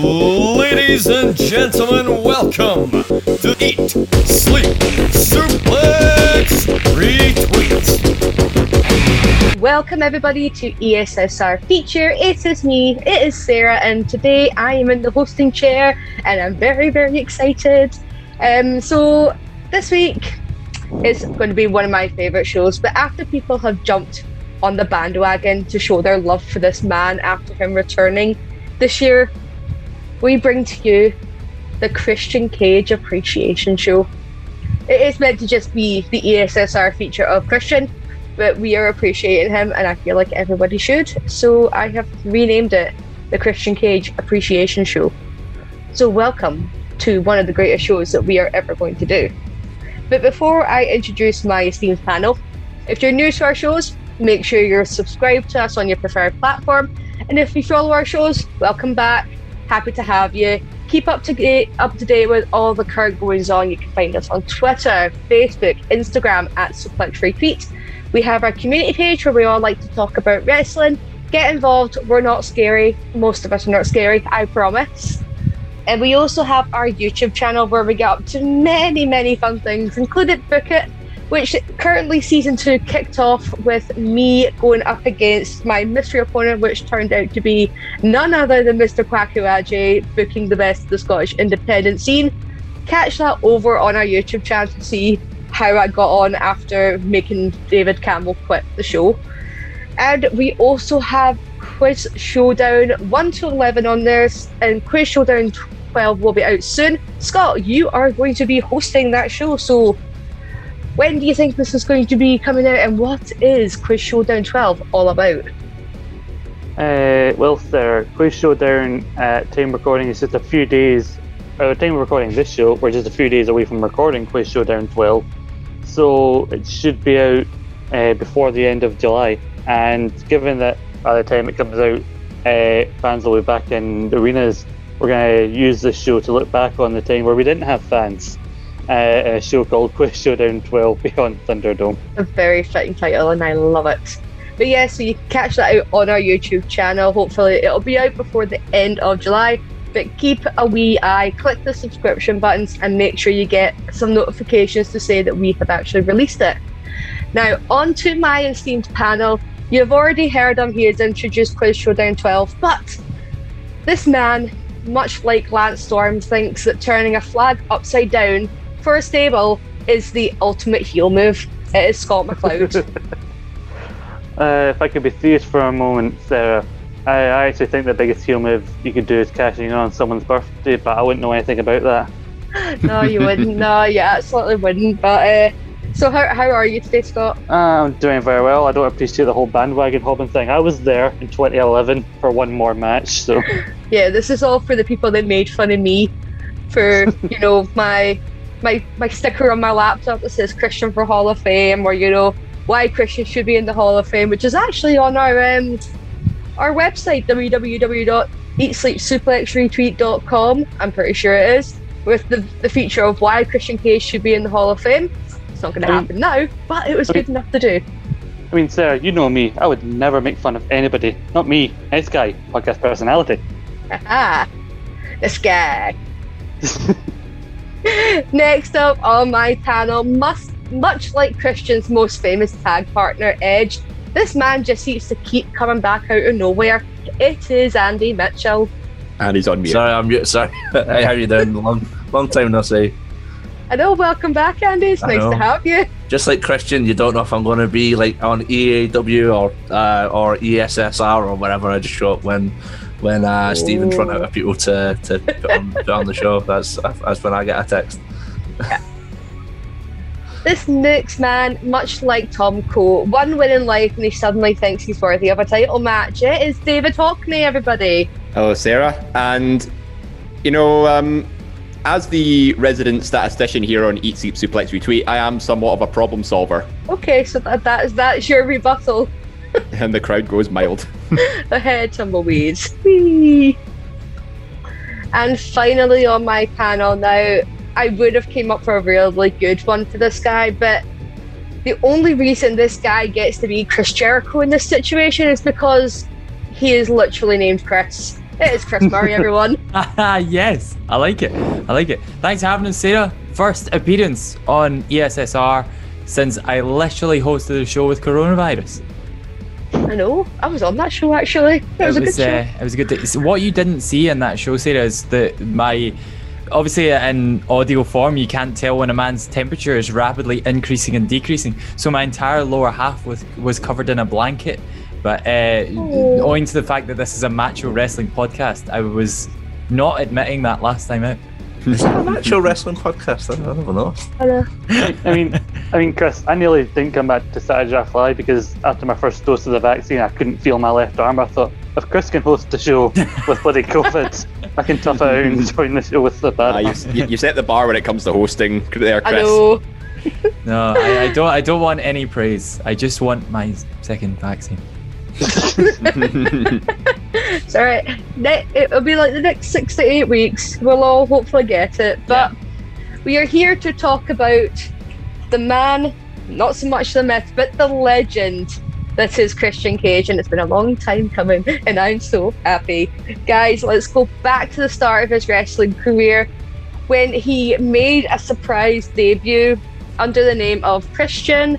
Ladies and gentlemen, welcome to Eat, Sleep, Suplex, Retweet. Welcome everybody to ESSR feature. It is me, it is Sarah, and today I am in the hosting chair and I'm very, very excited. Um, so this week is going to be one of my favourite shows, but after people have jumped on the bandwagon to show their love for this man after him returning this year, we bring to you the Christian Cage Appreciation Show. It is meant to just be the ESSR feature of Christian, but we are appreciating him, and I feel like everybody should. So I have renamed it the Christian Cage Appreciation Show. So welcome to one of the greatest shows that we are ever going to do. But before I introduce my esteemed panel, if you're new to our shows, make sure you're subscribed to us on your preferred platform. And if you follow our shows, welcome back. Happy to have you. Keep up to date, up to date with all the current goings on. You can find us on Twitter, Facebook, Instagram at Suplex Retweet. We have our community page where we all like to talk about wrestling. Get involved. We're not scary. Most of us are not scary, I promise. And we also have our YouTube channel where we get up to many, many fun things, including Book It, which currently season two kicked off with me going up against my mystery opponent, which turned out to be none other than Mr. Kwaku booking the best of the Scottish independent scene. Catch that over on our YouTube channel to see how I got on after making David Campbell quit the show. And we also have Quiz Showdown 1 to 11 on this, and Quiz Showdown 12 will be out soon. Scott, you are going to be hosting that show, so when do you think this is going to be coming out, and what is Quiz Showdown 12 all about? Uh, well, sir, Quiz Showdown at time recording is just a few days. The time of recording this show, we're just a few days away from recording Quiz Showdown 12 so it should be out uh, before the end of July. And given that by the time it comes out, uh, fans will be back in arenas, we're going to use this show to look back on the time where we didn't have fans. Uh, a show called Quiz Showdown 12 Beyond Thunderdome. A very fitting title, and I love it. But yeah, so you can catch that out on our YouTube channel. Hopefully, it'll be out before the end of July but keep a wee eye, click the subscription buttons, and make sure you get some notifications to say that we have actually released it. Now, on to my esteemed panel. You've already heard him, he has introduced Quiz Showdown 12, but this man, much like Lance Storm, thinks that turning a flag upside down a stable is the ultimate heel move. It is Scott McLeod. uh, if I could be serious for a moment, Sarah, I, I actually think the biggest heel move you could do is cashing in on someone's birthday, but I wouldn't know anything about that. no, you wouldn't. No, you absolutely wouldn't. But uh, so, how, how are you today, Scott? Uh, I'm doing very well. I don't appreciate the whole bandwagon hopping thing. I was there in 2011 for one more match, so. yeah, this is all for the people that made fun of me for you know my my my sticker on my laptop that says Christian for Hall of Fame, or you know why Christian should be in the Hall of Fame, which is actually on our um, our website, www.eatsleepsuplexretweet.com, I'm pretty sure it is, with the, the feature of why Christian Cage should be in the Hall of Fame. It's not going to happen now, but it was good enough to do. I mean, Sarah, you know me. I would never make fun of anybody. Not me. This guy, podcast personality. Ah, this guy. Next up on my panel, must much like Christian's most famous tag partner, Edge, this man just seems to keep coming back out of nowhere. It is Andy Mitchell. And he's on mute. Sorry, I'm mute. Sorry. hey, how you doing? Long, long time no see. I know. Welcome back, Andy. It's nice to have you. Just like Christian, you don't know if I'm going to be like on EAW or uh, or ESSR or whatever. I just show up when when uh, Stephen's run out of people to to put on, put on the show. That's that's when I get a text. Yeah. This next man, much like Tom Cole, one win in life and he suddenly thinks he's worthy of a title match. It is David Hockney, everybody. Hello, Sarah. And, you know, um, as the resident statistician here on Eat Sleep Suplex Retweet, I am somewhat of a problem solver. Okay, so that, that is that's your rebuttal. and the crowd goes mild. the head tumbleweeds. Whee. And finally on my panel now, I would have came up for a really good one for this guy, but the only reason this guy gets to be Chris Jericho in this situation is because he is literally named Chris. It is Chris Murray, everyone. yes, I like it. I like it. Thanks for having us, Sarah. First appearance on ESSR since I literally hosted the show with coronavirus. I know. I was on that show actually. It was, a good show. uh, it was a good. Day. So what you didn't see in that show, Sarah, is that my obviously in audio form you can't tell when a man's temperature is rapidly increasing and decreasing. So my entire lower half was was covered in a blanket. But uh, Oh. owing to the fact that this is a macho wrestling podcast, I was not admitting that last time out. Is that an actual wrestling podcast? I don't know. I know. I mean, I mean, Chris, I nearly didn't come back to Saturday Draft Live because after my first dose of the vaccine, I couldn't feel my left arm. I thought if Chris can host the show with bloody COVID, I can tough it out and join the show with the bad. Ah, you, you, you set the bar when it comes to hosting there, I Chris. know. No, I, I don't. I don't want any praise. I just want my second vaccine. It's alright. Ne- It'll be like the next six to eight weeks. We'll all hopefully get it. But we are here to talk about the man, not so much the myth, but the legend that is Christian Cage. And it's been a long time coming, and I'm so happy. Guys, let's go back to the start of his wrestling career when he made a surprise debut under the name of Christian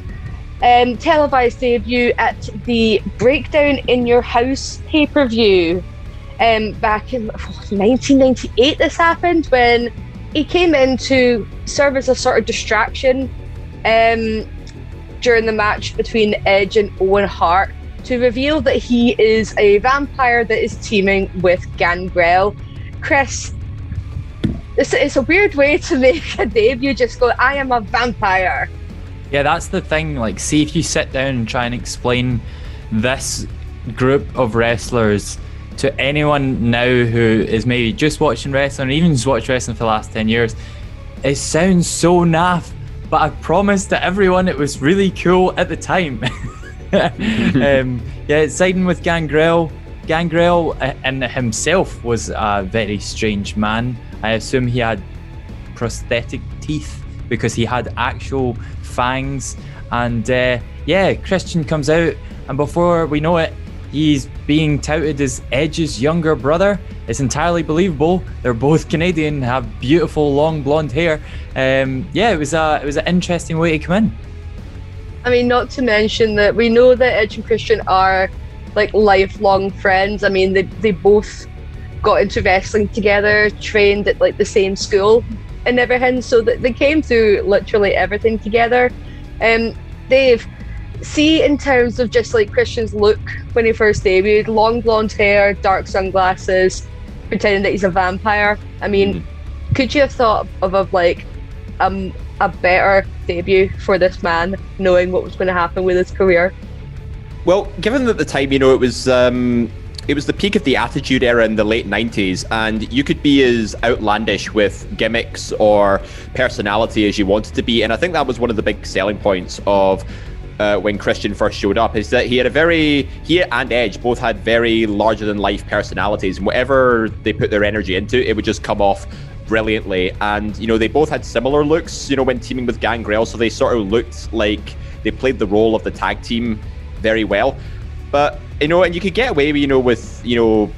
um, televised debut at the Breakdown in Your House pay per view um, back in 1998. This happened when he came in to serve as a sort of distraction um, during the match between Edge and Owen Hart to reveal that he is a vampire that is teaming with Gangrel. Chris, it's, it's a weird way to make a debut. Just go, I am a vampire. Yeah, that's the thing. Like, see if you sit down and try and explain this group of wrestlers to anyone now who is maybe just watching wrestling or even just watched wrestling for the last 10 years, it sounds so naff. But I promise to everyone it was really cool at the time. um, yeah, siding with Gangrel. Gangrel uh, in himself was a very strange man. I assume he had prosthetic teeth because he had actual fangs. And uh, yeah, Christian comes out, and before we know it, he's being touted as Edge's younger brother. It's entirely believable. They're both Canadian, have beautiful long blonde hair. Um, yeah, it was a it was an interesting way to come in. I mean, not to mention that we know that Edge and Christian are like lifelong friends. I mean, they, they both got into wrestling together, trained at like the same school and everything, so that they came through literally everything together. Um, Dave, see in terms of just like Christian's look when he first debuted, long blonde hair, dark sunglasses, pretending that he's a vampire. I mean, could you have thought of, of like um, a better debut for this man, knowing what was going to happen with his career? Well, given that the time, you know, it was um, it was the peak of the Attitude Era in the late '90s, and you could be as outlandish with gimmicks or personality as you wanted to be, and I think that was one of the big selling points of. Uh, when Christian first showed up, is that he had a very he and Edge both had very larger than life personalities, and whatever they put their energy into, it would just come off brilliantly. And you know, they both had similar looks, you know, when teaming with Gangrel, so they sort of looked like they played the role of the tag team very well. But you know, and you could get away, with, you know, with you know,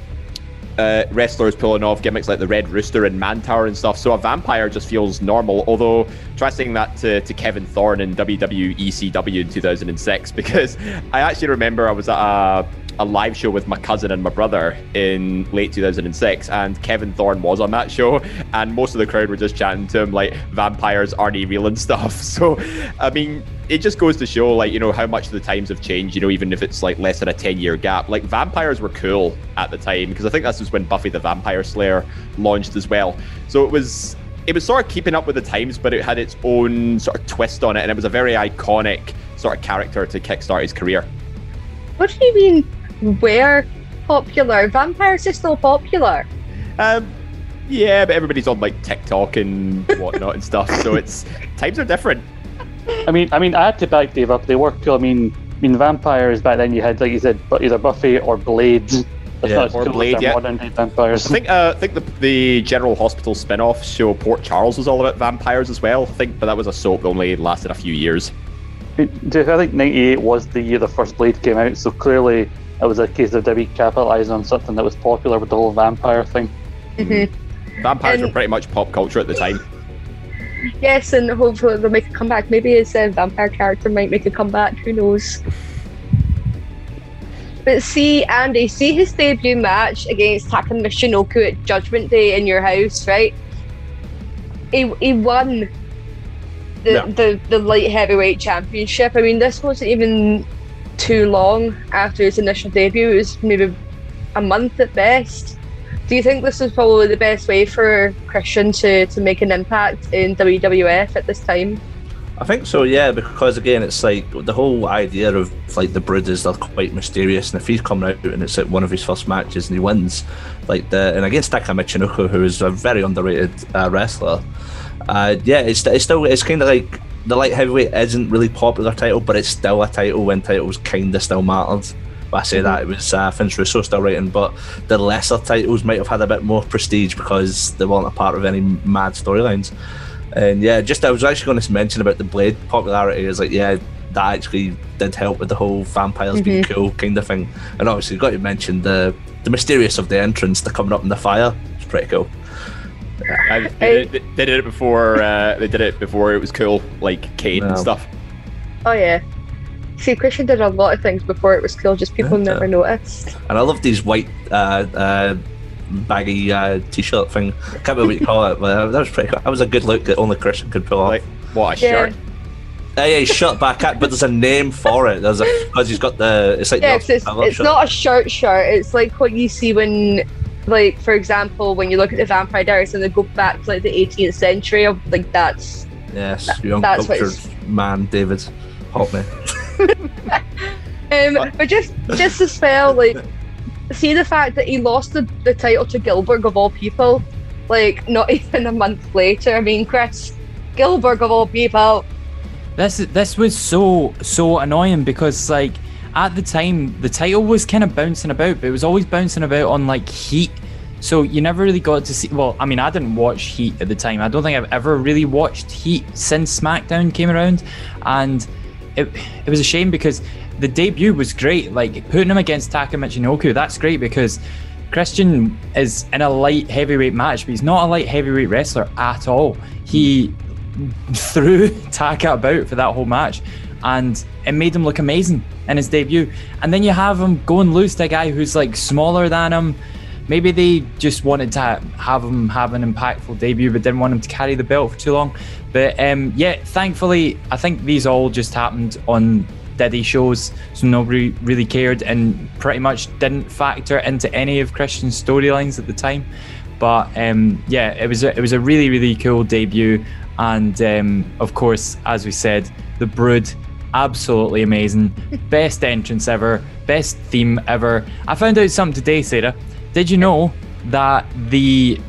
uh, wrestlers pulling off gimmicks like the Red Rooster and Mantaur and stuff. So a vampire just feels normal. Although try saying that to, to Kevin Thorne in WWE ECW in 2006, because I actually remember I was at a a live show with my cousin and my brother in late 2006 and Kevin Thorne was on that show and most of the crowd were just chatting to him like vampires aren't real and stuff. So I mean it just goes to show like you know how much the times have changed you know even if it's like less than a 10 year gap. Like vampires were cool at the time because I think this was when Buffy the Vampire Slayer launched as well. So it was it was sort of keeping up with the times but it had its own sort of twist on it and it was a very iconic sort of character to kickstart his career. What do you mean, where popular? Vampires are still popular. Um, yeah, but everybody's on like TikTok and whatnot and stuff, so it's times are different. I mean, I mean, I had to back Dave up. They were cool. I mean, I mean, vampires back then. You had, like you said, but either Buffy or Blade. That's Yeah, not or cool Blade, yeah. modern day vampires. I think uh, I think the the General Hospital spin-off show Port Charles was all about vampires as well. I think, but that was a soap that only lasted a few years. I think '98 was the year the first Blade came out, so clearly it was a case of WWE capitalizing on something that was popular with the whole vampire thing. Vampires And- were pretty much pop culture at the time. Yes, and hopefully they'll make a comeback. Maybe his uh, vampire character might make a comeback. Who knows? But see, Andy, see his debut match against Taka Michinoku at Judgment Day in your house, right? He, he won the, Yeah. the, the light heavyweight championship. I mean, this wasn't even too long after his initial debut. It was maybe a month at best. Do you think this was probably the best way for Christian to, to make an impact in WWF at this time? I think so, yeah, because again, it's like the whole idea of like the Brood is they're quite mysterious, and if he's coming out and it's like one of his first matches and he wins, like the and against Taka Michinoku, who is a very underrated uh, wrestler, uh, yeah, it's, it's still it's kind of like the light heavyweight isn't really popular title, but it's still a title when titles kind of still mattered. But I say that it was uh, Vince Russo still writing, but the lesser titles might have had a bit more prestige because they weren't a part of any mad storylines. And yeah, just I was actually going to mention about the Blade popularity. Is like, yeah, that actually did help with the whole vampires being cool kind of thing. And obviously, got to mention the the mysterious of the entrance, the coming up in the fire. It's pretty cool. Uh, they, they, they did it before. Uh, they did it before it was cool, like Kane and stuff. Oh yeah. See, Christian did a lot of things before it was cool, just people Yeah. never noticed. And I love these white uh, uh, baggy uh, t-shirt thing. I can't remember what you call it, but uh, that was pretty cool. That was a good look that only Christian could pull off. Like what a Yeah. shirt. Uh, yeah, he's shirt back at, but there's a name for it. There's a because he's got the. It's like Yeah, the 'cause it's, Oscar it's not a shirt shirt. It's like what you see when, like, for example, when you look at the Vampire Diaries and they go back to like the 18th century. Of like that's Yes, young that's what cultured man, David. Help me. Um, but just just as well, like, see the fact that he lost the, the title to Gillberg of all people, like not even a month later. I mean, Chris Gillberg of all people. This this was so so annoying because like at the time the title was kind of bouncing about, but it was always bouncing about on like Heat. So you never really got to see. Well, I mean, I didn't watch Heat at the time. I don't think I've ever really watched Heat since SmackDown came around, and it it was a shame because the debut was great. Like putting him against Taka Michinoku, that's great because Christian is in a light heavyweight match, but he's not a light heavyweight wrestler at all. He threw Taka about for that whole match, and it made him look amazing in his debut. And then you have him go and lose to a guy who's like smaller than him. Maybe they just wanted to have him have an impactful debut, but didn't want him to carry the belt for too long. But um, yeah, thankfully, I think these all just happened on Diddy shows, so nobody really cared and pretty much didn't factor into any of Christian's storylines at the time. But um, yeah, it was a, it was a really really cool debut, and um, of course, as we said, the Brood, absolutely amazing, best entrance ever, best theme ever. I found out something today, Sarah. Did you know that the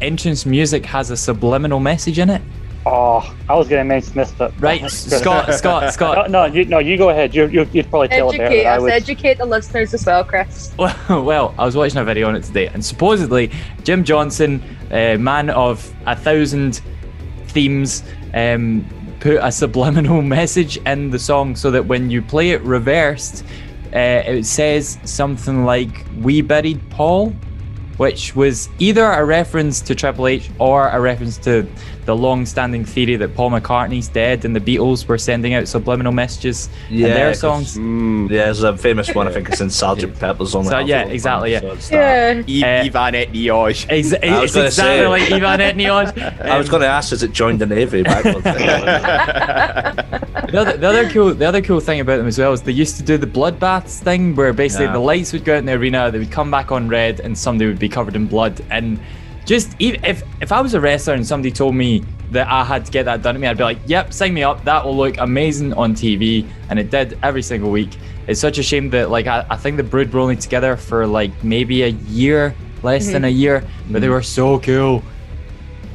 entrance music has a subliminal message in it? Oh, I was going to mention this, but Right, Scott, Scott, No, Scott. no, you, no, you go ahead. You, you, you'd probably tell it better Educate than I us, would. educate the listeners as well, Chris. Well, well, I was watching a video on it today, and supposedly Jim Johnson, uh, man of a thousand themes, um, put a subliminal message in the song so that when you play it reversed, uh, it says something like "We buried Paul," which was either a reference to Triple H or a reference to the long-standing theory that Paul McCartney's dead and the Beatles were sending out subliminal messages in their songs. Mm. Yeah, there's a famous one. I think it's in Sergeant Pepper's on. So, yeah, exactly, yeah. Yeah. E- Uh, Ivan et Nioj. Ex- I was it's gonna exactly say- like Ivan Etnion. I was going to ask, has it joined the navy the, other, the other cool, the other cool thing about them as well is they used to do the bloodbaths thing, where basically Yeah. the lights would go out in the arena, they would come back on red, and somebody would be covered in blood. And just e- if if I was a wrestler and somebody told me that I had to get that done to me, I'd be like, "Yep, sign me up. That will look amazing on TV." And it did every single week. It's such a shame that like I, I think the Brood were only together for like maybe a year, less than a year, but they were so cool.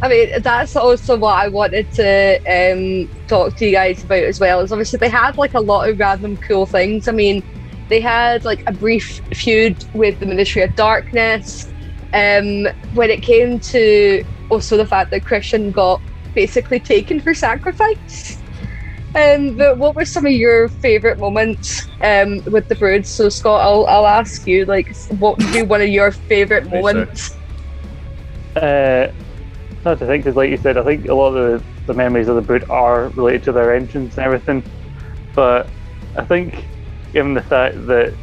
I mean, that's also what I wanted to um, talk to you guys about as well. Is obviously they had like a lot of random cool things. I mean, they had like a brief feud with the Ministry of Darkness. Um, when it came to also the fact that Christian got basically taken for sacrifice. Um, but what were some of your favourite moments um, with the Brood? So Scott, I'll, I'll ask you, like, what would be one of your favourite moments? Uh, not to think, because like you said, I think a lot of the, the memories of the Brood are related to their entrance and everything. But I think, given the fact that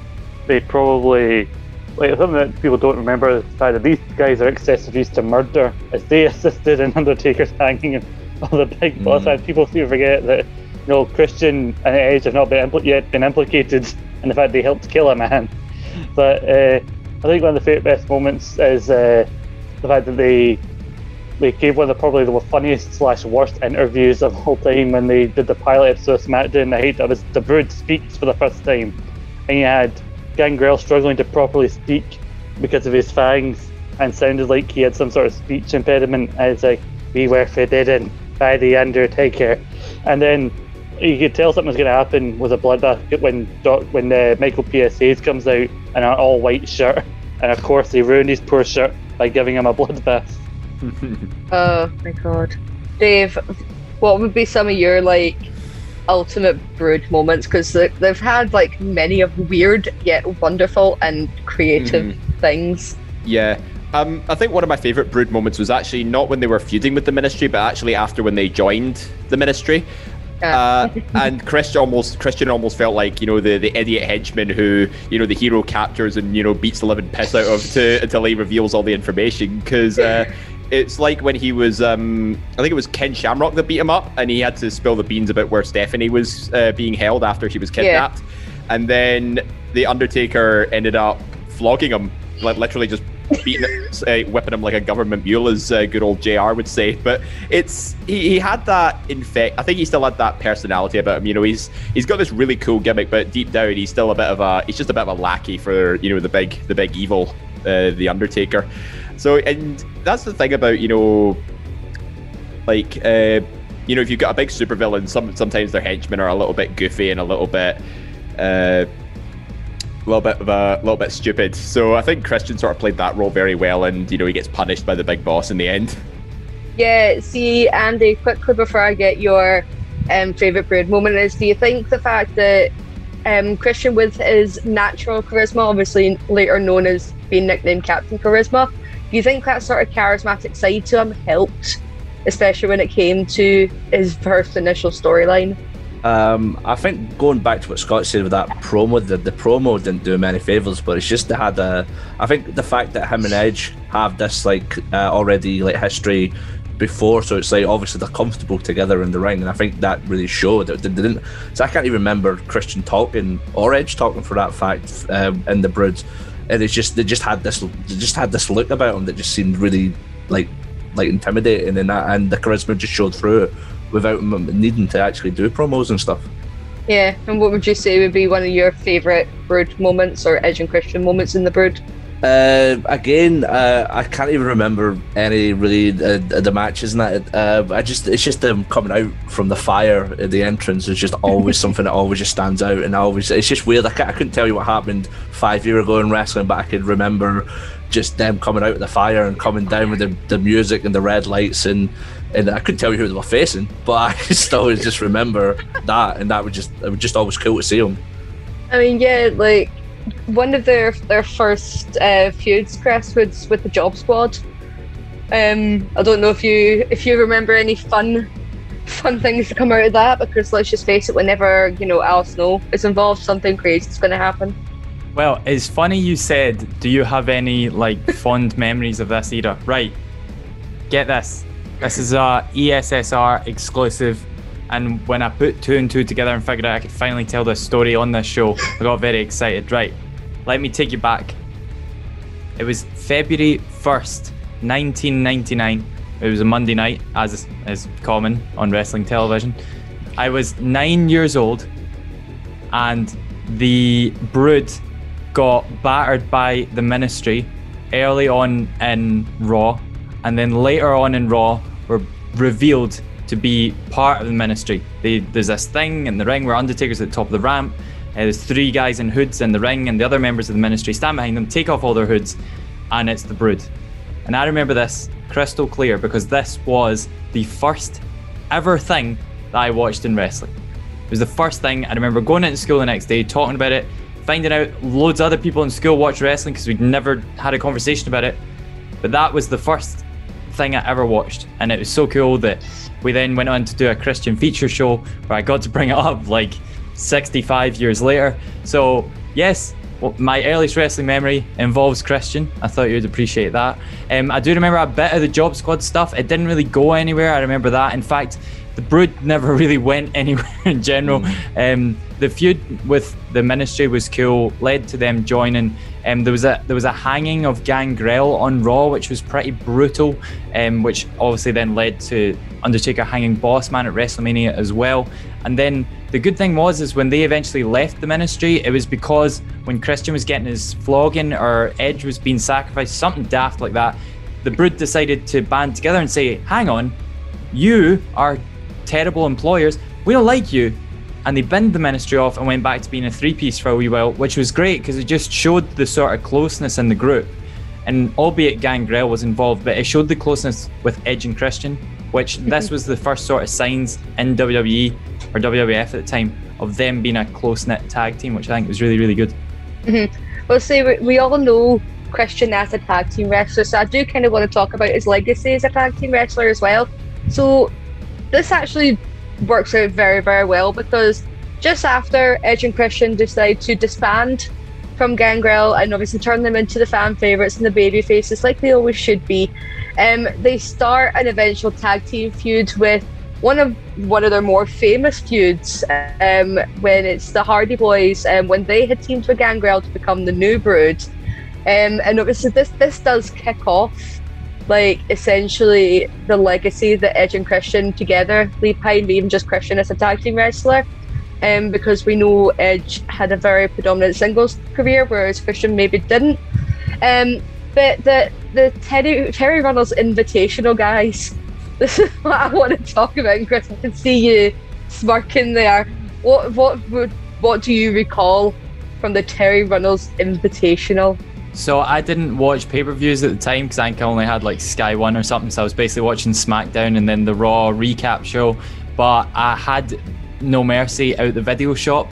they probably, like something that people don't remember, is the fact that these guys are accessories to murder, as they assisted in Undertaker's hanging and all the big boss. Mm. And people seem to forget that, you know, Christian and Edge have not been impl- yet been implicated in the fact they helped kill a man. But uh, I think one of the best moments is uh, the fact that they they gave one of the probably the funniest slash worst interviews of all time when they did the pilot episode of SmackDown. I hate that was the Brood speaks for the first time, and you had Gangrel struggling to properly speak because of his fangs and sounded like he had some sort of speech impediment. And it's like we were forbidden by the Undertaker, and then you could tell something was going to happen with a bloodbath when Doc, when uh, Michael P.S. Hayes comes out in an all white shirt, and of course they ruined his poor shirt by giving him a bloodbath. Oh my god. Dave, what would be some of your, like, ultimate Brood moments? Because they've had, like, many of weird yet wonderful and creative things. Yeah. Um, I think one of my favourite Brood moments was actually not when they were feuding with the Ministry, but actually after when they joined the Ministry. Uh, and Christian almost Christian almost felt like you know the, the idiot henchman who you know the hero captures and you know beats the living piss out of to, until he reveals all the information because uh, it's like when he was um, I think it was Ken Shamrock that beat him up and he had to spill the beans about where Stephanie was uh, being held after she was kidnapped and then the Undertaker ended up flogging him like literally just beating it, uh, whipping him like a government mule, as uh, good old Jr. would say. But it's he, he had that in fact. I think he still had that personality about him. You know, he's he's got this really cool gimmick, but deep down he's still a bit of a he's just a bit of a lackey for you know the big the big evil, uh, the Undertaker. So and that's the thing about you know like uh, you know if you've got a big supervillain, some sometimes their henchmen are a little bit goofy and a little bit. Uh, a little bit of a little bit stupid. So I think Christian sort of played that role very well, and you know he gets punished by the big boss in the end. Yeah, see, Andy, quickly before I get your um, favourite Brood moment is do you think the fact that um, Christian, with his natural charisma, obviously later known as being nicknamed Captain Charisma, you think that sort of charismatic side to him helped, especially when it came to his first initial storyline? Um, I think going back to what Scott said with that promo, the, the promo didn't do him any favors, but it's just they had a. I think the fact that him and Edge have this like uh, already like history before, so it's like obviously they're comfortable together in the ring, and I think that really showed. They didn't. So I can't even remember Christian talking or Edge talking for that fact um, in the Brood, and it's just they just had this they just had this look about them that just seemed really like like intimidating, and that and the charisma just showed through it without them needing to actually do promos and stuff. Yeah, and what would you say would be one of your favourite Brood moments or Edge and Christian moments in the Brood? Uh, again, uh, I can't even remember any really uh, the matches and that. Uh, I just it's just them coming out from the fire at the entrance is just always something that always just stands out, and I always it's just weird. I, can't, I couldn't tell you what happened five years ago in wrestling, but I could remember just them coming out of the fire and coming down with the, the music and the red lights and and I couldn't tell you who they were facing, but I just always just remember that, and that would just it was just always cool to see them. I mean, yeah, like one of their their first uh, feuds, Chris, was with the Job Squad. Um, I don't know if you if you remember any fun fun things to come out of that, because let's just face it, whenever you know Al Snow is involved, something crazy is going to happen. Well, it's funny you said, do you have any like fond memories of this era? Right. Get this. This is a ESSR exclusive. And when I put two and two together and figured out I could finally tell this story on this show, I got very excited. Right. Let me take you back. It was February 1st, 1999. It was a Monday night, as is, common on wrestling television. I was nine years old, and the Brood got battered by the Ministry early on in Raw, and then later on in Raw were revealed to be part of the Ministry. They, there's this thing in the ring where Undertaker's at the top of the ramp. Uh, there's three guys in hoods in the ring, and the other members of the Ministry stand behind them, take off all their hoods, and it's the Brood. And I remember this crystal clear because this was the first ever thing that I watched in wrestling. It was the first thing I remember going into school the next day, talking about it, finding out loads of other people in school watch wrestling because we'd never had a conversation about it. But that was the first thing I ever watched, and it was so cool that we then went on to do a Christian feature show where I got to bring it up like 65 years later. So yes, well, my earliest wrestling memory involves Christian. I thought you'd appreciate that. Um, I do remember a bit of the Job Squad stuff. It didn't really go anywhere. I remember that. In fact, the Brood never really went anywhere in general. Mm. Um, the feud with the Ministry was cool, led to them joining. Um, there was a there was a hanging of Gangrel on Raw, which was pretty brutal, um, which obviously then led to Undertaker hanging Boss Man at WrestleMania as well. And then the good thing was is when they eventually left the Ministry, it was because when Christian was getting his flogging or Edge was being sacrificed, something daft like that. The Brood decided to band together and say, "Hang on, you are terrible employers. We don't like you." and they binned the ministry off and went back to being a three piece for a wee while, which was great because it just showed the sort of closeness in the group. And albeit Gangrel was involved, but it showed the closeness with Edge and Christian, which this was the first sort of signs in WWE or WWF at the time of them being a close knit tag team, which I think was really, really good. Mm-hmm. Well, see, we, we all know Christian as a tag team wrestler, so I do kind of want to talk about his legacy as a tag team wrestler as well. So, this actually works out very, very well because just after Edge and Christian decide to disband from Gangrel and obviously turn them into the fan favourites and the baby faces like they always should be, um, they start an eventual tag team feud with one of one of their more famous feuds um, when it's the Hardy Boys and um, when they had teamed with Gangrel to become the New Brood. Um, and obviously this this does kick off like essentially the legacy that Edge and Christian together leave behind, even just Christian as a tag team wrestler. Um, because we know Edge had a very predominant singles career, whereas Christian maybe didn't. Um, but the the Terri Terri Runnels Invitational guys, this is what I want to talk about. And Chris, I can see you smirking there. What what would what do you recall from the Terri Runnels Invitational? So I didn't watch pay per views at the time because I think I only had like Sky One or something. So I was basically watching SmackDown and then the Raw recap show. But I had No Mercy out the video shop,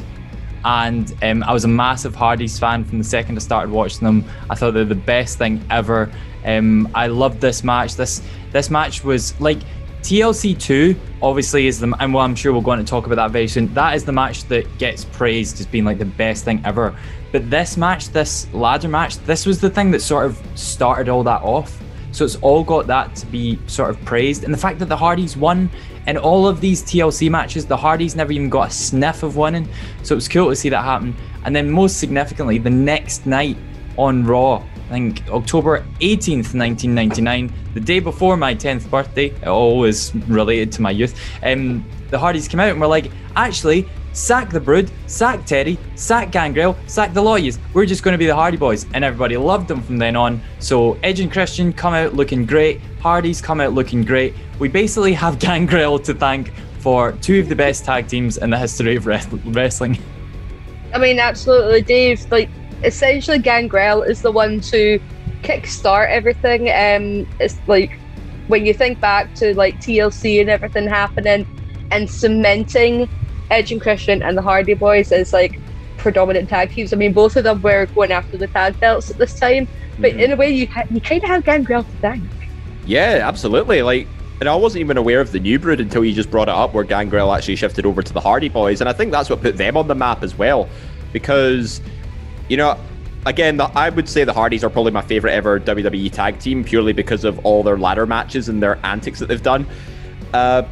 and um, I was a massive Hardys fan from the second I started watching them. I thought they're the best thing ever. Um, I loved this match. This this match was like TLC 2 obviously is the and well I'm sure we'll go on to talk about that very soon. That is the match that gets praised as being like the best thing ever. But this match, this ladder match, this was the thing that sort of started all that off. So it's all got that to be sort of praised. And the fact that the Hardys won in all of these TLC matches, the Hardys never even got a sniff of winning. So it was cool to see that happen. And then most significantly, the next night on Raw, I think October 18th, 1999, the day before my 10th birthday, always related to my youth, um, the Hardys came out and were like, actually, sack the Brood, sack Terri, sack Gangrel, sack the Lawyers. We're just going to be the Hardy Boys. And everybody loved them from then on. So Edge and Christian come out looking great. Hardys come out looking great. We basically have Gangrel to thank for two of the best tag teams in the history of wrestling. I mean, absolutely, Dave. Like, essentially, Gangrel is the one to kickstart everything. Um, it's like when you think back to like TLC and everything happening and cementing Edge and Christian and the Hardy Boys as like predominant tag teams. I mean, both of them were going after the tag belts at this time, but mm-hmm. in a way, you ha- you kind of have Gangrel to thank. Yeah, absolutely. Like, and I wasn't even aware of the new brood until you just brought it up, where Gangrel actually shifted over to the Hardy Boys, and I think that's what put them on the map as well, because you know. Again, the, I would say the Hardys are probably my favorite ever WWE tag team purely because of all their ladder matches and their antics that they've done. Uh,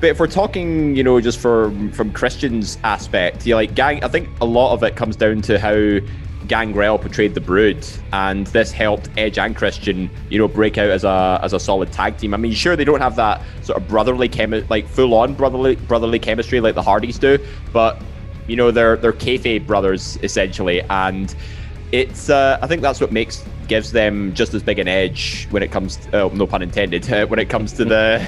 but if we're talking, you know, just for from Christian's aspect, you like gang. I think a lot of it comes down to how Gangrel portrayed the Brood, and this helped Edge and Christian, you know, break out as a as a solid tag team. I mean, sure they don't have that sort of brotherly chemi- like full on brotherly brotherly chemistry like the Hardys do, but you know they're they're kayfabe brothers essentially, and it's uh, I think that's what makes gives them just as big an edge when it comes to, oh, no pun intended uh, when it comes to the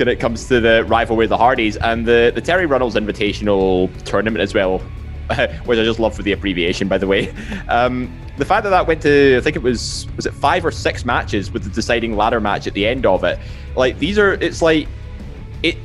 when it comes to the rivalry of the Hardys and the, the Terri Runnels Invitational tournament as well, which I just love for the abbreviation, by the way. Um, the fact that that went to, I think it was, was it five or six matches with the deciding ladder match at the end of it? Like, these are, it's like, it,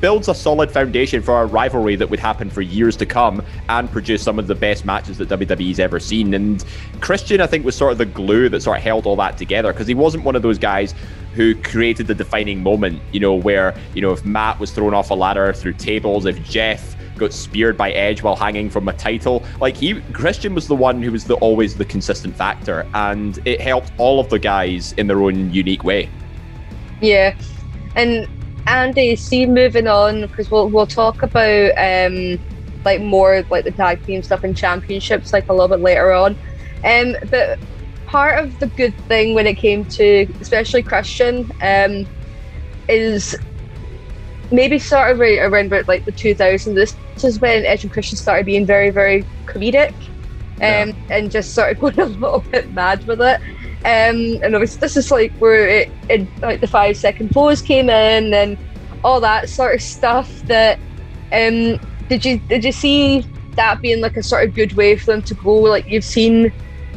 builds a solid foundation for a rivalry that would happen for years to come and produce some of the best matches that WWE's ever seen. And Christian, I think, was sort of the glue that sort of held all that together because he wasn't one of those guys who created the defining moment, you know, where, you know, if Matt was thrown off a ladder through tables, if Jeff got speared by Edge while hanging from a title. Like he Christian was the one who was the always the consistent factor and it helped all of the guys in their own unique way. Yeah. And Andy, see moving on because we'll we'll talk about um like more like the tag team stuff and championships like a little bit later on. Um but part of the good thing when it came to especially Christian um is maybe sort of right around about like the 2000s. This is when Edge and Christian started being very, very comedic, um, yeah. and just sort of going a little bit mad with it. Um, and obviously, this is like where it, it, like the five second pose came in and all that sort of stuff. That um, did you did you see that being like a sort of good way for them to go? Like you've seen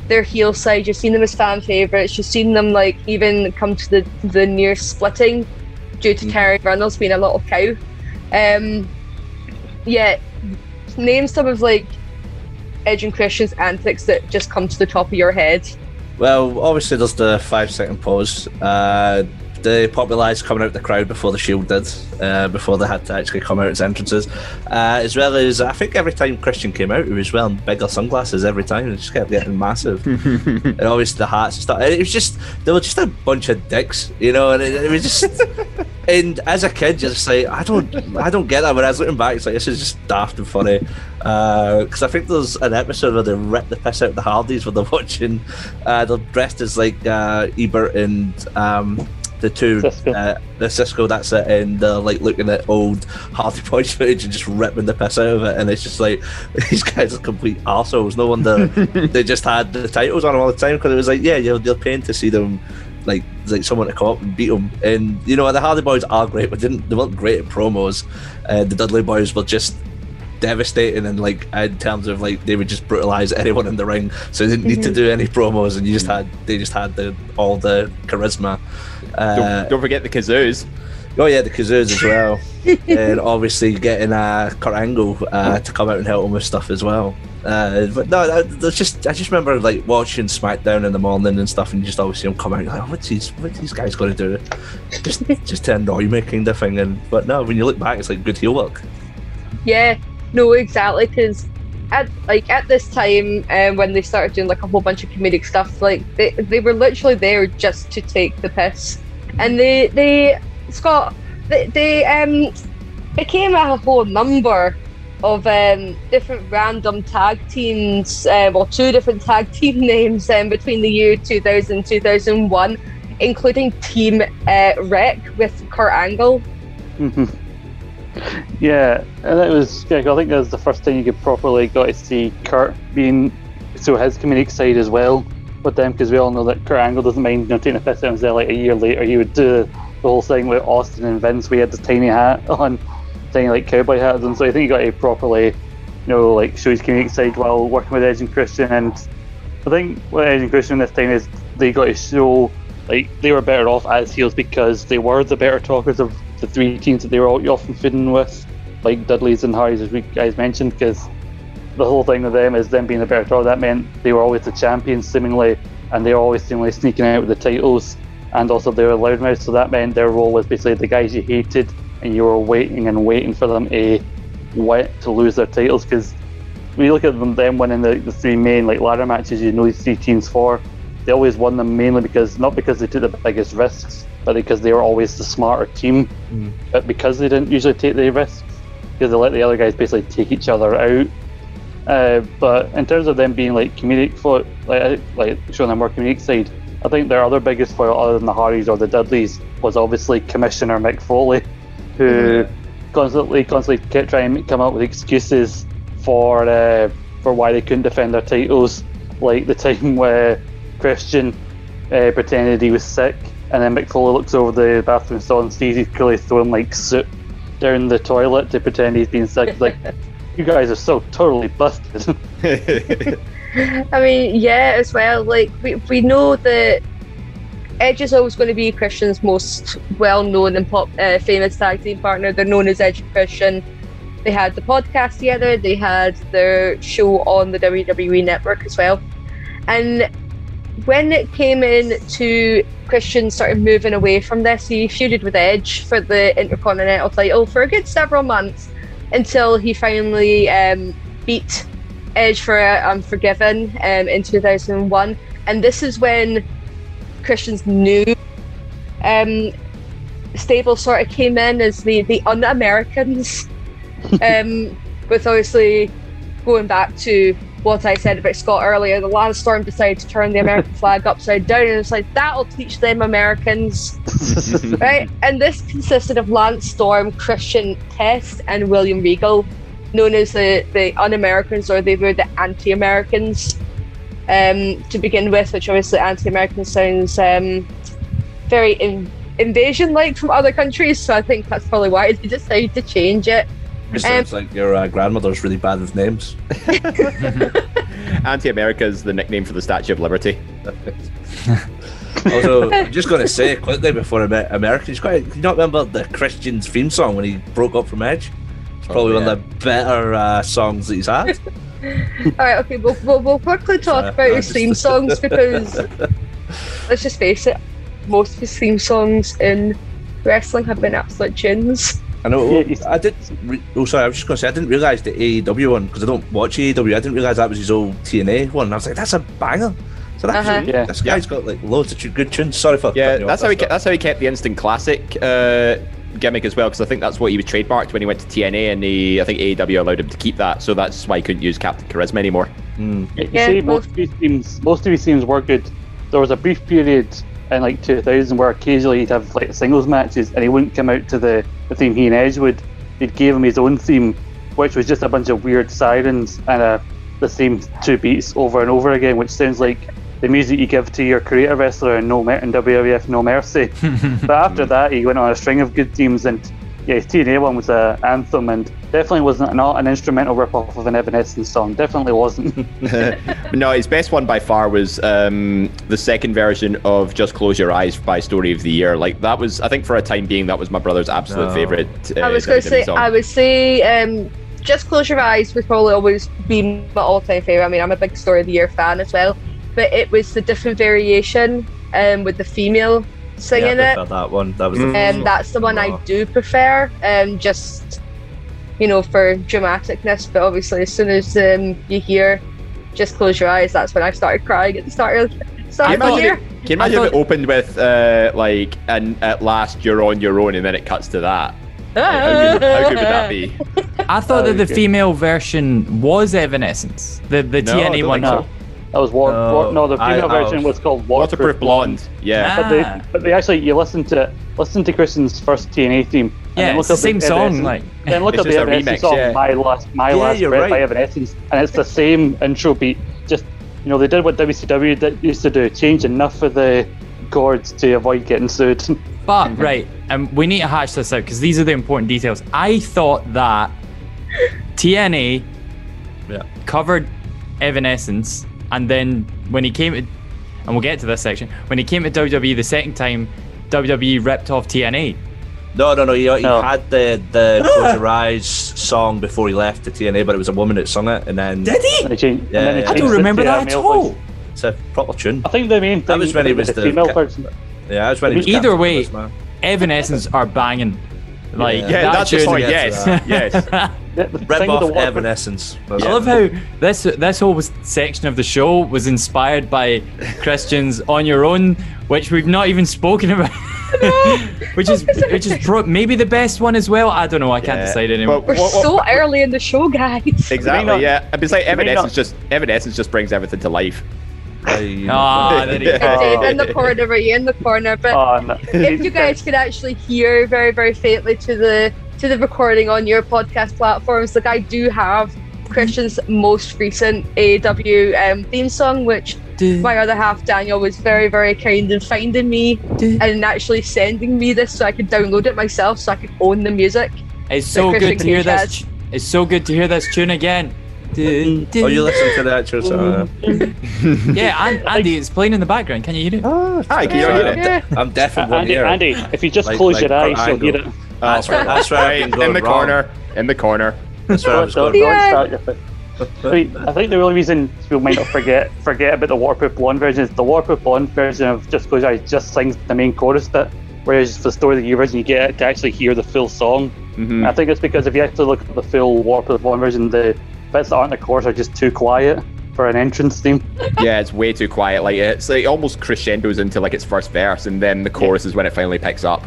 their heel side, you've seen them as fan favorites, you've seen them like even come to the the near splitting due to mm-hmm. Terry Reynolds being a little cow. Um, yeah, name some of like Edge and Christian's antics that just come to the top of your head. Well, obviously there's the five second pause. Uh, they popularised coming out the crowd before the Shield did, uh, before they had to actually come out as entrances. Uh, as well as, I think every time Christian came out, he was wearing bigger sunglasses every time. It just kept getting massive. and obviously the hats and stuff. It was just, they were just a bunch of dicks, you know, and it, it was just. and as a kid, you're just like, I don't, I don't get that. But I was looking back, it's like this is just daft and funny. Because uh, I think there's an episode where they rip the piss out of the Hardys when they're watching. Uh, they're dressed as like uh, Ebert and um, the two Siskel. Uh, the Siskel that's it and they're like looking at old Hardy Boys footage and just ripping the piss out of it and it's just like these guys are complete assholes no wonder they just had the titles on them all the time because it was like yeah you're, you're paying to see them like like someone to come up and beat them and you know the Hardy Boys are great but didn't they weren't great at promos uh, the Dudley Boys were just devastating and like in terms of like they would just brutalize anyone in the ring so they didn't need to mm-hmm. do any promos and you just had they just had the all the charisma uh, don't, don't, forget the kazoos. Oh yeah, the kazoos as well, and obviously getting uh, Kurt Angle uh, to come out and help him with stuff as well. Uh, but no, that's just I just remember like watching SmackDown in the morning and stuff, and you just always see him come out like, oh, what's these what's these guys going to do? Just just to annoy me, kind of thing. And but no, when you look back, it's like good heel work. Yeah, no, exactly, because at like at this time um, when they started doing like a whole bunch of comedic stuff like they, they were literally there just to take the piss and they they Scott they, they um became a whole number of um, different random tag teams uh, well two different tag team names um, between the year 2000 and 2001 including Team uh, Wreck with Kurt Angle mm-hmm. Yeah, and it was. Yeah, I think that was the first time you could properly got to see Kurt being so his comedic side as well with them because we all know that Kurt Angle doesn't mind you know, taking a piss out of there. Like a year later, he would do the whole thing with Austin and Vince. We had this tiny hat on, tiny like cowboy hats, and so I think you got to properly, you know, like show his comedic side while working with Edge and Christian. And I think what Edge and Christian this time is they got to show like they were better off as heels because they were the better talkers of the three teams that they were often feeding with, like Dudley's and Hardys, as we guys mentioned, because the whole thing with them is them being the better draw. That meant they were always the champions, seemingly, and they were always seemingly sneaking out with the titles, and also they were loudmouths. So that meant their role was basically the guys you hated, and you were waiting and waiting for them to wet to lose their titles. Because when you look at them, them winning the, the three main like ladder matches, you know these three teams for, they always won them mainly because not because they took the biggest risks, but because they were always the smarter team. Mm. But because they didn't usually take the risks, because they let the other guys basically take each other out. Uh, but in terms of them being like comedic foot, like like showing a more comedic side, I think their other biggest foil, other than the Hardys or the Dudleys, was obviously Commissioner Mick Foley, who mm-hmm. constantly constantly kept trying to come up with excuses for uh, for why they couldn't defend their titles, like the time where Christian uh, pretended he was sick and then Mick Foley looks over the bathroom stall and sees he's clearly throwing like soot down the toilet to pretend he's being been sick. like, you guys are so totally busted. I mean, yeah, as well. Like we we know that Edge is always going to be Christian's most well-known and pop, uh, famous tag team partner. They're known as Edge and Christian. They had the podcast together. They had their show on the WWE Network as well. And when it came in to Christian started moving away from this, he feuded with Edge for the Intercontinental title for a good several months until he finally um, beat Edge for uh, Unforgiven um, in 2001. And this is when Christian's new um, stable sort of came in as the, the un Americans, um, with obviously going back to what I said about Scott earlier. The Lance Storm decided to turn the American flag upside down, and it's like that'll teach them Americans, right? And this consisted of Lance Storm, Christian Test, and William Regal, known as the the un-Americans, or they were the anti-Americans. Um, to begin with, which obviously anti-American sounds um, very in- invasion-like from other countries, so I think that's probably why they decided to change it. It sounds like your uh, grandmother's really bad with names. Anti-America is the nickname for the Statue of Liberty. Also, I'm just going to say quickly before I met Americans, quite, can you not remember the Christian's theme song when he broke up from Edge? It's probably one of the better uh, songs that he's had. All right, okay, we'll, we'll, we'll quickly talk Uh, about his just- theme songs because let's just face it, most of his theme songs in wrestling have been absolute tunes. I know. Yeah, I did. Re- oh, sorry. I was just going to say I didn't realize the AEW one because I don't watch AEW. I didn't realize that was his old TNA one. And I was like, that's a banger. So that's Uh-huh. Yeah. this guy's got like loads of good tunes. Sorry for Yeah, that's off, how he kept, that's how he kept the instant classic uh, gimmick as well. Because I think that's what he was trademarked when he went to TNA, and he, I think AEW allowed him to keep that. So that's why he couldn't use Captain Charisma anymore. You Yeah, see, most- most of his teams, most of his teams were good. There was a brief period in like 2000 where occasionally he'd have like singles matches, and he wouldn't come out to the, the theme he and Edge would. He'd give him his own theme, which was just a bunch of weird sirens and uh, the same two beats over and over again, which sounds like the music you give to your creative wrestler in No Mer- in WWF No Mercy. but after that, he went on a string of good themes, and yeah, his TNA one was a anthem, and definitely wasn't not an instrumental rip-off of an Evanescence song. Definitely wasn't. No, his best one by far was um, the second version of "Just Close Your Eyes" by Story of the Year. Like that was, I think, for a time being, that was my brother's absolute No. favorite. Uh, I was going to say, song. I would say, um, just close your eyes would probably always be my all-time favorite. I mean, I'm a big Story of the Year fan as well, but it was the different variation um, with the female yeah, singing I it. that one. That was the Mm. first Um, that's the one I Oh. do prefer, um, just you know, for dramaticness. But obviously, as soon as um, you hear "Just Close Your Eyes," that's when I started crying at the start of, start Can of you the imagine, year. it, can you imagine I if it opened with uh, like, and at last you're on your own, and then it cuts to that? Like, how, good, how good would that be? I thought that the Okay. female version was Evanescence. The the No, TNA one. think No, that was war. No, war no, the female I version was- was called Waterproof Waterproof, Blonde. Yeah. But Ah. they, but they actually, you listen to it, listen to Christian's first TNA theme. and Yeah, then it's look the up same song, Evanescence- like- then look at the just a Evanescence remix, song, yeah. "My Last, My Yeah, Last you're Breath" right. by Evanescence, and it's the same intro beat. Just you know, they did what WCW did, used to do, change enough of the chords to avoid getting sued. But right, um, we need to hash this out because these are the important details. I thought that TNA Yeah. covered Evanescence, and then when he came to, and we'll get to this section, when he came to WWE the second time, WWE ripped off TNA. No, no, no. He, he No. had the the Close Your Eyes song before he left the TNA, but it was a woman that sung it, and then Did he? And changed, Yeah, and then yeah. I don't remember that at all. voice. it's a proper tune. I think the main thing was when he was the female ca- version. Yeah, that was when he was Either way, Charisma. Evanescence are banging. Like Yeah. Yeah, that that's the tune- song. Yes, that. yes. The, the Rip thing the Evanescence. That's I it. love how this this whole section of the show was inspired by Christian's "On Your Own," which we've not even spoken about. which is which is pro- maybe the best one as well. I don't know. I can't Yeah, decide anymore. but We're what- what- so early in the show, guys. Exactly. not- yeah. And It's like may Evanescence just Evanescence just brings everything to life. I- Ah, there you go. Dave in the corner, right in the corner. But Oh, no. if you guys could actually hear very, very faintly to the to the recording on your podcast platforms, like I do have Christian's most recent AW um, theme song, which my other half Daniel was very, very kind in finding me and actually sending me this so I could download it myself so I could own the music. It's so good to hear Cage this. It's so good to hear this tune again. Do, do. Oh, you listen to the actual song. Yeah, and Andy, it's playing in the background. Can you hear it? Oh, Hi, can you hear it? Yeah. I'm deaf in one Andy, ear. Andy, if you just Like- close like your eyes, you'll hear Angle. it. That's where, that's Right, in the wrong. corner. In the corner. That's where I was Don't- going don't wrong. Start your thing. I think the only reason people might not forget forget about the waterproof blonde version is the waterproof blonde version of Just Close Your Eyes just sings the main chorus bit, whereas for the story of the version you get to actually hear the full song. Mhm. I think it's because if you actually look at the full waterproof blonde version, the bits that aren't the chorus are just too quiet for an entrance theme. Yeah, it's way too quiet. Like it's like almost crescendos into like its first verse, and then the chorus is when it finally picks up.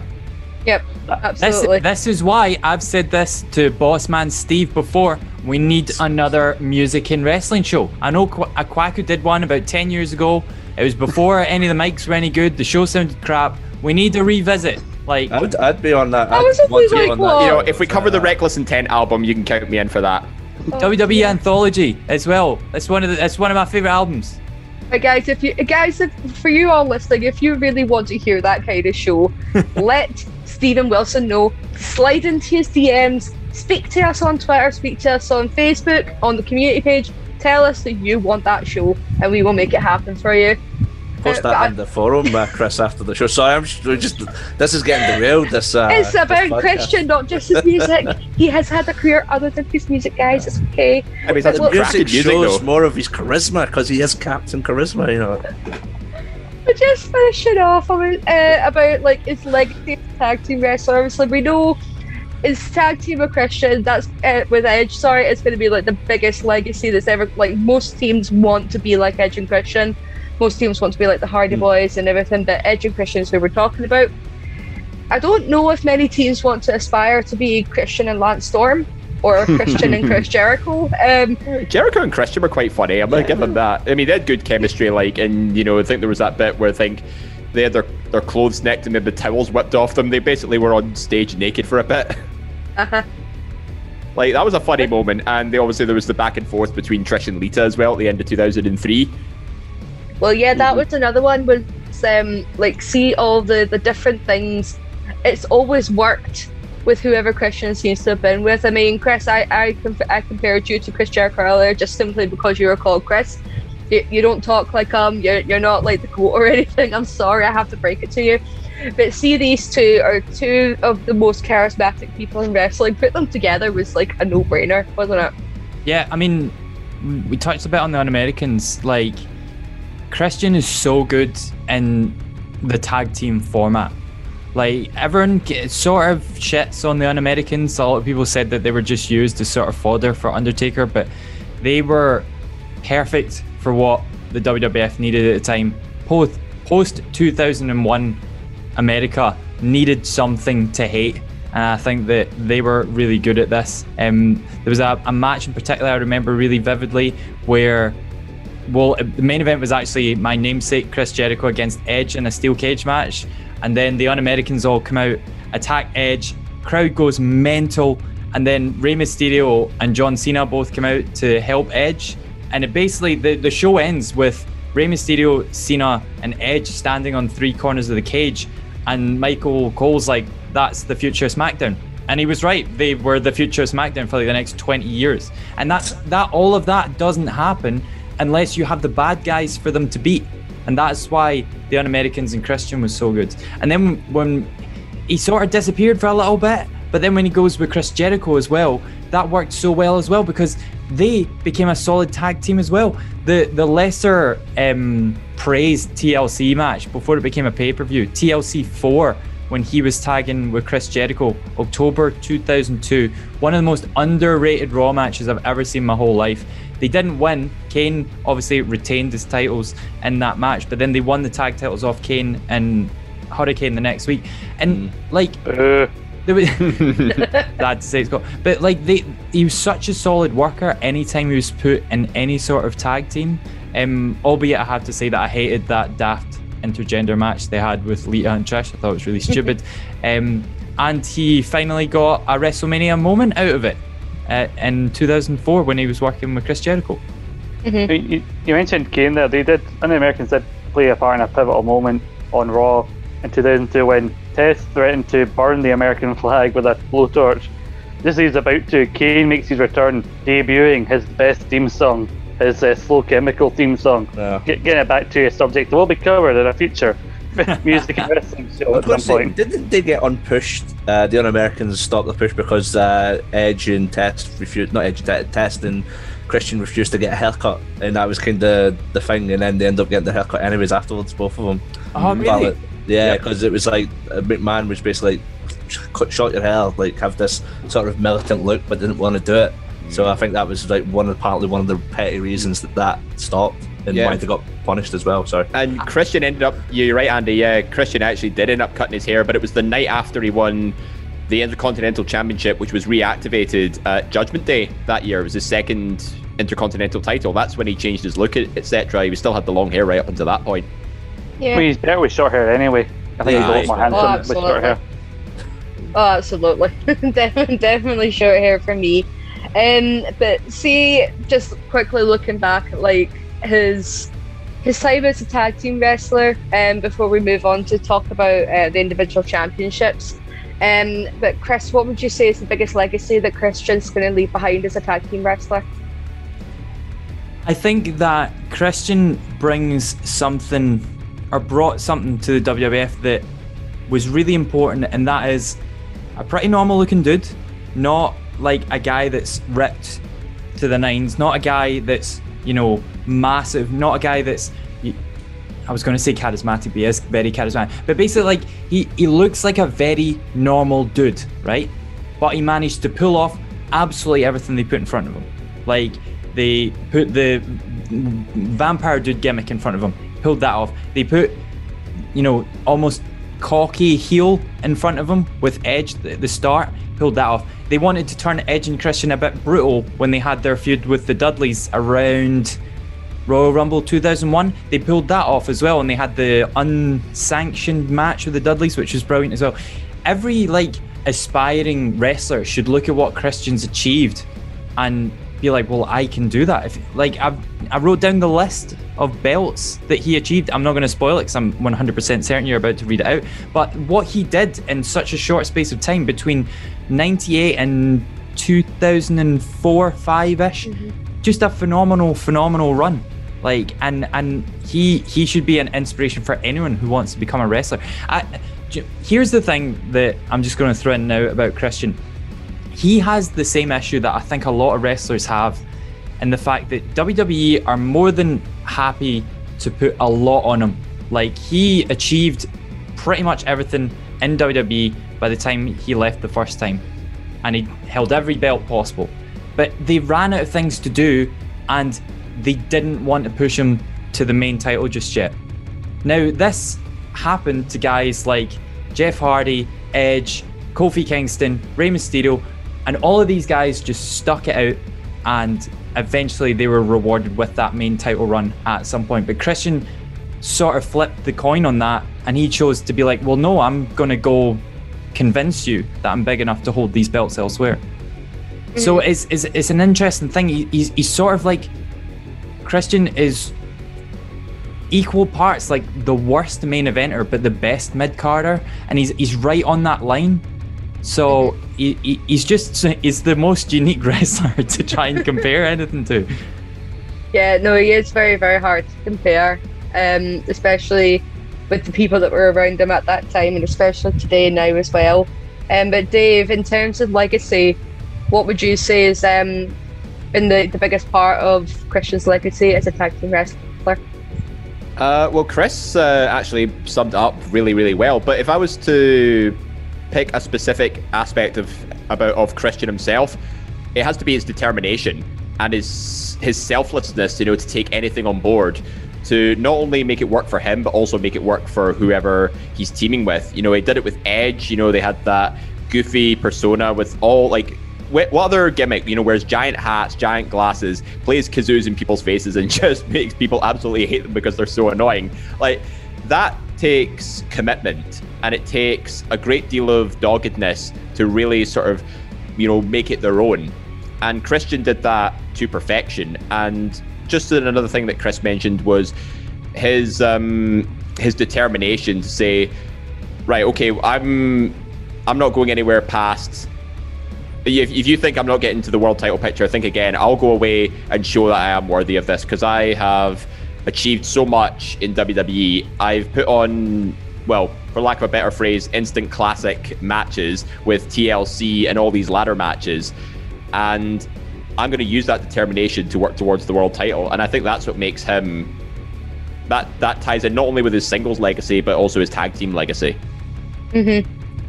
Yep, uh, This, absolutely. this is why I've said this to boss man Steve before. We need another music in wrestling show. I know Qu- uh, Aquaku did one about 10 years ago. It was before any of the mics were any good. The show sounded crap. We need a revisit. Like, I'd, I'd be on that. I I'd was want to always like, on that. You know, if we cover the Reckless Intent album, you can count me in for that. Oh, WWE Anthology as well. It's one of the, it's one of my favorite albums. But guys, if you guys, if, for you all listening, if you really want to hear that kind of show, let Stephen Wilson know. Slide into his DMs. Speak to us on Twitter. Speak to us on Facebook on the community page. Tell us that you want that show, and we will make it happen for you. Post that I- in the forum, uh, Chris, after the show. Sorry, I'm just, just this is getting derailed. This uh, it's about podcast. Christian, not just his music. he has had a career other than his music, guys. It's okay. I mean, that's Well, The music music shows though. more of his charisma because he is Captain Charisma. You know. But just finishing off about, uh, about like his legacy as a tag team wrestler. Obviously, we know his tag team with Christian. That's uh, with Edge. Sorry, it's going to be like the biggest legacy that's ever. Like most teams want to be like Edge and Christian. Most teams want to be like the Hardy Boys and everything. But Edge and Christian is who we're talking about. I don't know if many teams want to aspire to be Christian and Lance Storm or Christian and Chris Jericho. Um, Jericho and Christian were quite funny. I'm gonna give them that. I mean, they had good chemistry. Like, and you know, I think there was that bit where I think they had their, their clothes necked and had the towels whipped off them. They basically were on stage naked for a bit. uh-huh. Like that was a funny moment, and they obviously there was the back and forth between Trish and Lita as well at the end of 2003. Well, yeah, that was another one. Was um, like see all the the different things. It's always worked with whoever Christian seems to have been with. I mean, Chris, I I, conf- I compared you to Chris Jericho earlier just simply because you were called Chris. You, you don't talk like um you're you're not like the goat or anything. I'm sorry, I have to break it to you. But see, these two are two of the most charismatic people in wrestling. Put them together was like a no-brainer, wasn't it? Yeah, I mean, we touched a bit on the Un-Americans. Like, Christian is so good in the tag team format. Like, everyone sort of shits on the Un-Americans. A lot of people said that they were just used as sort of fodder for Undertaker, but they were perfect for what the WWF needed at the time. Post post 2001 America needed something to hate, and I think that they were really good at this. Um, there was a, a match in particular I remember really vividly where, well, uh, the main event was actually my namesake Chris Jericho against Edge in a steel cage match, and then the Un-Americans all come out, attack Edge, crowd goes mental, and then Rey Mysterio and John Cena both come out to help Edge, and it basically the, the show ends with Rey Mysterio, Cena, and Edge standing on three corners of the cage, and Michael Cole's like, "That's the future SmackDown," and he was right. They were the future of SmackDown for like the next 20 years, and that's that. All of that doesn't happen unless you have the bad guys for them to beat, and that's why the Un-Americans and Christian was so good. And then when he sort of disappeared for a little bit. But then when he goes with Chris Jericho as well, that worked so well as well because they became a solid tag team as well. The the lesser um, praised TLC match before it became a pay per view, TLC 4, when he was tagging with Chris Jericho, October 2002, one of the most underrated Raw matches I've ever seen my whole life. They didn't win. Kane obviously retained his titles in that match, but then they won the tag titles off Kane and Hurricane the next week. And like Uh, there was bad to say it's got but like they he was such a solid worker anytime he was put in any sort of tag team. Um albeit i have to say that i hated that daft intergender match they had with lita and trish. I thought it was really stupid. Um and he finally got a wrestlemania moment out of it uh, in 2004 when he was working with chris jericho you, you- you mentioned Kane there. They did, and the Americans did play a part in a pivotal moment on Raw in 2002 when Test threatened to burn the American flag with a blowtorch. just as he's about to, Kane makes his return, debuting his best theme song, his uh, slow chemical theme song. Yeah. Get, getting it back to a subject that will be covered in a future music and wrestling show at some point. Didn't they get unpushed? Uh, the Un-Americans stopped the push because uh, Edge and Test refused, not Edge, Te- Test and Christian refused to get a haircut, and that was kind of the thing. And then they end up getting the haircut anyways afterwards, both of them. Oh, really? But, yeah, because it was like uh, McMahon was basically like, cut short your hair, like have this sort of militant look, but didn't want to do it. So I think that was like one of partly one of the petty reasons that that stopped and Yeah. why they got punished as well. So And Christian ended up, you're right, Andy. Yeah, Christian actually did end up cutting his hair, but it was the night after he won the Intercontinental Championship, which was reactivated at Judgment Day that year. It was his second Intercontinental title. That's when he changed his look, etc. He still had the long hair right up until that point. Yeah. mean, he's better with short hair anyway. I think Yeah, he's a lot he's- more Oh, handsome with short hair. Oh, absolutely. definitely, definitely short hair for me. Um, but see, just quickly looking back like his his time as a tag team wrestler, um, before we move on to talk about uh, the individual championships. Um, but Chris, what would you say is the biggest legacy that Christian's going to leave behind as a tag team wrestler? I think that Christian brings something or brought something to the WWF that was really important, and that is a pretty normal looking dude, not like a guy that's ripped to the nines, not a guy that's, you know, massive, not a guy that's. I was going to say charismatic, but he is very charismatic. But basically, like, he, he looks like a very normal dude, right? But he managed to pull off absolutely everything they put in front of him. Like, they put the vampire dude gimmick in front of him, pulled that off. They put, you know, almost cocky heel in front of him with Edge at the start, pulled that off. They wanted to turn Edge and Christian a bit brutal when they had their feud with the Dudleys around Royal Rumble 2001. They pulled that off as well, and they had the unsanctioned match with the Dudleys, which was brilliant as well. Every like aspiring wrestler should look at what Christian's achieved and be like, well, I can do that. If like I, I wrote down the list of belts that he achieved. I'm not going to spoil it because I'm 100% certain you're about to read it out. But what he did in such a short space of time between 98 and 2004, five ish, mm-hmm. just a phenomenal, phenomenal run. Like, and and he he should be an inspiration for anyone who wants to become a wrestler. I, here's the thing that I'm just going to throw in now about Christian he has the same issue that I think a lot of wrestlers have, and the fact that WWE are more than happy to put a lot on him. Like he achieved pretty much everything in WWE by the time he left the first time, and he held every belt possible. But they ran out of things to do, and they didn't want to push him to the main title just yet. Now, this happened to guys like Jeff Hardy, Edge, Kofi Kingston, Rey Mysterio, and all of these guys just stuck it out and eventually they were rewarded with that main title run at some point. But Christian sort of flipped the coin on that and he chose to be like, well, no, I'm going to go convince you that I'm big enough to hold these belts elsewhere. So mm. it's, it's, it's an interesting thing. He, he's, he's sort of like Christian is equal parts like the worst main eventer but the best mid carder and he's he's right on that line so he, he, he's just he's the most unique wrestler to try and compare anything to Yeah, no, he is very, very hard to compare, um, especially with the people that were around him at that time, and especially today now as well. Um, but Dave, in terms of legacy, what would you say is um, been the, the biggest part of Christian's legacy as a tag team wrestler? Uh, well, Chris uh, actually summed it up really, really well. But if I was to pick a specific aspect of about of Christian himself, it has to be his determination and his his selflessness. You know, to take anything on board, to not only make it work for him, but also make it work for whoever he's teaming with. You know, he did it with Edge. You know, they had that goofy persona with all like what other gimmick, you know, wears giant hats, giant glasses, plays kazoos in people's faces, and just makes people absolutely hate them because they're so annoying. Like that takes commitment, and it takes a great deal of doggedness to really sort of, you know, make it their own. And Christian did that to perfection. And just another thing that Chris mentioned was his um, his determination to say, right, okay, I'm I'm not going anywhere past if, if you think I'm not getting to the world title picture, think again. I'll go away and show that I am worthy of this because I have achieved so much in WWE. I've put on, well, for lack of a better phrase, instant classic matches with TLC and all these ladder matches. And I'm going to use that determination to work towards the world title. And I think that's what makes him. That, that ties in not only with his singles legacy, but also his tag team legacy. Mm-hmm.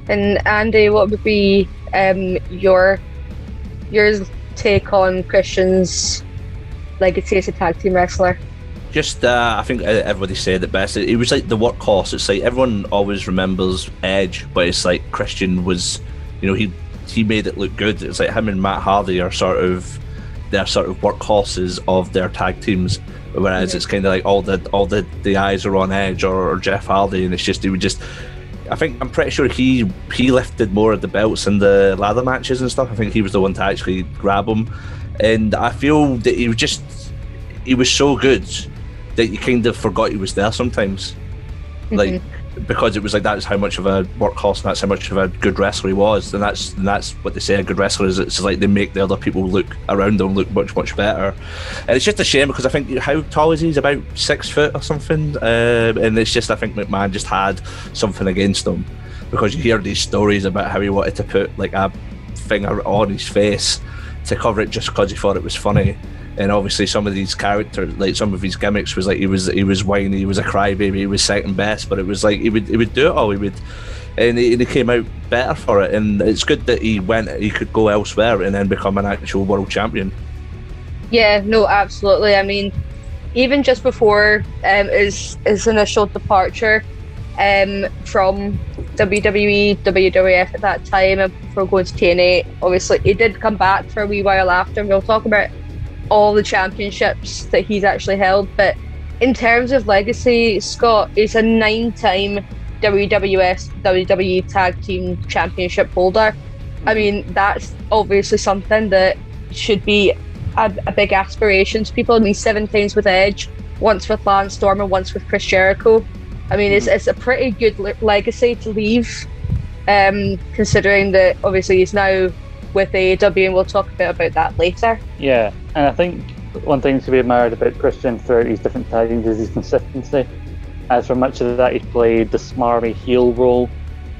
And Andy, what would be um, your your take on Christian's legacy as a tag team wrestler? Just, uh, I think everybody said it best. It, it was like the workhorse. It's like everyone always remembers Edge, but it's like Christian was, you know, he he made it look good. It's like him and Matt Hardy are sort of they're sort of workhorses of their tag teams. Whereas mm-hmm. it's kind of like all the all the, the eyes are on Edge or, or Jeff Hardy, and it's just he would just I think I'm pretty sure he he lifted more of the belts in the ladder matches and stuff. I think he was the one to actually grab them, and I feel that he was just he was so good that you kind of forgot he was there sometimes. Mm-hmm. Like because it was like that's how much of a workhorse and that's how much of a good wrestler he was, and that's and that's what they say a good wrestler is. It's like they make the other people look around them look much much better, and it's just a shame because I think how tall is he? He's about six foot or something, uh, and it's just I think McMahon just had something against him because you hear these stories about how he wanted to put like a finger on his face to cover it just because he thought it was funny and obviously some of these characters, like some of his gimmicks, was like he was he was whiny, he was a crybaby, he was second best, but it was like he would he would do it all, he would, and he, and he came out better for it, and it's good that he went, he could go elsewhere and then become an actual world champion. Yeah, no, absolutely. I mean, even just before um, his his initial departure um, from WWE, WWF at that time, and before going to TNA, obviously he did come back for a wee while after. And we'll talk about all the championships that he's actually held. But in terms of legacy, Scott is a nine-time WWF WWE Tag Team Championship holder. I mean, that's obviously something that should be a, a big aspiration to people. I mean, seven times with Edge, once with Lance Storm, and once with Chris Jericho. I mean, it's, it's a pretty good le- legacy to leave, um, considering that obviously he's now with AEW, and we'll talk a bit about that later. Yeah, and I think one thing to be admired about Christian throughout these different titles is his consistency. As for much of that, he's played the smarmy heel role,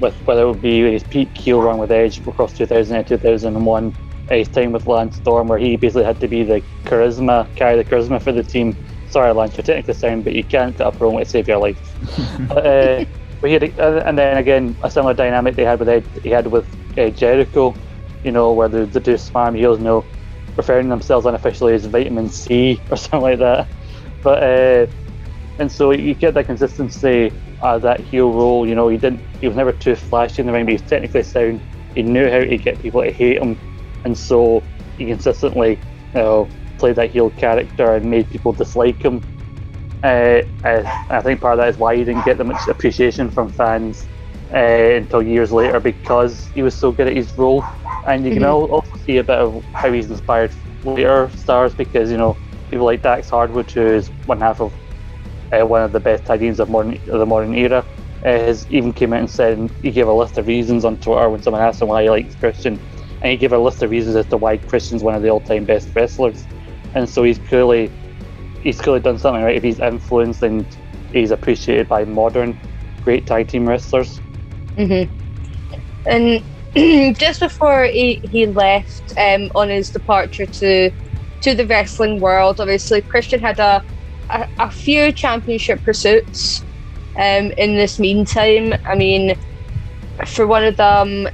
with whether it would be his peak heel run with Edge across 2000 and 2001, his time with Lance Storm, where he basically had to be the charisma, carry the charisma for the team. Sorry, Lance, you're technically sound, but you can't get up wrong to save your life. but, uh, but he had, uh, and then again, a similar dynamic they had with Ed, he had with uh, Jericho, you know, where the, the two smarmy heels, you know, referring themselves unofficially as vitamin C or something like that. But uh, and so you get that consistency uh, that heel role. You know, he didn't. He was never too flashy in the ring, but he's technically sound. He knew how to get people to hate him, and so he consistently, you know, played that heel character and made people dislike him. Uh, I think part of that is why he didn't get that much appreciation from fans uh, until years later because he was so good at his role. And you can mm-hmm. also see a bit of how he's inspired later stars because you know people like Dax Harwood, who is one half of uh, one of the best tag teams of modern of the modern era, uh, has even came out and said he gave a list of reasons on Twitter when someone asked him why he likes Christian, and he gave a list of reasons as to why Christian's one of the all-time best wrestlers. And so he's clearly he's clearly done something right if he's influenced and he's appreciated by modern great tag team wrestlers. Mm-hmm. And just before he, he left um, on his departure to to the wrestling world, obviously Christian had a a, a few championship pursuits um, in this meantime. I mean, for one of them,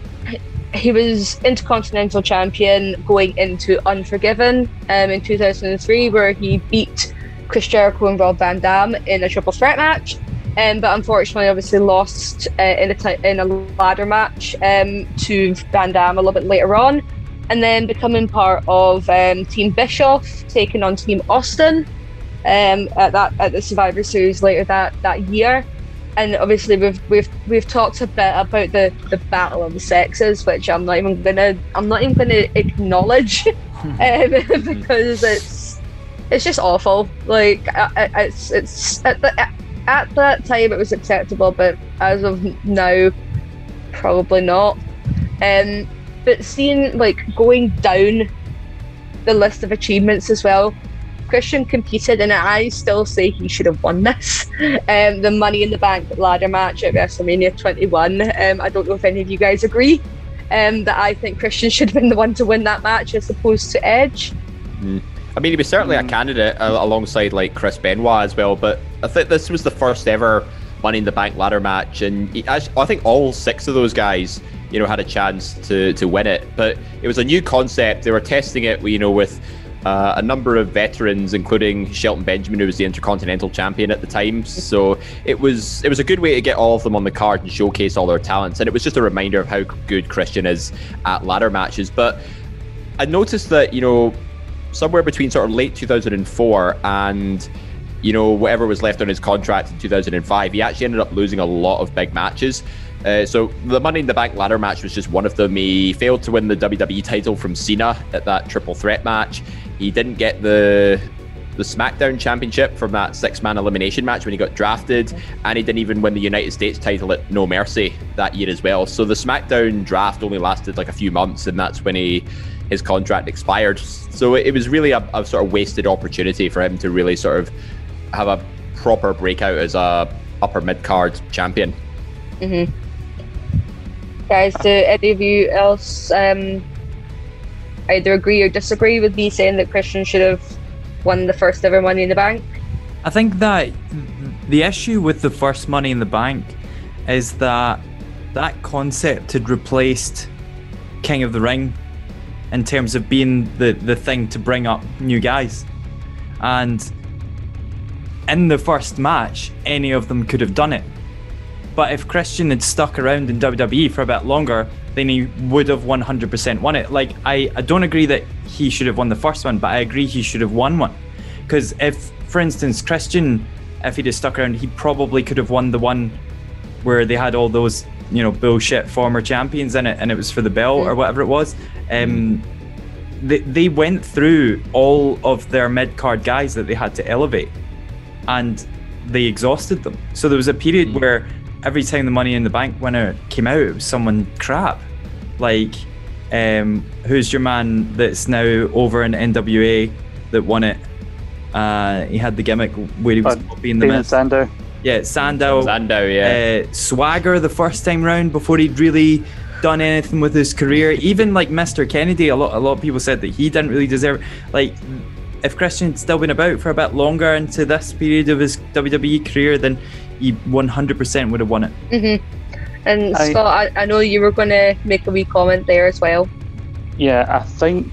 he was Intercontinental Champion going into Unforgiven um, in 2003, where he beat Chris Jericho and Rob Van Dam in a triple threat match um, but unfortunately, obviously lost uh, in a t- in a ladder match um, to Van a little bit later on, and then becoming part of um, Team Bischoff, taking on Team Austin um, at that at the Survivor Series later that that year. And obviously, we've we've we've talked a bit about the, the battle of the sexes, which I'm not even gonna I'm not even gonna acknowledge um, because it's it's just awful. Like it's it's the, at that time it was acceptable, but as of now, probably not. Um, But seeing like going down the list of achievements as well, Christian competed, and I still say he should have won this. Um, the Money in the Bank ladder match at WrestleMania 21. Um, I don't know if any of you guys agree um, that I think Christian should have been the one to win that match as opposed to Edge. I mean, he was certainly a candidate uh, alongside like Chris Benoit as well. But I think this was the first ever Money in the Bank ladder match, and he, I I think all six of those guys, you know, had a chance to to win it. But it was a new concept. They were testing it, you know, with uh, a number of veterans, including Shelton Benjamin, who was the Intercontinental Champion at the time. So it was it was a good way to get all of them on the card and showcase all their talents. And it was just a reminder of how good Christian is at ladder matches. But I noticed that you know somewhere between sort of late 2004 and you know whatever was left on his contract in 2005 he actually ended up losing a lot of big matches. Uh, so the money in the bank ladder match was just one of them. He failed to win the wwe title from cena at that triple threat match. He didn't get the the SmackDown Championship from that six man elimination match when he got drafted, and he didn't even win the United States title at No Mercy that year as well. So the SmackDown draft only lasted like a few months, and that's when he his contract expired. So it was really a, a sort of wasted opportunity for him to really sort of have a proper breakout as a upper mid card champion. Mhm. Guys, do any of you else um, either agree or disagree with me saying that Christian should have won the first ever Money in the Bank? I think that the issue with the first Money in the Bank is that that concept had replaced King of the Ring in terms of being the, the thing to bring up new guys. And in the first match, any of them could have done it. But if Christian had stuck around in WWE for a bit longer, then he would have 100% won it. Like, I, I don't agree that he should have won the first one, but I agree he should have won one. Because if, for instance, Christian, if he'd have stuck around, he probably could have won the one where they had all those, you know, bullshit former champions in it and it was for the belt or whatever it was. Um, they, they went through all of their mid card guys that they had to elevate and they exhausted them. So there was a period where every time the Money in the Bank winner came out, it was someone crap. Like, um, who's your man that's now over in NWA that won it? Uh, he had the gimmick where he was Uh, being the Miz. Sandow. Yeah, Sandow. Sandow, yeah. Uh, Swagger the first time round before he'd really done anything with his career. Even like Mr. Kennedy, a lot a lot of people said that he didn't really deserve. Like, if Christian had still been about for a bit longer into this period of his WWE career, then he 100% would have won it. Mhm. And I- Scott, I, I know you were going to make a wee comment there as well. Yeah, I think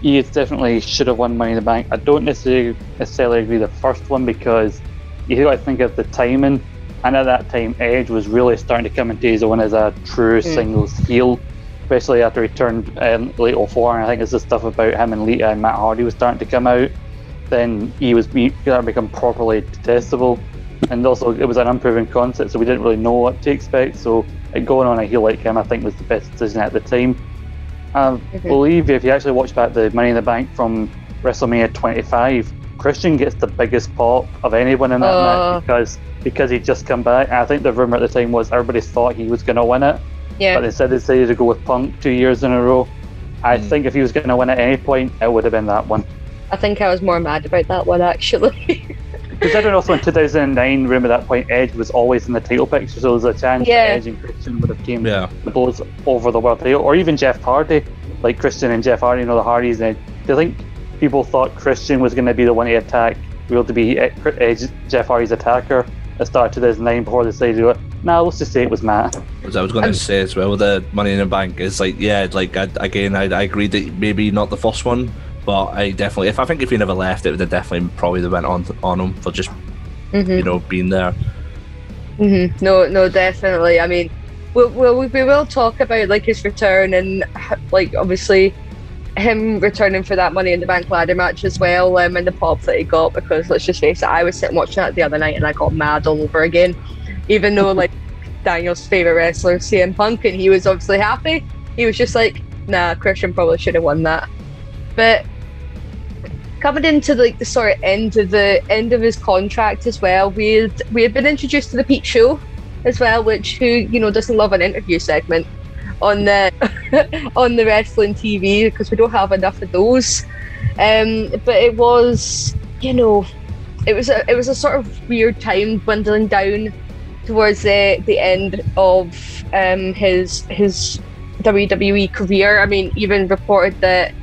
he definitely should have won Money in the Bank. I don't necessarily necessarily agree the first one because you got to think of the timing. And at that time, Edge was really starting to come into his own as a true singles heel, especially after he turned um, late 04. And I think it's the stuff about him and Lita and Matt Hardy was starting to come out. Then he was be, starting to become properly detestable. And also, it was an unproven concept, so we didn't really know what to expect. So, going on a heel like him, I think, was the best decision at the time. I believe if you actually watch back the Money in the Bank from WrestleMania 25, Christian gets the biggest pop of anyone in that Uh. match because because he'd just come back. I think the rumor at the time was everybody thought he was going to win it, Yeah. but instead they decided to go with Punk two years in a row. I think if he was going to win at any point, it would have been that one. I think I was more mad about that one actually. Considering also in 2009, remember that point, Edge was always in the title picture, so there's a chance Yeah. that Edge and Christian would have came Yeah. both over the world title, or even Jeff Hardy, like Christian and Jeff Hardy, you know, the Hardys. And do you think people thought Christian was going to be the one to attack, real to be eh, eh, Jeff Hardy's attacker at the start of 2009 before they decided to do it? Nah, let's just say it was Matt. As I was going to say as well, the Money in the Bank is like, yeah, like I, again, I, I agree that maybe not the first one, but I definitely, if I think if he never left, it would have definitely probably went on on him for just mm-hmm. you know being there. hmm No, no, definitely. I mean, we'll, we'll, we will talk about like his return and like obviously him returning for that Money in the Bank ladder match as well, um, and the pop that he got because let's just face it, I was sitting watching that the other night and I got mad all over again, even though like Daniel's favorite wrestler CM Punk and he was obviously happy. He was just like, nah, Christian probably should have won that, but coming into like the sort of end of the end of his contract as well, we had we had been introduced to the Peep Show as well, which who you know doesn't love an interview segment on the on the wrestling TV because we don't have enough of those. Um, but it was, you know, it was a it was a sort of weird time dwindling down towards the the end of um, his his WWE career. I mean, even reported that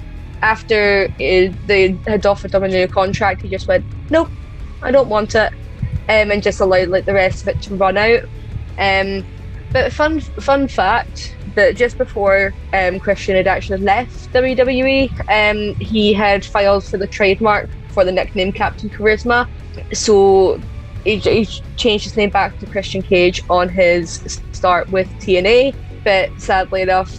after they had offered him a new contract, he just went, "Nope, I don't want it," um, and just allowed like the rest of it to run out. Um, but fun fun fact that just before um, Christian had actually left WWE, um, he had filed for the trademark for the nickname Captain Charisma. So he, he changed his name back to Christian Cage on his start with TNA, but sadly enough,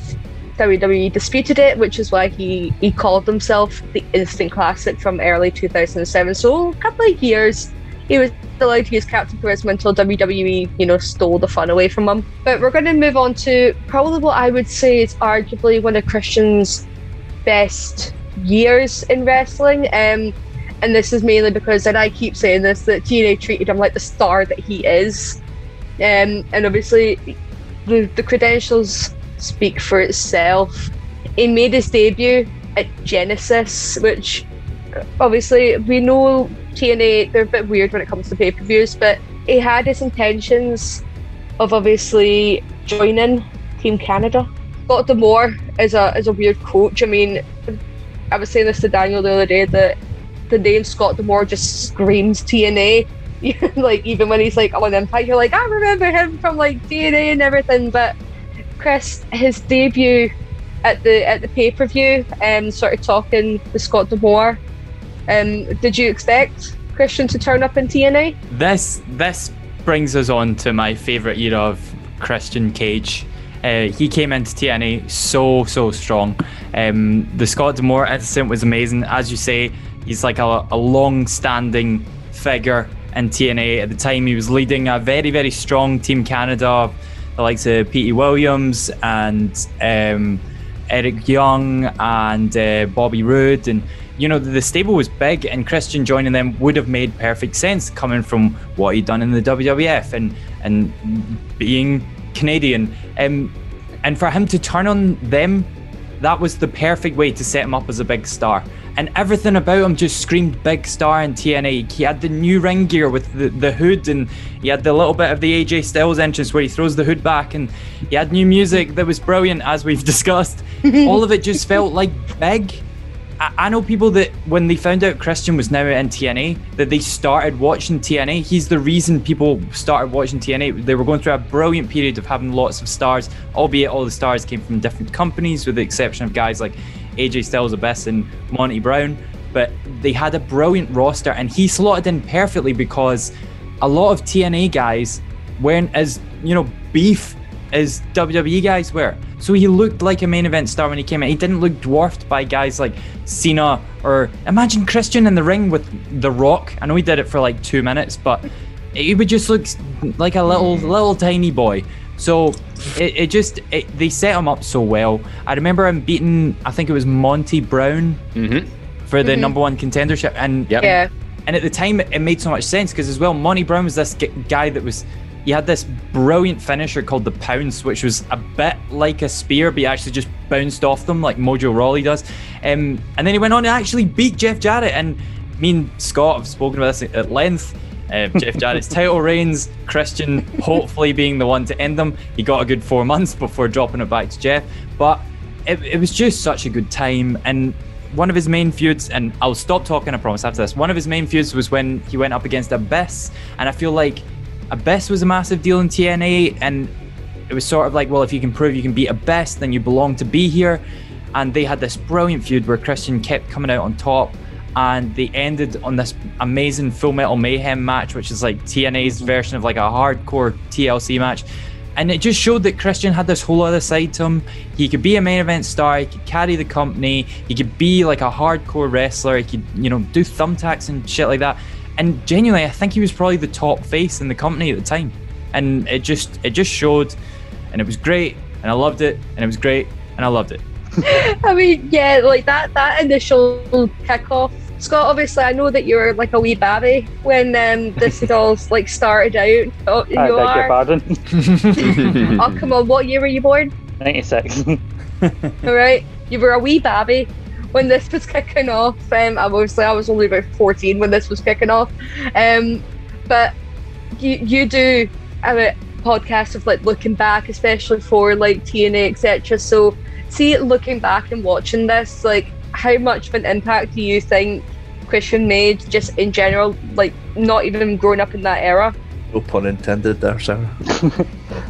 WWE disputed it, which is why he, he called himself the Instant Classic from early 2007. So a couple of years he was allowed to use Captain Charisma until WWE, you know, stole the fun away from him. But we're going to move on to probably what I would say is arguably one of Christian's best years in wrestling. Um, and this is mainly because, and I keep saying this, that TNA treated him like the star that he is. Um, and obviously, the, the credentials speak for itself. He made his debut at Genesis, which obviously we know TNA they're a bit weird when it comes to pay per views, but he had his intentions of obviously joining Team Canada. Scott D'Amore is a is a weird coach. I mean, I was saying this to Daniel the other day that the name Scott D'Amore just screams TNA. like even when he's like on Impact, you're like, I remember him from like TNA and everything. But Chris, his debut at the at the pay per view, um, sort of talking with Scott D'Amore. Um, did you expect Christian to turn up in TNA? This this brings us on to my favorite era of Christian Cage. Uh, he came into TNA so so strong. Um, the Scott D'Amore incident was amazing, as you say. He's like a, a long-standing figure in TNA. At the time, he was leading a very very strong Team Canada, the likes of Pete Williams and um, Eric Young and uh, Bobby Roode and you know, the stable was big, and Christian joining them would have made perfect sense coming from what he'd done in the WWF and and being Canadian. Um, and for him to turn on them, that was the perfect way to set him up as a big star. And everything about him just screamed big star in TNA. He had the new ring gear with the, the hood, and he had the little bit of the AJ Styles entrance where he throws the hood back, and he had new music that was brilliant, as we've discussed. All of it just felt like big I, know people that when they found out Christian was now in TNA, that they started watching TNA. He's the reason people started watching TNA. They were going through a brilliant period of having lots of stars, albeit all the stars came from different companies, with the exception of guys like AJ Styles Abyss and Monty Brown. But they had a brilliant roster, and he slotted in perfectly because a lot of TNA guys weren't as you know beef as WWE guys were. So he looked like a main event star when he came in. He didn't look dwarfed by guys like Cena or imagine Christian in the ring with The Rock. I know he did it for like two minutes, but he would just look like a little little tiny boy. So it, it just it, they set him up so well. I remember him beating I think it was Monty Brown Mhm. for the Mhm. number one contendership, and Yep. Yeah. and at the time, it made so much sense because as well, Monty Brown was this guy that was. He had this brilliant finisher called the Pounce, which was a bit like a spear, but he actually just bounced off them like Mojo Rawley does. Um, and then he went on to actually beat Jeff Jarrett. And me and Scott have spoken about this at length. Uh, Jeff Jarrett's title reigns, Christian hopefully being the one to end them. He got a good four months before dropping it back to Jeff. But it, it was just such a good time. And one of his main feuds, and I'll stop talking, I promise, after this. One of his main feuds was when he went up against Abyss, and I feel like Abyss was a massive deal in TNA, and it was sort of like, well, if you can prove you can beat Abyss, then you belong to be here. And they had this brilliant feud where Christian kept coming out on top, and they ended on this amazing Full Metal Mayhem match, which is like TNA's mm-hmm. version of like a hardcore TLC match. And it just showed that Christian had this whole other side to him. He could be a main event star, he could carry the company, he could be like a hardcore wrestler, he could, you know, do thumbtacks and shit like that. And genuinely, I think he was probably the top face in the company at the time. And it just it just showed and it was great and I loved it and it was great and I loved it. I mean, yeah, like that that initial kickoff. Scott, obviously, I know that you were like a wee baby when um, this had all like started out. Oh, you I beg your are. pardon. Oh, come on! What year were you born? 96. All right, you were a wee babby when this was kicking off. Um, I was I was only about fourteen when this was kicking off. Um, but you you do a podcast of like looking back, especially for like TNA etc. So see, looking back and watching this, like how much of an impact do you think Christian made just in general, like not even growing up in that era? No pun intended there, Sarah.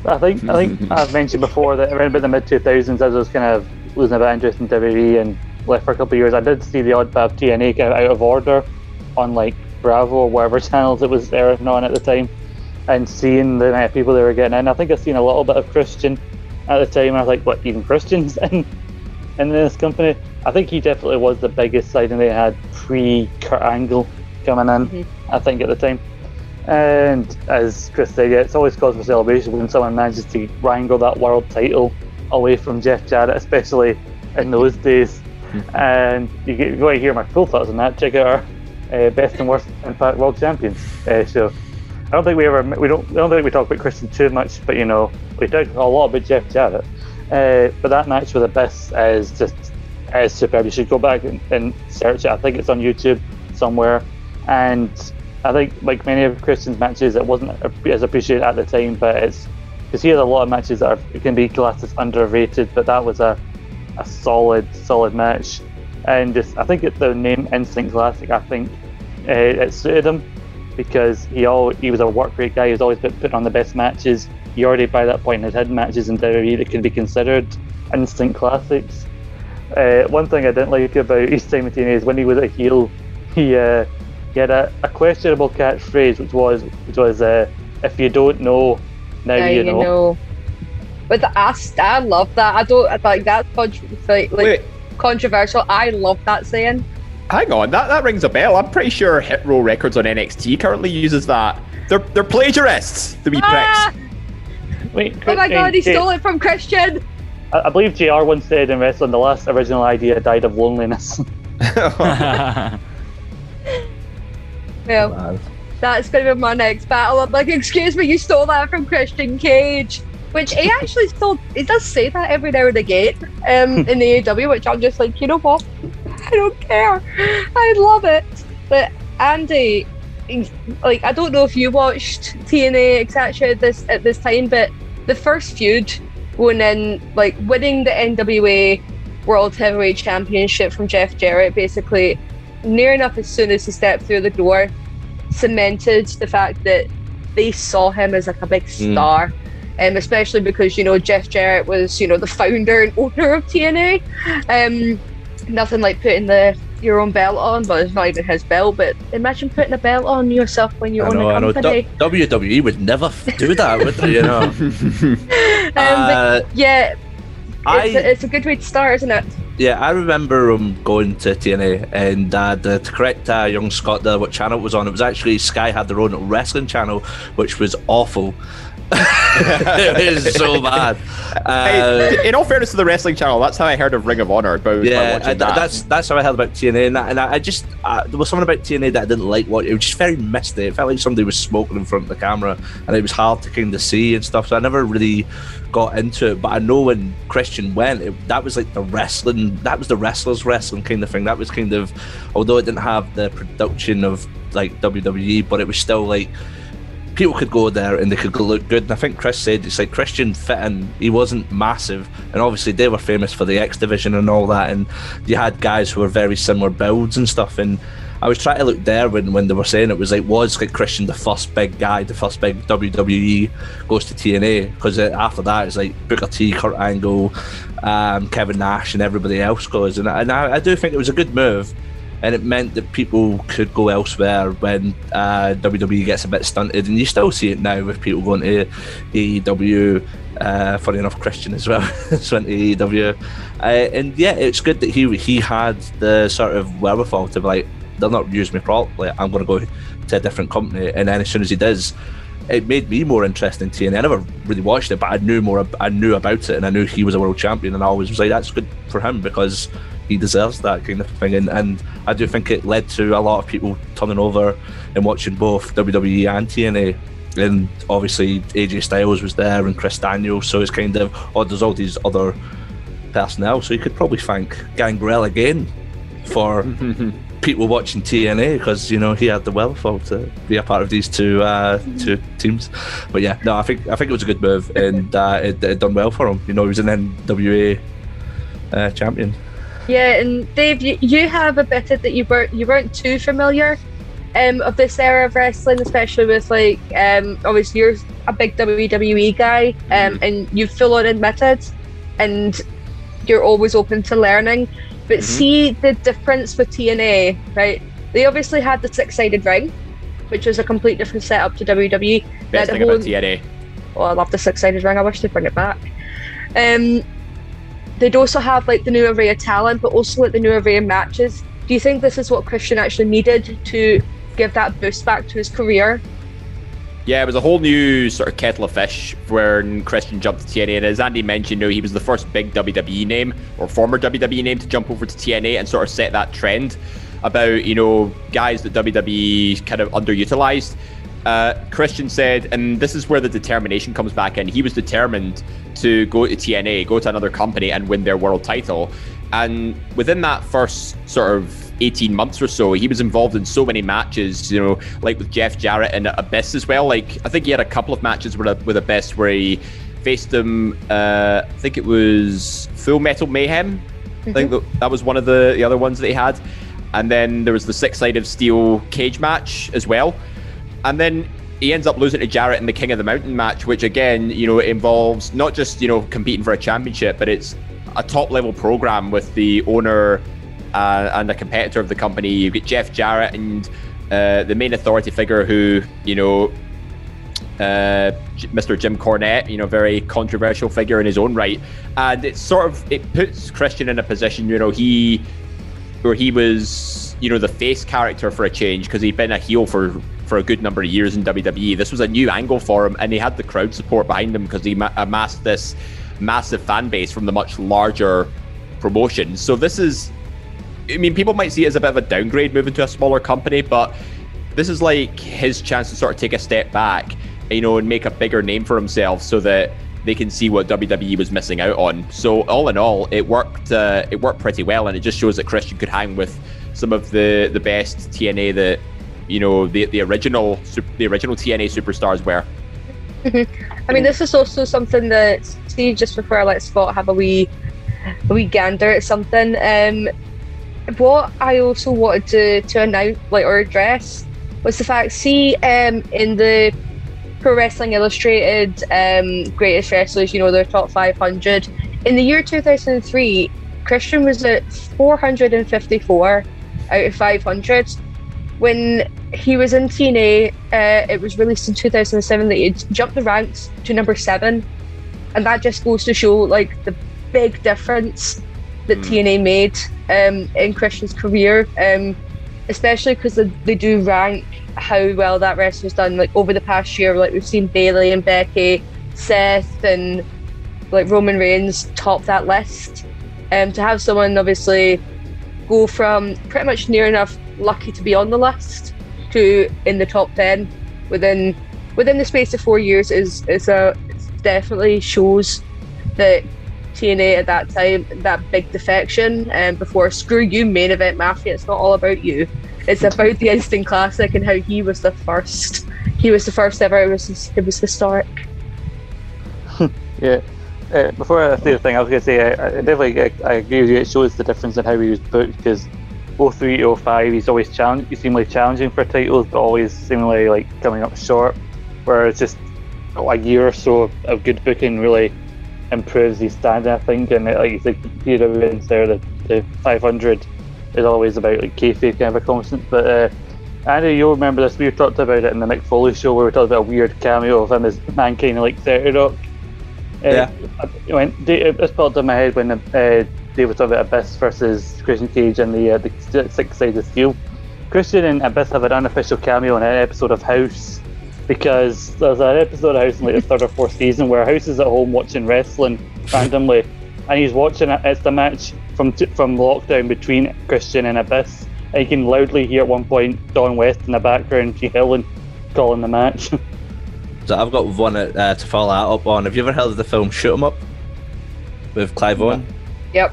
I think I think I've mentioned before that around about the mid two thousands, I was kind of losing a bit of interest in WWE and left for a couple of years, I did see the odd bit of TNA kind of out of order on like Bravo or whatever channels it was airing on at the time, and seeing the amount of people they were getting in. I think I've seen a little bit of Christian at the time, and I was like, what even Christians in in this company? I think he definitely was the biggest signing they had pre Kurt Angle coming in. Mhm. I think at the time. And as Chris said, yeah, it's always cause for celebration when someone manages to wrangle that world title away from Jeff Jarrett, especially in those days. And you get, you to hear my full thoughts on that. Check out our uh, best and worst Impact World Champions uh, show. I don't think we ever we don't I don't think we talk about Christian too much, but you know we talk a lot about Jeff Jarrett. Uh, but that match with Abyss is just is superb. You should go back and, and search it. I think it's on YouTube somewhere. And I think like many of Christian's matches, it wasn't as appreciated at the time, but it's because he has a lot of matches that are, can be classed as underrated. But that was a a solid solid match, and just I think it, the name Instant Classic. I think uh, it suited him because he all he was a work rate guy. He was always put, putting on the best matches. He already by that point had had matches in WWE that could be considered instant classics. Uh, one thing I didn't like about his time TNA is when he was a heel, he uh, he had a, a questionable catchphrase, which was which was uh, "If you don't know, now, Now you, know. But the, I, I love that. I don't like that's contr like, like Wait, controversial. I love that saying. hang on, that, that rings a bell. I'm pretty sure Hit Row Records on NXT currently uses that. They're they're plagiarists, the wee Ah! pricks. Wait, Oh my god, he stole it from Christian. I, I believe Jr. once said in wrestling, the last original idea died of loneliness. Well, Man. that's gonna be my next battle. I'm like, excuse me, you stole that from Christian Cage. Which he actually still he does say that every now and again um, in the AEW, which I'm just like, you know what? I don't care. I love it. But Andy, like I don't know if you watched TNA etc. at this at this time, but the first feud going in, like winning the NWA World Heavyweight Championship from Jeff Jarrett, basically near enough as soon as he stepped through the door, cemented the fact that they saw him as like a big Mm. Star. Um, especially because you know Jeff Jarrett was you know the founder and owner of TNA. Um, nothing like putting the your own belt on, but it's not even his belt. But imagine putting a belt on yourself when you I own know, a I know. company. WWE would never f- do that, would they? You know. Um, Uh, yeah, I it's, a, it's a good way to start, isn't it? Yeah, I remember um, going to TNA and uh, the, to correct uh, young Scott there, what channel it was on. It was actually Sky had their own wrestling channel, which was awful. It was so bad. Uh, Hey, in all fairness to the wrestling channel, that's how I heard of Ring of Honor. By, by yeah, watching I- that. that's that's how I heard about TNA, and, I- and I I just uh, there was something about TNA that I didn't like. What it was just very misty. It felt like somebody was smoking in front of the camera, and it was hard to kind of see and stuff. So I never really got into it. But I know when Christian went, it, that was like the wrestling. That was the wrestlers wrestling kind of thing. That was kind of, although it didn't have the production of like WWE, but it was still like people could go there and they could look good. And I think Chris said it's like Christian fit in. He wasn't massive, and obviously they were famous for the X division and all that. And you had guys who were very similar builds and stuff. And I was trying to look there when, when they were saying it was like was like Christian the first big guy, the first big WWE goes to TNA because after that it's like Booker T, Kurt Angle, um, Kevin Nash, and everybody else goes. And, and I, I do think it was a good move and it meant that people could go elsewhere when uh, WWE gets a bit stunted, and you still see it now with people going to AEW. Uh, funny enough, Christian as well just went to AEW, uh, and yeah, it's good that he he had the sort of wherewithal to be like, they're not using me properly. I'm going to go to a different company, and then as soon as he does. It made me more interested in TNA. I never really watched it, but I knew more. I knew about it, and I knew he was a world champion. And I always was like, "That's good for him because he deserves that kind of thing. And, and I do think it led to a lot of people turning over and watching both WWE and TNA. And obviously AJ Styles was there and Chris Daniels, so it's kind of oh, there's all these other personnel, so you could probably thank Gangrel again for people watching TNA because you know he had the wherewithal to be a part of these two uh, two teams. But yeah, no, I think I think it was a good move and uh, it, it done well for him. You know, he was an NWA uh, champion. Yeah, and Dave, you, you have a bit that you weren't you weren't too familiar um, of this era of wrestling, especially with like um, obviously you're a big WWE guy, um, and you've full on admitted, and you're always open to learning. But see the difference with TNA, right? They obviously had the six sided ring, which was a complete different setup to WWE. Best thing whole- about TNA. Oh, I love the six sided ring. I wish they'd bring it back. Um, they'd also have like the new array of talent, but also like the new array of matches. Do you think this is what Christian actually needed to give that boost back to his career? Yeah, it was a whole new sort of kettle of fish when Christian jumped to TNA. And as Andy mentioned, you know, he was the first big WWE name or former WWE name to jump over to TNA and sort of set that trend about, you know, guys that WWE kind of underutilized. Uh, Christian said, and this is where the determination comes back in. He was determined to go to TNA, go to another company, and win their world title. And within that first sort of 18 months or so, he was involved in so many matches, you know, like with Jeff Jarrett and Abyss as well. Like, I think he had a couple of matches with, with Abyss where he faced him, uh, I think it was Full Metal Mayhem. I think that, that was one of the, the other ones that he had. And then there was the six sided steel cage match as well. And then he ends up losing to Jarrett in the King of the Mountain match, which again, you know, involves not just, you know, competing for a championship, but it's a top level program with the owner uh, and a competitor of the company. You've got Jeff Jarrett and uh, the main authority figure who, you know, uh, Mr. Jim Cornette, you know, very controversial figure in his own right. And it sort of, it puts Christian in a position, you know, he, where he was, you know, the face character for a change because he'd been a heel for for a good number of years in WWE. This was a new angle for him, and he had the crowd support behind him because he ma- amassed this massive fan base from the much larger promotion. So this is, I mean, people might see it as a bit of a downgrade moving to a smaller company, but this is like his chance to sort of take a step back, you know, and make a bigger name for himself, so that they can see what WWE was missing out on. So all in all, it worked. Uh, it worked pretty well, and it just shows that Christian could hang with some of the the best TNA that you know the the original the original TNA superstars were. I mean, this is also something that Steve, just before I let Scott have a wee, a wee gander at something. Um, what I also wanted to to announce, like or address, was the fact. See, um, in the Pro Wrestling Illustrated um, greatest wrestlers, you know, their top 500. In the year 2003, Christian was at 454 out of 500. When he was in TNA, uh, it was released in 2007 that he jumped the ranks to number seven. And that just goes to show like the big difference that TNA made um, in Christian's career, um, especially because they, they do rank how well that wrestler's done. Like over the past year, like we've seen Bailey and Becky, Seth, and like Roman Reigns top that list. Um, to have someone obviously go from pretty much near enough lucky to be on the list to in the top ten within within the space of four years is is a definitely shows that TNA at that time that big defection and before screw you main event mafia it's not all about you it's about the instant classic and how he was the first he was the first ever it was it was historic Yeah. Uh, before I say the thing, I was to say I, I definitely I, I agree with you. It shows the difference in how he was booked because 03 to 05, he's always challenge, he's seemingly challenging for titles, but always seemingly like coming up short. Whereas just a year or so of, good booking really improves his standing, I think. And uh, like you said, Peter wins there, the, the 500 is always about like kayfabe kind of a constant. But uh, Andy, you'll remember this. We talked about it in the Mick Foley show where we talked about a weird cameo of him as mankind like 30 Rock. Uh, Yeah. It went. It just popped in my head when uh, Talking about Abyss versus Christian Cage and the uh, the six sided steel. Christian and Abyss have an unofficial cameo in an episode of House because there's an episode of House in like the third or fourth season where House is at home watching wrestling randomly, and he's watching it. It's the match from t- from lockdown between Christian and Abyss, and you can loudly hear at one point Don West in the background, G Hillen calling the match. So I've got one uh, to follow that up on. Have you ever heard of the film Shoot 'Em Up with Clive Owen? Yep.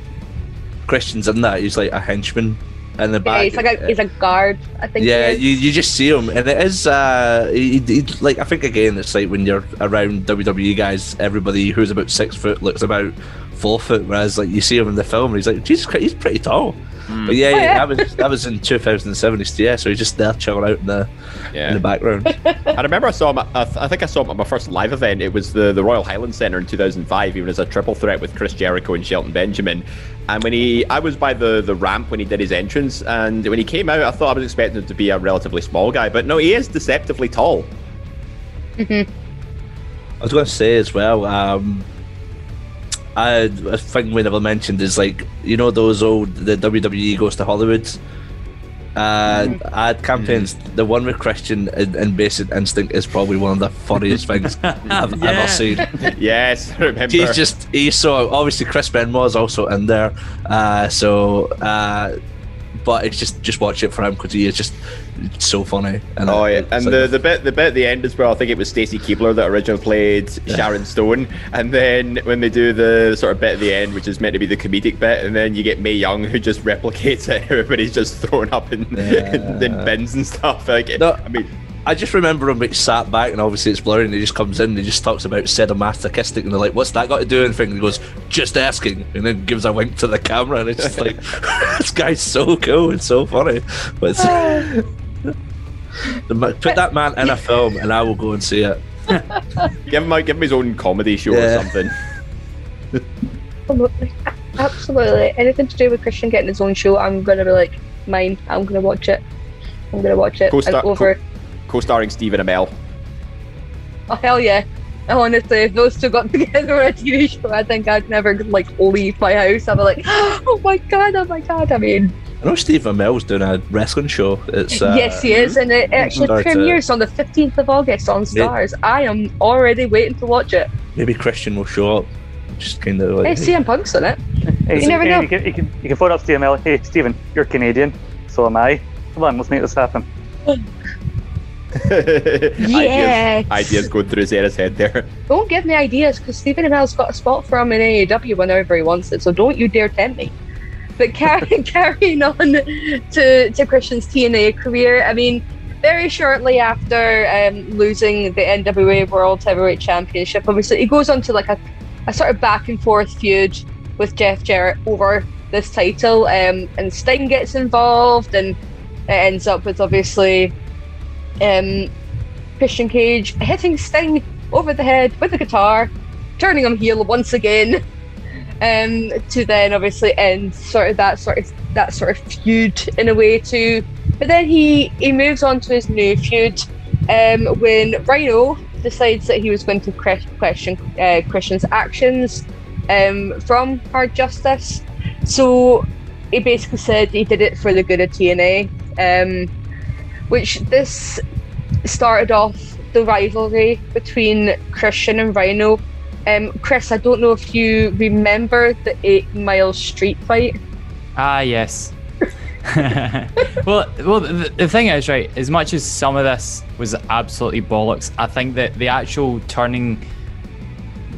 Christian's in that. He's like a henchman in the Yeah, back. he's like a he's a guard. I think. yeah, you, you just see him, and it is uh, he, he, like I think again, it's like when you're around WWE guys, everybody who's about six foot looks about four foot, whereas like you see him in the film, and he's like Jesus Christ, he's pretty tall. But yeah, Oh, yeah. that was that was in 2007. Yeah, so he's just there chilling out in the Yeah. in the background. I remember I saw him. At, I, think I saw him at my first live event. It was the, the Royal Highland Centre in 2005. Even as a triple threat with Chris Jericho and Shelton Benjamin. And when he, I was by the, the ramp when he did his entrance, and when he came out, I thought I was expecting him to be a relatively small guy, but no, he is deceptively tall. Hmm. I was going to say as well. Um, I, a thing we never mentioned is like you know those old the WWE goes to Hollywood. Uh, ad campaigns. The one with Christian and, and Basic Instinct is probably one of the funniest things I've Yeah. ever seen. yes, I remember. He's just he's so obviously Chris Benoit is also in there. Uh, so, uh, but it's just just watch it for him because he is just so funny. And Oh yeah, and like the, the bit the bit at the end as well. I think it was Stacy Keibler that originally played Sharon Stone, and then when they do the sort of bit at the end, which is meant to be the comedic bit, and then you get Mae Young who just replicates it. Everybody's just thrown up in, in, in bins and stuff. Like, No. I mean, I just remember him like sat back and obviously it's blurry and he just comes in and he just talks about sadomasochistic and they're like, what's that got to do with anything? And he goes, just asking and then gives a wink to the camera and it's just like, this guy's so cool and so funny. But it's, The ma- put that man in a film and I will go and see it. give him a, give him his own comedy show Yeah. or something. Absolutely. Absolutely. Anything to do with Christian getting his own show, I'm gonna be like, mine. I'm gonna watch it. I'm gonna watch it. Co-star- and over. Co-starring Stephen Amell. Oh hell yeah! I Honestly, if those two got together on a TV show, I think I'd never like leave my house. I'd be like, oh my god, oh my god. I mean, I know Steve Amell's doing a wrestling show. It's uh, yes, he is, and it actually Start to- premieres on the 15th of August on Starz. I am already waiting to watch it. maybe Christian will show up. Just kind of Hey, like CM Punk's on it. Hey, You never hey, know. You can, you, can, you can phone up Stephen Amell. Hey, Stephen, you're Canadian. So am I. Come on, let's make this happen. Yes. ideas, ideas going through Sarah's head there. Don't give me ideas because Stephen Amell's got a spot for him in AEW whenever he wants it, so don't you dare tempt me. But carry, carrying on to, to Christian's TNA career, I mean, very shortly after um, losing the NWA World Heavyweight Championship, obviously he goes on to like a, a sort of back and forth feud with Jeff Jarrett over this title, um, and Sting gets involved, and it ends up with obviously um, Christian Cage hitting Sting over the head with a guitar, turning him heel once again, um, to then obviously end sort of that sort of that sort of feud in a way too. But then he he moves on to his new feud um, when Rhino decides that he was going to question uh, Christian's actions um, from Hard Justice. So he basically said he did it for the good of TNA, um, which this started off the rivalry between Christian and Rhino. Um, Chris, I don't know if you remember the Eight Mile Street fight. Ah, yes. well, well, the, the thing is, right, as much as some of this was absolutely bollocks, I think that the actual turning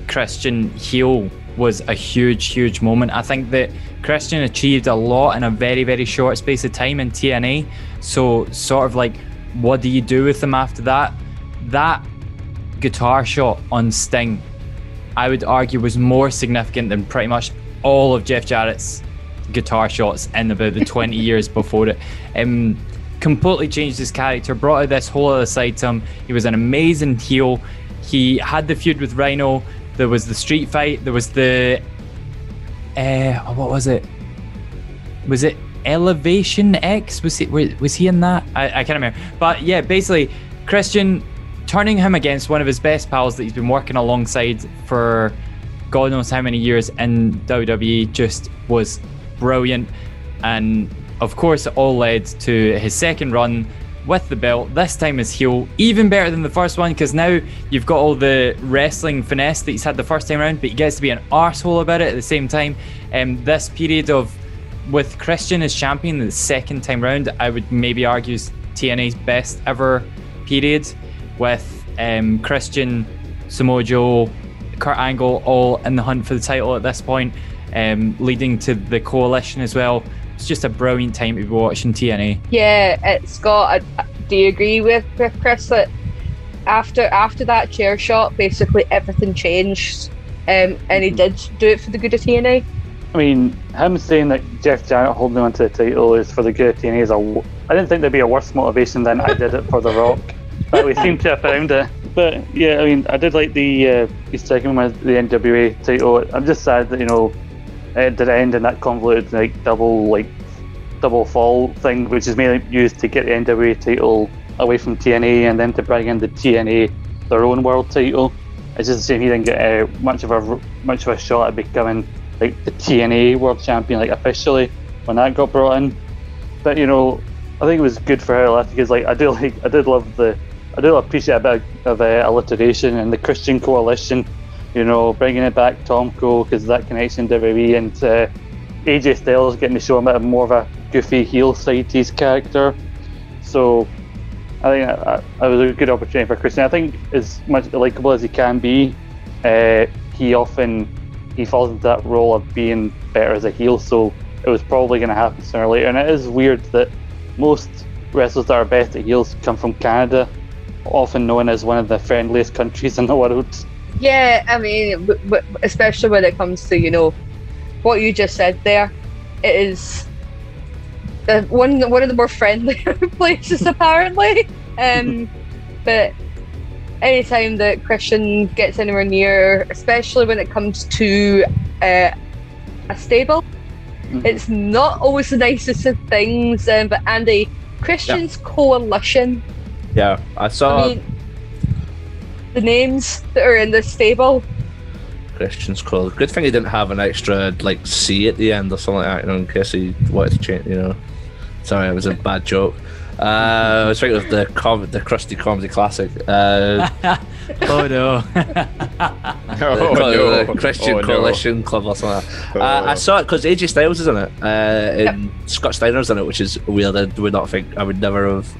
Christian heel was a huge, huge moment. I think that Christian achieved a lot in a very, very short space of time in TNA. So, sort of like, what do you do with them after that? That guitar shot on Sting, I would argue, was more significant than pretty much all of Jeff Jarrett's guitar shots in about the 20 years before it. Um, completely changed his character, brought out this whole other side to him. He was an amazing heel. He had the feud with Rhino. There was the street fight. There was the. Uh, what was it? Was it Elevation X? Was he was he in that? I, I can't remember. But yeah, basically, Christian turning him against one of his best pals that he's been working alongside for God knows how many years in WWE just was brilliant. And of course, it all led to his second run with the belt, this time as heel, even better than the first one because now you've got all the wrestling finesse that he's had the first time around, but he gets to be an arsehole about it at the same time. Um, this period of with Christian as champion the second time round, I would maybe argue TNA's best ever period with um, Christian, Samoa Joe, Kurt Angle all in the hunt for the title at this point, um, leading to the coalition as well. It's just a brilliant time to be watching TNA. Yeah, it's got. A, do you agree with, with Chris that after after that chair shot, basically everything changed, um, and he did do it for the good of TNA. I mean, him saying that Jeff Jarrett holding on to the title is for the good TNA is a. w- I didn't think there'd be a worse motivation than I did it for The Rock, but we seem to have found it. But yeah, I mean, I did like the uh, he's taking with the NWA title. I'm just sad that you know it did end in that convoluted like double like double fall thing, which is mainly used to get the NWA title away from TNA and then to bring in the TNA their own world title. It's just a shame he didn't get uh, much of a much of a shot at becoming like the TNA world champion like officially when that got brought in. But you know, I think it was good for her because like I do like I did love the I do appreciate a bit of uh, alliteration and the Christian coalition. You know, bringing it back Tomko because that connection to WWE and uh, AJ Styles getting to show a bit more of a goofy heel side to his character. So I think that, that was a good opportunity for Christian. I think as much likable as he can be, uh, he often he falls into that role of being better as a heel. So it was probably going to happen sooner or later. And it is weird that most wrestlers that are best at heels come from Canada, often known as one of the friendliest countries in the world. Yeah, I mean, especially when it comes to you know what you just said there, it is the one one of the more friendly places apparently. Um, but anytime that Christian gets anywhere near, especially when it comes to uh, a stable, Mhm. it's not always the nicest of things. Um, but Andy, Christian's coalition. Yeah, I saw I mean, the names that are in the stable. Christian's called. Good thing he didn't have an extra like C at the end or something like that, you know, in case he wanted to change. You know, sorry, it was a bad joke. Uh, I was thinking of the com- the Krusty Comedy Classic. Uh, oh no. Oh, no. the Christian Oh, no. Club or something. Like that. Uh, Oh. I saw it because AJ Styles is in it, uh, and Scott Steiner's in it, which is weird. I would not think I would never have.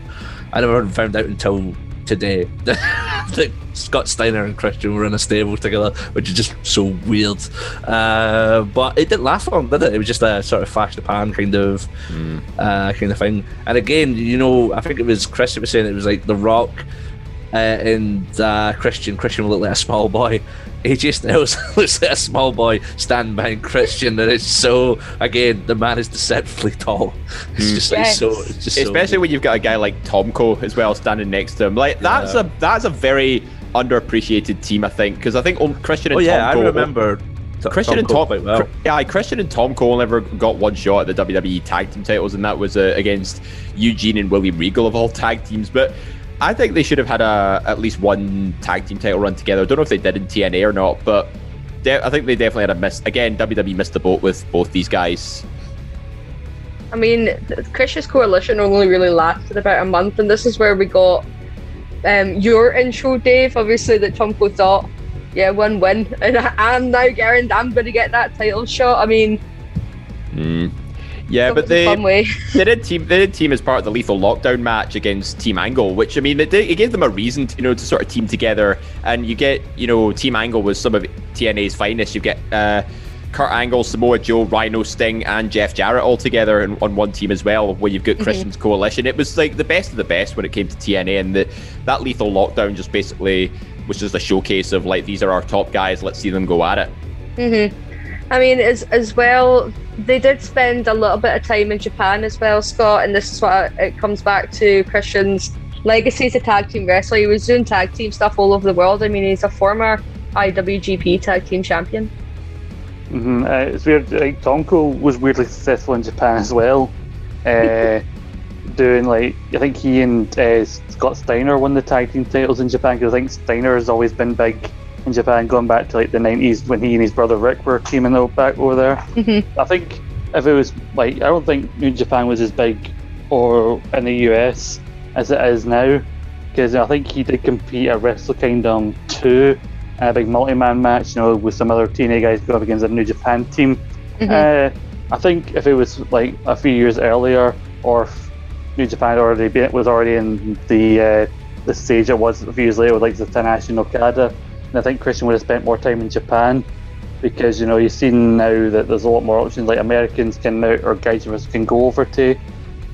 I never found out until today that Scott Steiner and Christian were in a stable together, which is just so weird. Uh, but it didn't last long, did it? It was just a sort of flash the pan kind of uh, kind of thing. And again, you know, I think it was Chris was saying it was like The Rock uh, and uh, Christian. Christian looked like a small boy. AJ Styles looks like a small boy standing behind Christian, and it's so again the man is deceptively tall. It's just like Yes. so. It's just so- especially when you've got a guy like Tomko as well standing next to him. Like that's Yeah. a that's a very underappreciated team, I think, because I think on- Christian and Oh yeah, I remember. T- Christian Tom and Cole Tom, quite well. Yeah, Christian and Tomko never got one shot at the WWE tag team titles, and that was uh, against Eugene and William Regal of all tag teams. But I think they should have had a at least one tag team title run together. I don't know if they did in TNA or not, but de- I think they definitely had a miss. Again, WWE missed the boat with both these guys. I mean, Christian's coalition only really lasted about a month, and this is where we got um, your intro, Dave. Obviously, that Tomko thought, yeah, one win, and I, I'm now guaranteed I'm going to get that title shot. I mean, Yeah, but they they did team they did team as part of the lethal lockdown match against Team Angle, which I mean it, did, it gave them a reason to, you know to sort of team together, and you get you know Team Angle was some of TNA's finest. You get uh, Kurt Angle, Samoa Joe, Rhino, Sting, and Jeff Jarrett all together in, on one team as well. Where you've got Christian's coalition. It was like the best of the best when it came to TNA, and the, that lethal lockdown just basically was just a showcase of like these are our top guys. Let's see them go at it. hmm I mean, as as well, they did spend a little bit of time in Japan as well, Scott, and this is what it comes back to Christian's legacy as a tag team wrestler. He was doing tag team stuff all over the world. I mean, he's a former IWGP tag team champion. Mm-hmm. Uh, it's weird. Like Tomko was weirdly successful in Japan as well. Uh, doing like I think he and uh, Scott Steiner won the tag team titles in Japan because I think Steiner has always been big in Japan, going back to like the nineties when he and his brother Rick were teaming out back over there. Mhm. I think if it was like I don't think New Japan was as big or in the US as it is now because I think he did compete at Wrestle Kingdom two a big multi-man match, you know, with some other TNA guys going up against a New Japan team. Mhm. Uh, I think if it was like a few years earlier, or if New Japan already been, was already in the uh, the stage it was a few years later, with like the Tanahashi and Okada, And I think Christian would have spent more time in Japan because you know you've seen now that there's a lot more options. Like Americans can now or guys of us can go over to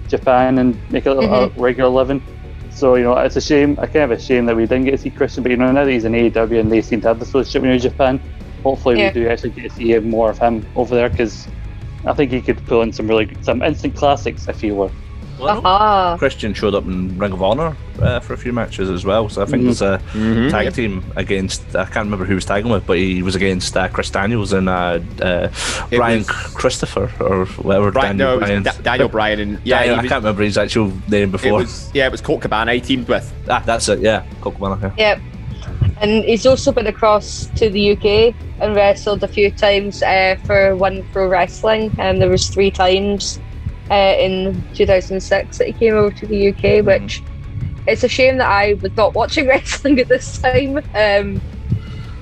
Japan and make a, Mhm. a regular living. So you know it's a shame. I kind of a shame that we didn't get to see Christian, but you know now that he's in AEW and they seem to have this relationship with Japan, hopefully Yeah. we do actually get to see more of him over there because I think he could pull in some really some instant classics if he were. Well, I know Aha. Christian showed up in Ring of Honor uh, for a few matches as well. So I think Mhm. there's a Mhm. tag team against I can't remember who he was tagging with, but he was against uh, Chris Daniels and uh, uh, Brian was- Christopher or whatever. Brian, Daniel no, it was Bryan. Da- Daniel Bryan, and yeah, Daniel- he I can't remember his actual name it before. was yeah, it was Colt Cabana he teamed with. ah, that's it. Yeah, Colt Cabana, yeah. Yep. And he's also been across to the UK and wrestled a few times uh, for One Pro Wrestling. And there was three times uh, in 2006 that he came over to the UK, which it's a shame that I was not watching wrestling at this time. Um,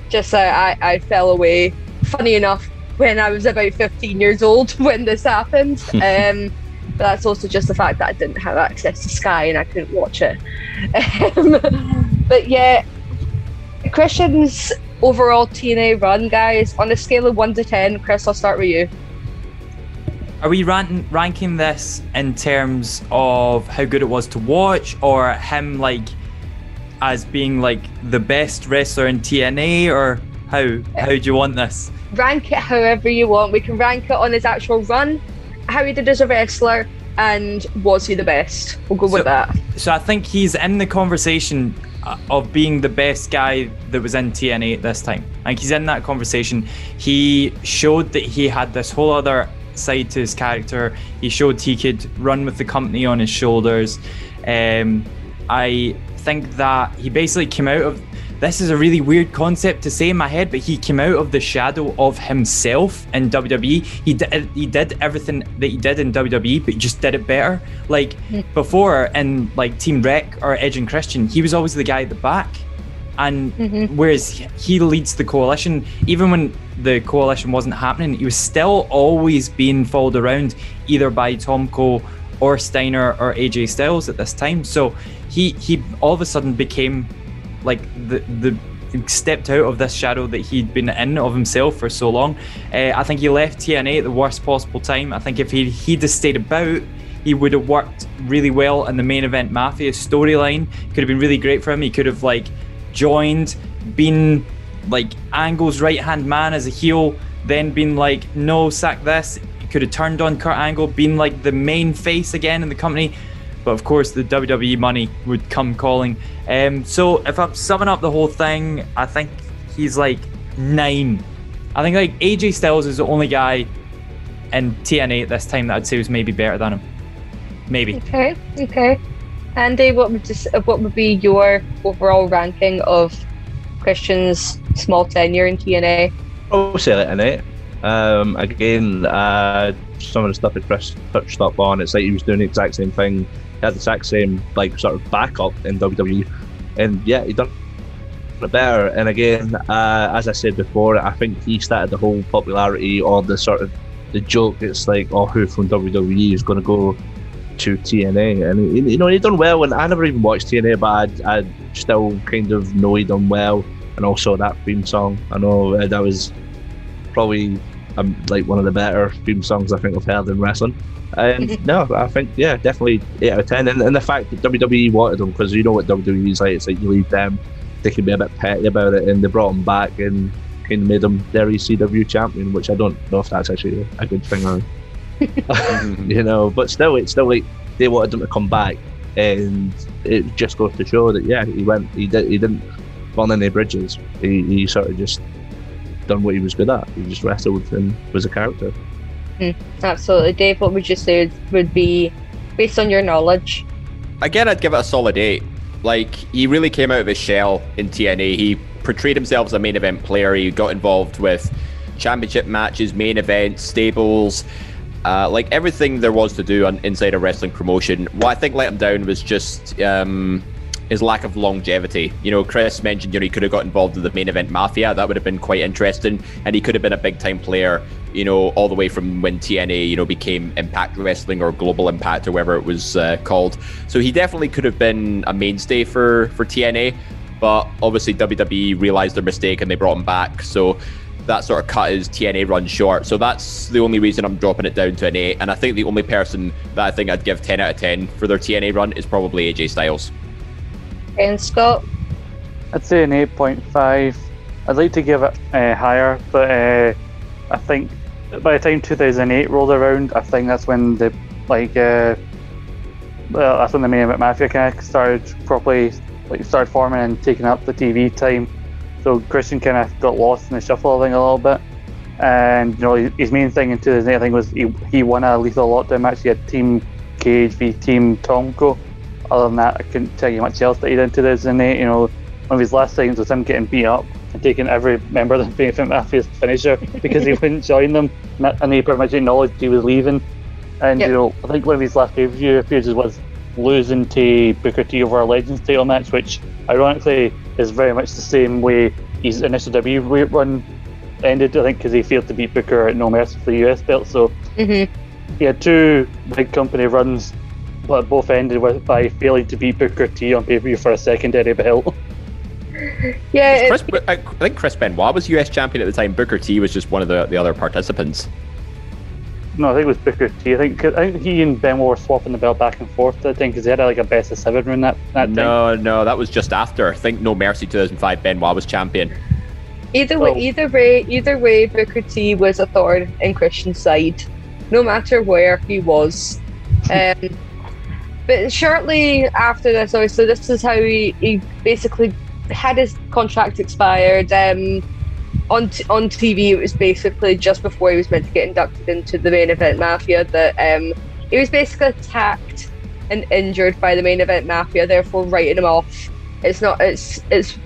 just uh, I, I fell away. Funny enough, when I was about 15 years old when this happened. Um, but that's also just the fact that I didn't have access to Sky and I couldn't watch it. Um, but yeah, Christian's overall TNA run, guys, on a scale of 1 to 10, Chris, I'll start with you. Are we ran- ranking this in terms of how good it was to watch, or him like as being like the best wrestler in TNA, or how how do you want this? Rank it however you want. We can rank it on his actual run, how he did as a wrestler, and was he the best? We'll go with that. So I think he's in the conversation uh, of being the best guy that was in TNA at this time. Like he's in that conversation. He showed that he had this whole other side to his character. He showed he could run with the company on his shoulders. Um, I think that he basically came out of. This is a really weird concept to say in my head, but he came out of the shadow of himself in WWE. He did he did everything that he did in WWE, but he just did it better. Like before in like Team Rec or Edge and Christian, he was always the guy at the back. And whereas he leads the coalition, even when the coalition wasn't happening, he was still always being followed around either by Tomko or Steiner or AJ Styles at this time. So he he all of a sudden became like the the stepped out of this shadow that he'd been in of himself for so long. Uh, I think he left TNA at the worst possible time. I think if he he'd have stayed about, he would have worked really well in the main event Mafia storyline. Could have been really great for him. He could have like joined, been like Angle's right hand man as a heel, then been like, no, sack this. Could have turned on Kurt Angle, been like the main face again in the company. But of course, the WWE money would come calling. Um, so if I'm summing up the whole thing, I think he's like nine. I think like AJ Styles is the only guy in TNA at this time that I'd say was maybe better than him. Maybe. Okay, okay. Andy, what would just what would be your overall ranking of Christian's small tenure in TNA? Oh, say. Um, again, uh, some of the stuff that Chris touched up on, it's like he was doing the exact same thing. He had the exact same like sort of backup in WWE, and yeah, he done it better. And again, uh, as I said before, I think he started the whole popularity or the sort of the joke. It's like, oh, who from WWE is going to go to TNA? And you know, he done well. And I never even watched TNA, but I, I still kind of know he done well. And also that theme song, I know uh, that was probably um, like one of the better theme songs I think I've heard in wrestling. And no, I think yeah, definitely eight out of ten. And, and the fact that WWE wanted him because you know what WWE is like. It's like you leave them, they can be a bit petty about it, and they brought him back and kind of made him their ECW champion, which I don't know if that's actually a good thing or you know. But still, it's still like they wanted him to come back, and it just goes to show that yeah, he went, he did, he didn't burn any bridges. He, he sort of just done what he was good at. He just wrestled and was a character. Hmm, absolutely, Dave. What would you say would be based on your knowledge? Again, I'd give it a solid eight. Like he really came out of his shell in TNA. He portrayed himself as a main event player. He got involved with championship matches, main events, stables, uh, like everything there was to do on inside a wrestling promotion. What I think let him down was just um, his lack of longevity. You know, Chris mentioned you know he could have got involved in the main event mafia. That would have been quite interesting, and he could have been a big time player. You know, all the way from when TNA you know became Impact Wrestling or Global Impact or whatever it was uh, called. So he definitely could have been a mainstay for for TNA. but obviously WWE realized their mistake and they brought him back. So that sort of cut his TNA run short. So that's the only reason I'm dropping it down to an 8. And I think the only person that I think I'd give 10 out of 10 for their TNA run is probably AJ Styles. And Scott, I'd say an 8.5. I'd like to give it uh, higher, but uh, I think by the time 2008 rolled around, I think that's when the like uh, well, that's when the main event mafia kind of started properly like started forming and taking up the TV time. So Christian kind of got lost in the shuffle, I think, a little bit. And you know, his main thing in 2008, I think, was he, he won a lethal lockdown match. He had Team Cage v Team Tomko. Other than that, I couldn't tell you much else that he did in 2008. You know, one of his last things was him getting beat up and taking every member of the Event Mafia's finisher because he wouldn't join them, and he pretty much acknowledged he was leaving. And Yep. you know, I think one of his last pay per view appearances was losing to Booker T over a Legends title match, which ironically is very much the same way his initial WWE run ended. I think because he failed to beat Booker at No Mercy for the US belt. So hmm he had two big company runs, but both ended with by failing to beat Booker T on pay per view for a secondary belt. yeah, Chris, I think Chris Benoit was US champion at the time. Booker T was just one of the, the other participants. No, I think it was Booker T. I think 'cause I think he and Benoit were swapping the belt back and forth. I think because they had like a best of seven run that that time. No, no, that was just after. I think No Mercy 2005, Benoit was champion. Either way, Oh. either way, either way, Booker T was a thorn in Christian's side, no matter where he was. Um, but shortly after this, obviously, this is how he, he basically had his contract expired. Um, on t- on TV, it was basically just before he was meant to get inducted into the main event mafia that um, he was basically attacked and injured by the main event mafia, therefore writing him off. It's not. It's it's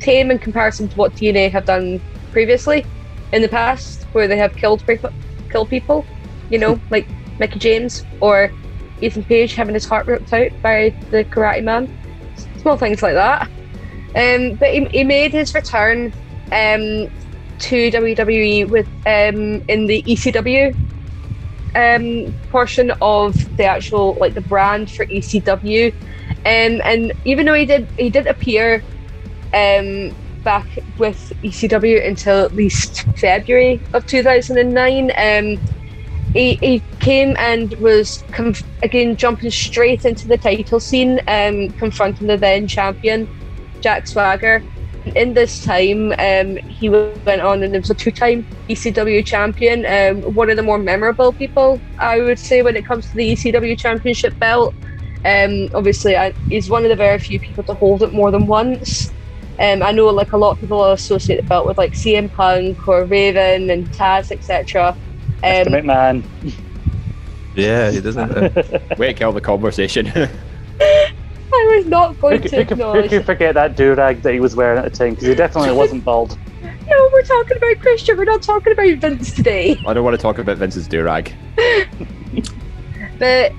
tame in comparison to what TNA have done previously in the past, where they have killed people, killed people, you know, like Mickie James or Ethan Page having his heart ripped out by the Karate Man, small things like that. Um, but he, he made his return um, to WWE with um, in the ECW um, portion of the actual like the brand for ECW, um, and even though he did he did appear um, back with ECW until at least February of 2009. Um, he, he came and was conf- again jumping straight into the title scene, um, confronting the then champion Jack Swagger. In this time, um, he went on and was a two-time ECW champion. Um, one of the more memorable people, I would say, when it comes to the ECW championship belt. Um, obviously, I, he's one of the very few people to hold it more than once. Um, I know like a lot of people associate the belt with like CM Punk or Raven and Taz, etc. Mr. Um, McMahon. Yeah, he doesn't. uh, Way to kill the conversation. I was not going could, to who, could, who acknowledge. could forget that do rag that he was wearing at the time? Because he definitely wasn't bald. No, we're talking about Christian. We're not talking about Vince today. I don't want to talk about Vince's durag. But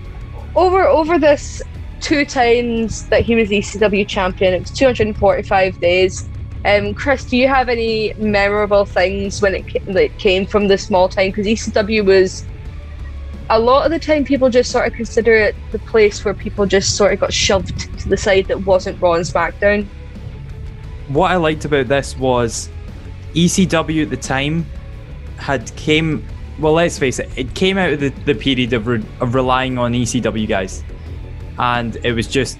over over this two times that he was ECW champion, it was 245 days. Um, Chris, do you have any memorable things when it ca- that came from the small time? Because ECW was a lot of the time people just sort of consider it the place where people just sort of got shoved to the side that wasn't Raw and SmackDown. what I liked about this was ECW at the time had came well let's face it it came out of the, the period of, re- of relying on ECW guys. And it was just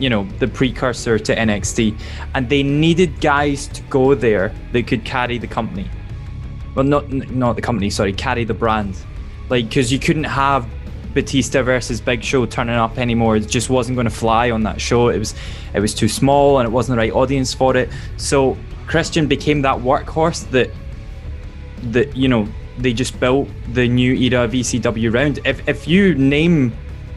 you know the precursor to NXT and they needed guys to go there that could carry the company. Well not not the company sorry carry the brand like because you couldn't have Batista versus Big Show turning up anymore. It just wasn't going to fly on that show. It was it was too small and it wasn't the right audience for it. So Christian became that workhorse that that you know they just built the new era ECW round. If if you name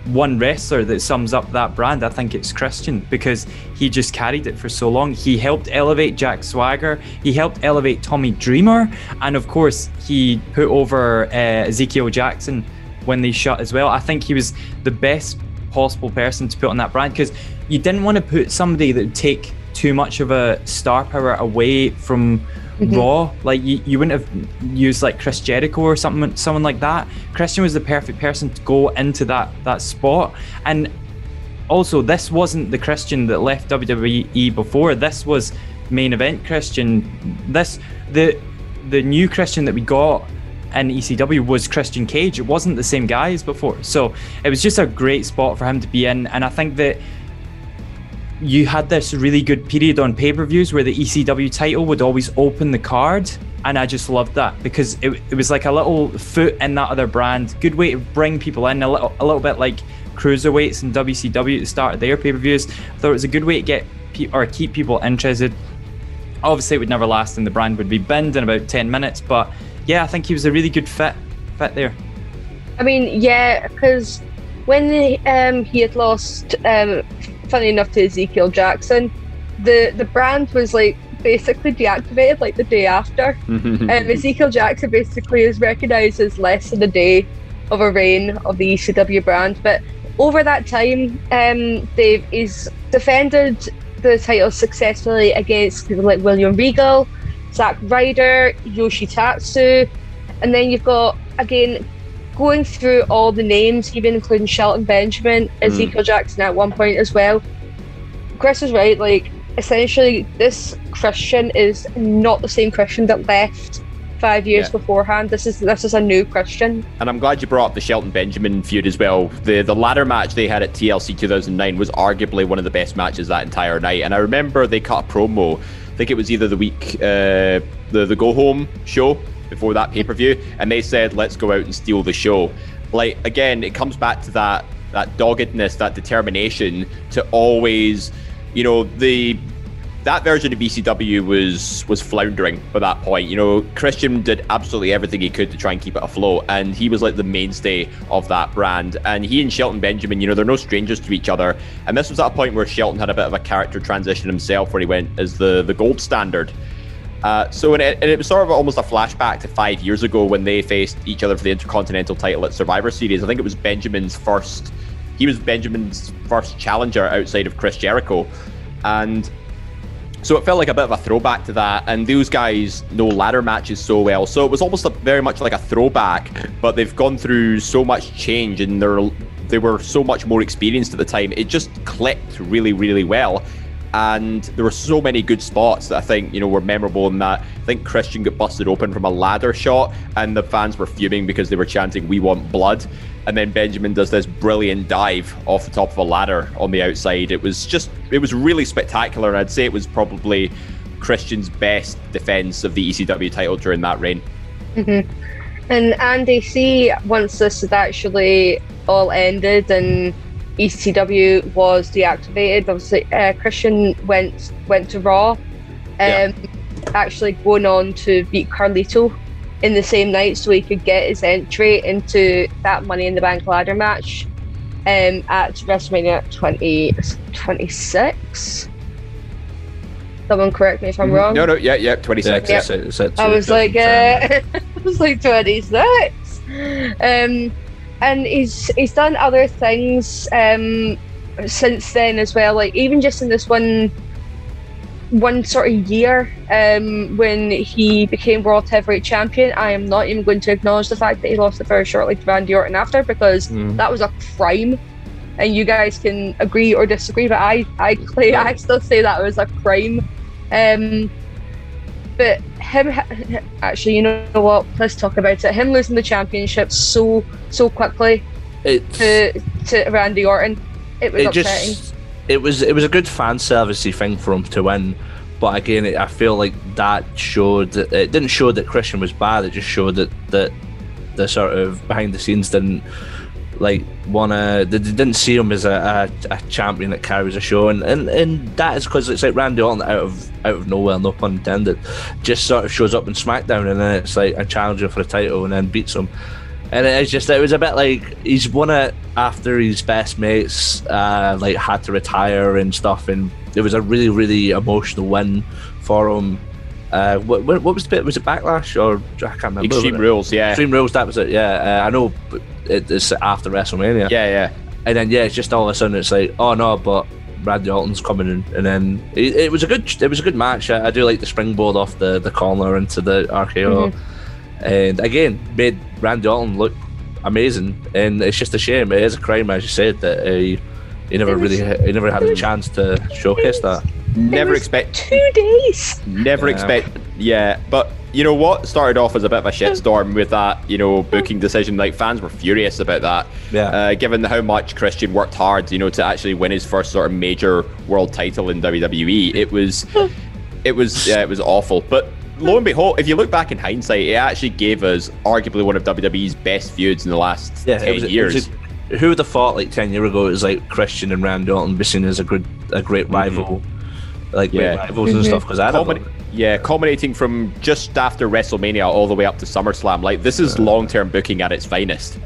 one wrestler that sums up that brand, I think it's Christian because he just carried it for so long. He helped elevate Jack Swagger, he helped elevate Tommy Dreamer, and of course, he put over uh, Ezekiel Jackson when they shut as well. I think he was the best possible person to put on that brand because you didn't want to put somebody that would take too much of a star power away from Mm-hmm. Raw. Like you, you wouldn't have used like Chris Jericho or something, someone like that. Christian was the perfect person to go into that that spot, and also this wasn't the Christian that left WWE before. This was main event Christian. This the the new Christian that we got in ECW was Christian Cage. It wasn't the same guy as before. So it was just a great spot for him to be in. And I think that you had this really good period on pay per views where the ECW title would always open the card. And I just loved that because it, it was like a little foot in that other brand. Good way to bring people in, a little, a little bit like cruiserweights and WCW at the start of their pay per views. I thought it was a good way to get pe- or keep people interested. Obviously, it would never last and the brand would be binned in about 10 minutes, but yeah, I think he was a really good fit fit there. I mean, yeah, because when um, he had lost, um, funny enough, to Ezekiel Jackson, the the brand was like basically deactivated like the day after. um, Ezekiel Jackson basically is recognised as less than a day of a reign of the ECW brand, but over that time, um, they've he's defended the title successfully against people like William Regal, Zack Ryder, Yoshitatsu, and then you've got again going through all the names, even including Shelton Benjamin, Ezekiel Jackson at one point as well. Chris is right, like essentially this Christian is not the same Christian that left five years Yeah. beforehand. This is this is a new Christian. And I'm glad you brought up the Shelton Benjamin feud as well. The the ladder match they had at TLC 2009 was arguably one of the best matches that entire night. And I remember they cut a promo. I think it was either the week uh, the the go home show before that pay per view, and they said let's go out and steal the show. Like again, it comes back to that that doggedness, that determination to always, you know, the that version of ECW was was floundering by that point. You know, Christian did absolutely everything he could to try and keep it afloat, and he was like the mainstay of that brand. And he and Shelton Benjamin, you know, they're no strangers to each other. And this was at a point where Shelton had a bit of a character transition himself, where he went as the the gold standard. Uh, so and it, and it was sort of almost a flashback to five years ago when they faced each other for the Intercontinental title at Survivor Series. I think it was Benjamin's first. He was Benjamin's first challenger outside of Chris Jericho, and so it felt like a bit of a throwback to that. And those guys know ladder matches so well, so it was almost a, very much like a throwback. But they've gone through so much change, and they're they were so much more experienced at the time. It just clicked really, really well. And there were so many good spots that I think you know were memorable. In that, I think Christian got busted open from a ladder shot, and the fans were fuming because they were chanting "We want blood." And then Benjamin does this brilliant dive off the top of a ladder on the outside. It was just, it was really spectacular, and I'd say it was probably Christian's best defense of the ECW title during that reign. Mm-hmm. And Andy C, once this had actually all ended and ECW was deactivated, obviously uh, Christian went went to Raw, um, Yeah. actually going on to beat Carlito in the same night so he could get his entry into that Money in the Bank ladder match um, at WrestleMania 2026. Someone correct me if I'm wrong. No, no, yeah, yeah, 26. Yeah. It's- it's- it's- I was like, uh, I was like 26. Um, and he's he's done other things um, since then as well. Like even just in this one one sort of year um, when he became world heavyweight champion, I am not even going to acknowledge the fact that he lost it very shortly to Randy Orton after because Mm. that was a crime. And you guys can agree or disagree, but I I claim, I still say that was a crime. Um, but him actually, you know what? Let's talk about it. Him losing the championship so so quickly it's- to to Randy Orton, it was it upsetting. just it was it was a good fan servicey thing for him to win but again it, i feel like that showed that it didn't show that christian was bad it just showed that that the sort of behind the scenes didn't like wanna they didn't see him as a, a, a champion that carries a show and and, and that is because it's like randy orton out of out of nowhere no pun intended just sort of shows up in smackdown and then it's like a challenger for a title and then beats him and it's just it was a bit like he's won it after his best mates uh, like had to retire and stuff, and it was a really really emotional win for him. Uh, what, what what was the bit? Was it backlash or I can't remember. Extreme? Rules, yeah. Extreme rules. That was it. Yeah, uh, I know. It, it's after WrestleMania. Yeah, yeah. And then yeah, it's just all of a sudden it's like, oh no, but Randy Orton's coming in, and then it, it was a good it was a good match. I, I do like the springboard off the the corner into the RKO, and again made Randy Orton look amazing. And it's just a shame. It is a crime, as you said, that he he never was- really he never had a chance to showcase that. Never was expect two days. Never Yeah. expect, yeah. But you know what? Started off as a bit of a shitstorm with that, you know, booking decision. Like fans were furious about that. Yeah. Uh, given how much Christian worked hard, you know, to actually win his first sort of major world title in WWE, it was, it was, yeah, it was awful. But lo and behold, if you look back in hindsight, it actually gave us arguably one of WWE's best feuds in the last Yeah, ten it was, it years. was a- who would have thought like ten years ago it was like Christian and Randy Orton be seen as a good a great rival, like Yeah. great rivals and stuff? Because I don't. Culmin- yeah, culminating from just after WrestleMania all the way up to SummerSlam. Like this is long-term booking at its finest.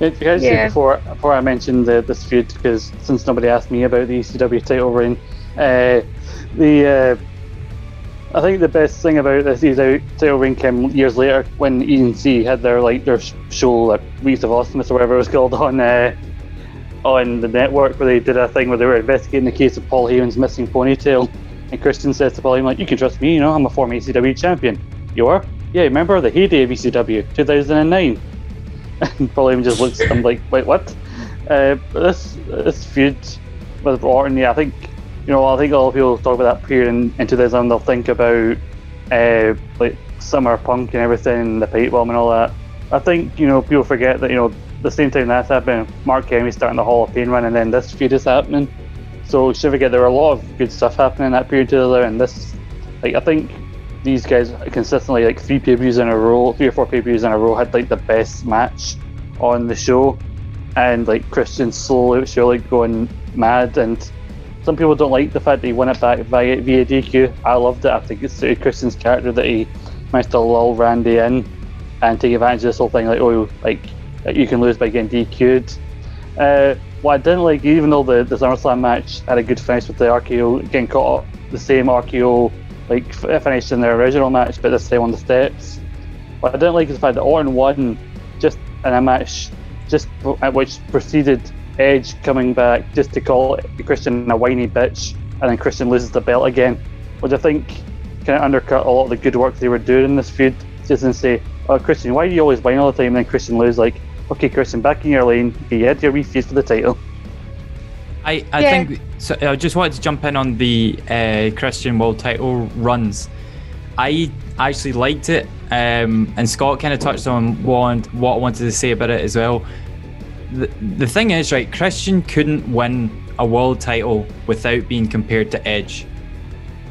Yeah, Can I say Yeah. before before I mentioned the, this feud because since nobody asked me about the ECW title reign, uh, the uh, I think the best thing about this is the ECW title reign came years later when ENC had their like their show like Weeks of Awesomeness or whatever it was called on uh, on the network where they did a thing where they were investigating the case of Paul Heyman's missing ponytail, and Christian says to Paul Heyman like, "You can trust me, you know, I'm a former ECW champion. You are? Yeah, remember the heyday of ECW, 2009." And Paul Heyman just looks at him like, wait, what? Uh, this this feud with Orton, yeah, I think you know, I think a lot of people talk about that period in, in 2000. They'll think about uh, like Summer Punk and everything, the pipe bomb and all that. I think you know people forget that you know the same time that's happening, Mark Henry starting the Hall of Pain run, and then this feud is happening. So forget there were a lot of good stuff happening in that period together, and this, like I think these guys consistently like three pay views in a row, three or four pay views in a row had like the best match on the show, and like Christian slowly surely going mad. And some people don't like the fact that he won it back via via DQ. I loved it. I think it's suited Christian's character that he managed to lull Randy in and take advantage of this whole thing. Like oh, like you can lose by getting DQ'd. Uh, what I didn't like, even though the, the SummerSlam match had a good finish with the RKO getting caught up, the same RKO like f- finished in their original match, but this time on the steps. What I didn't like is the fact that Orton won just in a match, just which preceded Edge coming back just to call Christian a whiny bitch, and then Christian loses the belt again, which I think kind of undercut a lot of the good work they were doing in this feud. Just and say, "Oh, Christian, why do you always whine all the time?" And then Christian lose like, "Okay, Christian, back in your lane. You had your refuse for the title." I, I Yeah. think so. I just wanted to jump in on the uh, Christian World Title runs. I actually liked it, um, and Scott kind of touched on what, what I wanted to say about it as well. The, the thing is, right, Christian couldn't win a world title without being compared to Edge,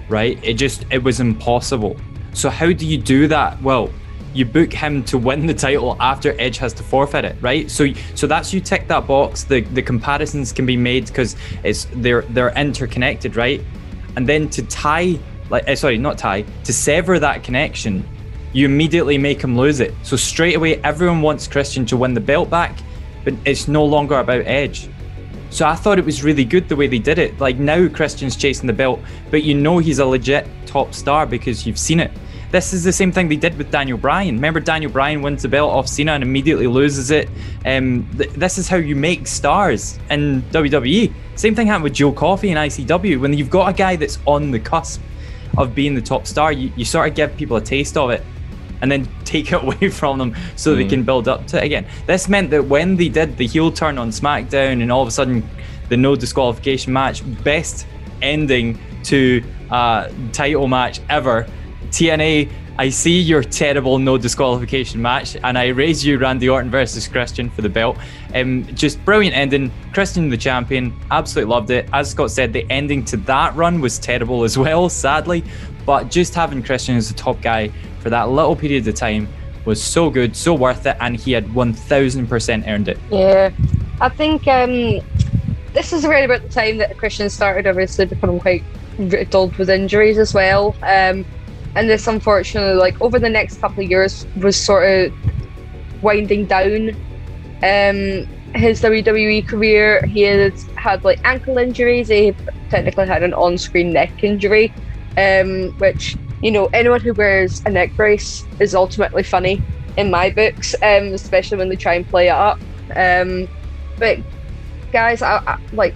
right? It just it was impossible. So how do you do that? Well, you book him to win the title after Edge has to forfeit it, right? So so that's you tick that box. The the comparisons can be made because it's they're they're interconnected, right? And then to tie like uh, sorry, not tie, to sever that connection, you immediately make him lose it. So straight away everyone wants Christian to win the belt back, but it's no longer about Edge. So I thought it was really good the way they did it. Like now Christian's chasing the belt, but you know he's a legit top star because you've seen it. This is the same thing they did with Daniel Bryan. Remember, Daniel Bryan wins the belt off Cena and immediately loses it. Um, th- this is how you make stars in WWE. Same thing happened with Joe Coffey in ICW. When you've got a guy that's on the cusp of being the top star, you, you sort of give people a taste of it and then take it away from them so they can build up to it again. This meant that when they did the heel turn on SmackDown and all of a sudden the no disqualification match, best ending to uh, title match ever, TNA. I see your terrible no disqualification match, and I raise you Randy Orton versus Christian for the belt. Um, just brilliant ending. Christian the champion, absolutely loved it. As Scott said, the ending to that run was terrible as well, sadly. But just having Christian as the top guy for that little period of time was so good, so worth it, and he had 1000% earned it. Yeah, I think um, this is around about the time that Christian started obviously becoming quite riddled with injuries as well. Um, and this, unfortunately, like over the next couple of years, was sort of winding down. Um, his WWE career, he had had like ankle injuries. He technically had an on-screen neck injury, um, which you know anyone who wears a neck brace is ultimately funny in my books, um, especially when they try and play it up. Um, but guys, I, I, like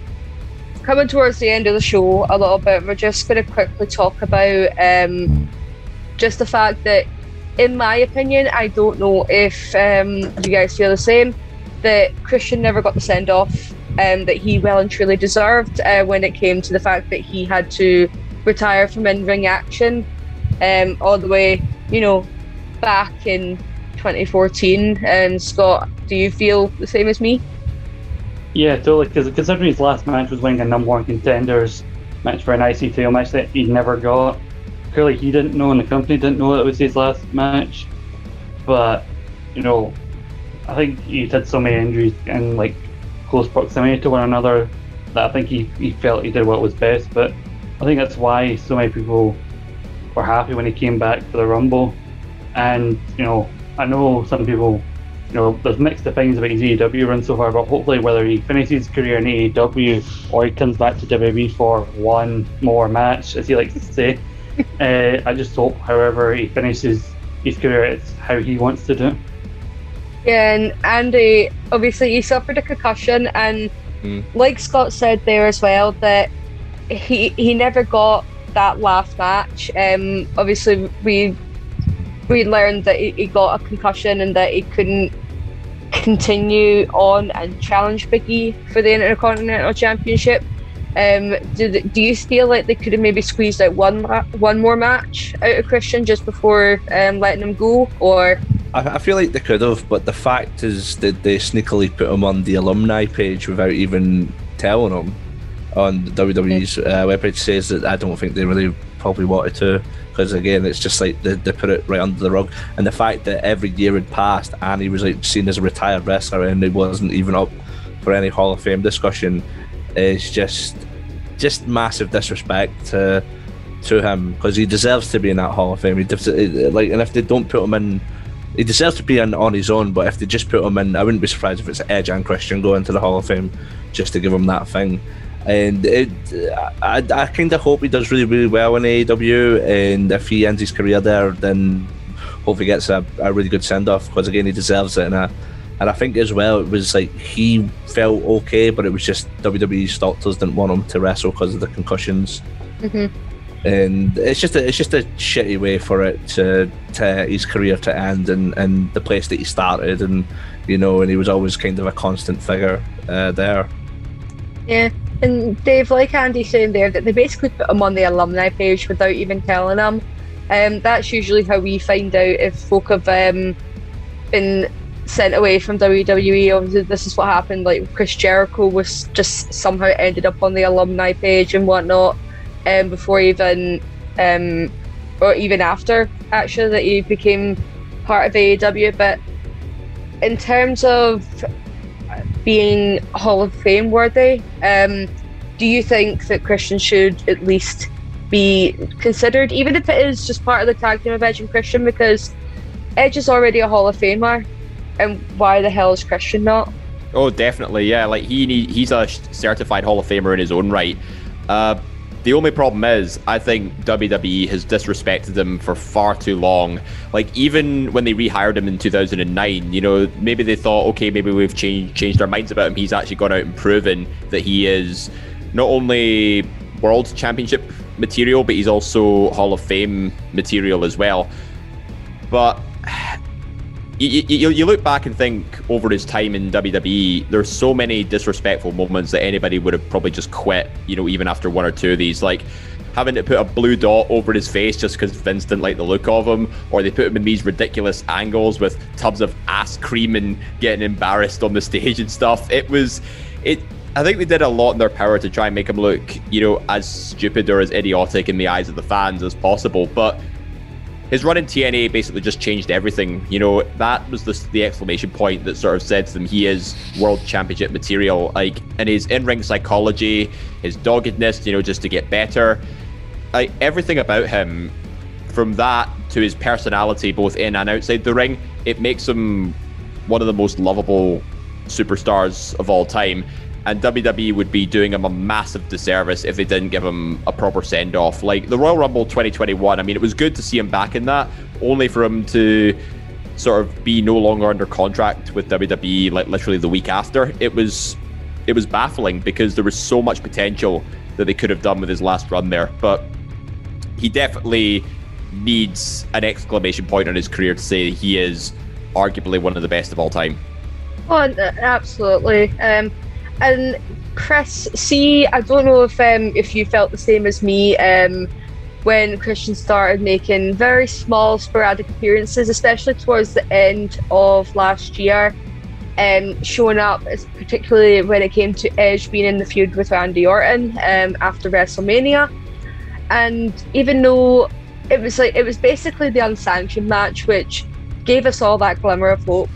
coming towards the end of the show a little bit, we're just going to quickly talk about um, just the fact that, in my opinion, I don't know if um, you guys feel the same. That Christian never got the send off um, that he well and truly deserved uh, when it came to the fact that he had to retire from in-ring action um, all the way, you know, back in 2014. Um, Scott, do you feel the same as me? Yeah, totally. Because considering his last match was winning a number one contenders match for an IC title match that he never got. Clearly, he didn't know, and the company didn't know that it was his last match. But you know, I think he's had so many injuries and like close proximity to one another that I think he, he felt he did what was best. But I think that's why so many people were happy when he came back for the Rumble. And you know, I know some people you know, there's mixed opinions about his AEW run so far, but hopefully, whether he finishes his career in AEW or he comes back to WWE for one more match, as he likes to say, uh, I just hope, however, he finishes his career, it's how he wants to do it. Yeah, and Andy, obviously, he suffered a concussion, and Mm. like Scott said there as well, that he he never got that last match. Um, obviously, we we learned that he, he got a concussion and that he couldn't continue on and challenge Biggie for the Intercontinental Championship. Um, do, do you feel like they could have maybe squeezed out one one more match out of Christian just before um, letting him go, or? I, I feel like they could have, but the fact is that they sneakily put him on the alumni page without even telling him. On the WWE's uh, webpage says that I don't think they really probably wanted to because again it's just like they, they put it right under the rug. And the fact that every year had passed and he was like seen as a retired wrestler and he wasn't even up for any Hall of Fame discussion is just just massive disrespect to to him because he deserves to be in that Hall of Fame. He like, and if they don't put him in, he deserves to be in on his own. But if they just put him in, I wouldn't be surprised if it's Edge and Christian going to the Hall of Fame just to give him that thing. And it, I, I kind of hope he does really, really well in AEW. And if he ends his career there, then hopefully gets a, a really good send off because again he deserves it. And I, and I think as well it was like he felt okay, but it was just WWE's doctors didn't want him to wrestle because of the concussions. And it's just a, it's just a shitty way for it to, to his career to end and, and the place that he started and you know and he was always kind of a constant figure uh, there. Yeah, and Dave, like Andy saying there, that they basically put him on the alumni page without even telling him. Um, that's usually how we find out if folk have um, been sent away from WWE. Obviously, this is what happened. Like Chris Jericho was just somehow ended up on the alumni page and whatnot, um, before even, um, or even after actually that he became part of AEW. But in terms of being Hall of Fame worthy, um, do you think that Christian should at least be considered, even if it is just part of the tag team of Edge and Christian? Because Edge is already a Hall of Famer, and why the hell is Christian not? Oh, definitely, yeah. Like he he's a certified Hall of Famer in his own right. Uh, the only problem is, I think WWE has disrespected him for far too long. Like even when they rehired him in 2009, you know, maybe they thought, okay, maybe we've changed changed our minds about him. He's actually gone out and proven that he is not only World Championship material, but he's also Hall of Fame material as well. But you, you, you look back and think over his time in WWE, there's so many disrespectful moments that anybody would have probably just quit, you know, even after one or two of these. Like having to put a blue dot over his face just because Vince didn't like the look of him, or they put him in these ridiculous angles with tubs of ass cream and getting embarrassed on the stage and stuff. It was, it. I think they did a lot in their power to try and make him look, you know, as stupid or as idiotic in the eyes of the fans as possible. But his run in TNA basically just changed everything. You know, that was the, the exclamation point that sort of said to them he is world championship material. Like, and his in ring psychology, his doggedness, you know, just to get better. Like, everything about him, from that to his personality, both in and outside the ring, it makes him one of the most lovable superstars of all time. And WWE would be doing him a massive disservice if they didn't give him a proper send off. Like the Royal Rumble 2021, I mean, it was good to see him back in that, only for him to sort of be no longer under contract with WWE like literally the week after. It was it was baffling because there was so much potential that they could have done with his last run there. But he definitely needs an exclamation point on his career to say he is arguably one of the best of all time. Oh, absolutely. Um, and Chris, see, I don't know if um, if you felt the same as me um, when Christian started making very small, sporadic appearances, especially towards the end of last year, um, showing up, particularly when it came to Edge being in the feud with Randy Orton um, after WrestleMania. And even though it was like it was basically the unsanctioned match, which gave us all that glimmer of hope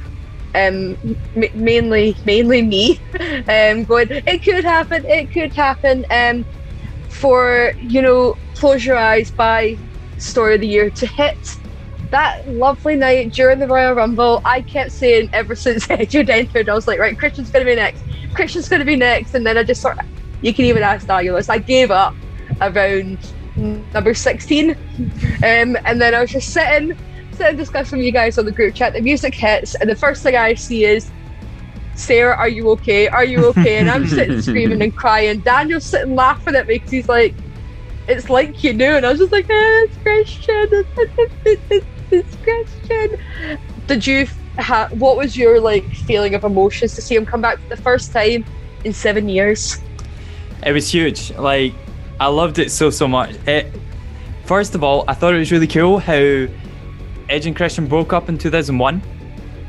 um, m- mainly mainly me. Um, going it could happen it could happen um, for you know close your eyes by story of the year to hit that lovely night during the Royal Rumble. I kept saying ever since Edge entered I was like right Christian's gonna be next Christian's gonna be next and then I just sort of you can even ask Danielus I gave up around number 16 um, and then I was just sitting sitting discussing with you guys on the group chat. The music hits, and the first thing I see is Sarah, are you okay? Are you okay? And I'm sitting screaming and crying. Daniel's sitting laughing at me because he's like, it's like you knew. And I was just like, eh, it's Christian. It's, it's Christian. Did you, ha- what was your like feeling of emotions to see him come back for the first time in seven years? It was huge. Like, I loved it so, so much. It, first of all, I thought it was really cool how Edge and Christian broke up in 2001.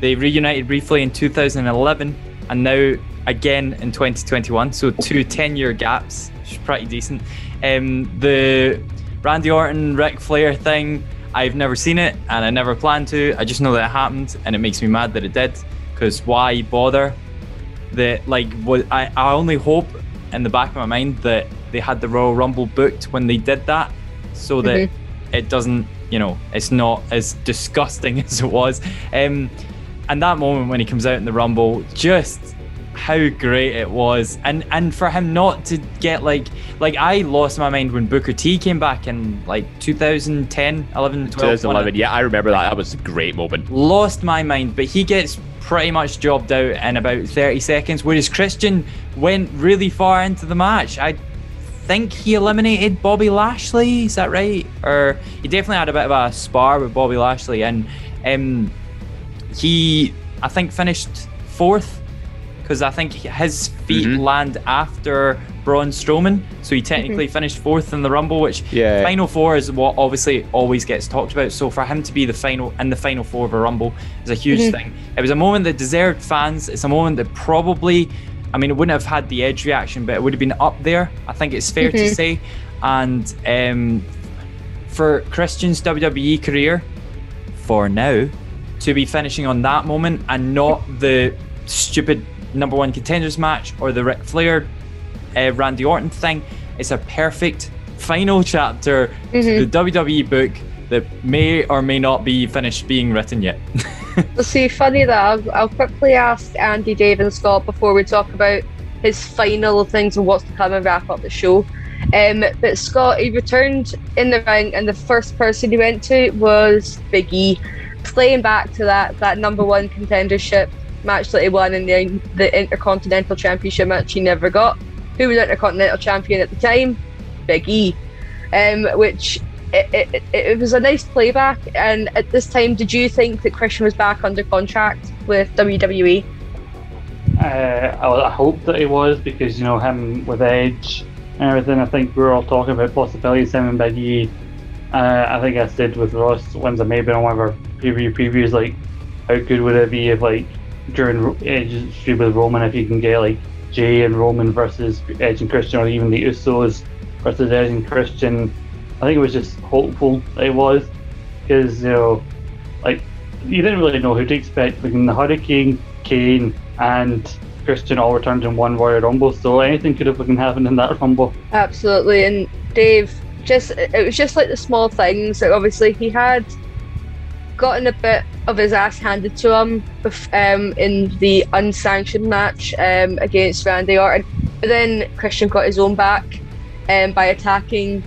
They reunited briefly in 2011 and now again in 2021. So two 10 year gaps, which is pretty decent. Um, the Randy Orton, Ric Flair thing, I've never seen it and I never planned to. I just know that it happened and it makes me mad that it did because why bother? That like I, I only hope in the back of my mind that they had the Royal Rumble booked when they did that so that mm-hmm. It doesn't you know, it's not as disgusting as it was. Um, and that moment when he comes out in the Rumble, just how great it was. And and for him not to get like like I lost my mind when Booker T came back in like 2010 11 12 2011 yeah I remember that. That was a great moment. Lost my mind but he gets pretty much jobbed out in about 30 seconds whereas Christian went really far into the match. I think he eliminated Bobby Lashley. Is that right? Or he definitely had a bit of a spar with Bobby Lashley, and um, he, I think, finished fourth because I think his feet mm-hmm. land after Braun Strowman, so he technically mm-hmm. finished fourth in the Rumble, which yeah. final four is what obviously always gets talked about. So for him to be the final in the final four of a Rumble is a huge mm-hmm. thing. It was a moment that deserved fans. It's a moment that probably I mean, it wouldn't have had the edge reaction, but it would have been up there. I think it's fair mm-hmm. to say. And um, for Christian's WWE career, for now, to be finishing on that moment and not the stupid number one contenders match or the Ric Flair, uh, Randy Orton thing, it's a perfect final chapter mm-hmm. to the WWE book that may or may not be finished being written yet. see, funny that I'll, I'll, quickly ask Andy, Dave, and Scott before we talk about his final things and what's to come and wrap up the show. Um, but Scott, he returned in the ring, and the first person he went to was Big E, playing back to that that number one contendership match that he won in the, the Intercontinental Championship match he never got. Who was Intercontinental Champion at the time? Big E. Um, which it, it, it was a nice playback. And at this time, did you think that Christian was back under contract with WWE? Uh, I, I hope that he was because you know him with Edge and everything. I think we were all talking about possibilities him and Big E. Uh, I think I said with Ross wins maybe on one of our preview previews like how good would it be if like during Edge stream with Roman if you can get like Jey and Roman versus Edge and Christian or even the Usos versus Edge and Christian I think it was just hopeful it was because you know, like you didn't really know who to expect. Like the Hurricane, Kane, and Christian all returned in one Royal Rumble, so anything could have fucking happened in that Rumble. Absolutely, and Dave, just it was just like the small things. Like obviously he had gotten a bit of his ass handed to him um, in the unsanctioned match um, against Randy Orton, but then Christian got his own back um, by attacking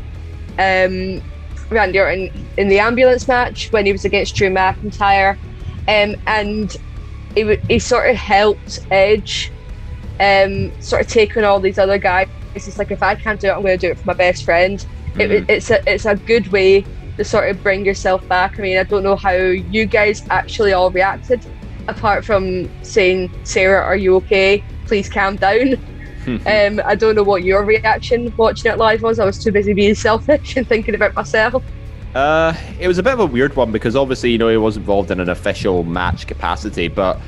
um, Randy Orton in the ambulance match when he was against Drew McIntyre, um, and he, he sort of helped Edge um, sort of take on all these other guys. It's like if I can't do it, I'm going to do it for my best friend. Mm-hmm. It, it's a it's a good way to sort of bring yourself back. I mean, I don't know how you guys actually all reacted, apart from saying, "Sarah, are you okay? Please calm down." Um, I don't know what your reaction watching it live was. I was too busy being selfish and thinking about myself. Uh, it was a bit of a weird one because obviously, you know, he was involved in an official match capacity, but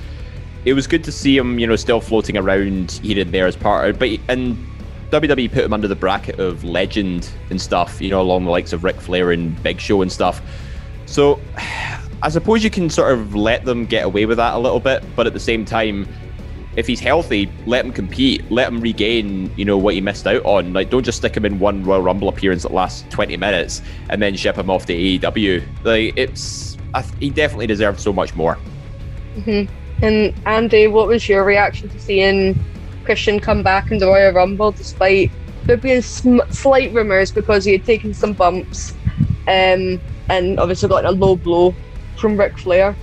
it was good to see him, you know, still floating around here and there as part of. But and WWE put him under the bracket of legend and stuff, you know, along the likes of Ric Flair and Big Show and stuff. So, I suppose you can sort of let them get away with that a little bit, but at the same time, if he's healthy, let him compete, let him regain, you know, what he missed out on. Like, don't just stick him in one Royal Rumble appearance that lasts 20 minutes and then ship him off to AEW. Like, it's I, he definitely deserved so much more. Mm-hmm. And Andy, what was your reaction to seeing Christian come back in the Royal Rumble despite there being sm- slight rumours because he had taken some bumps um, and obviously got a low blow from Ric Flair?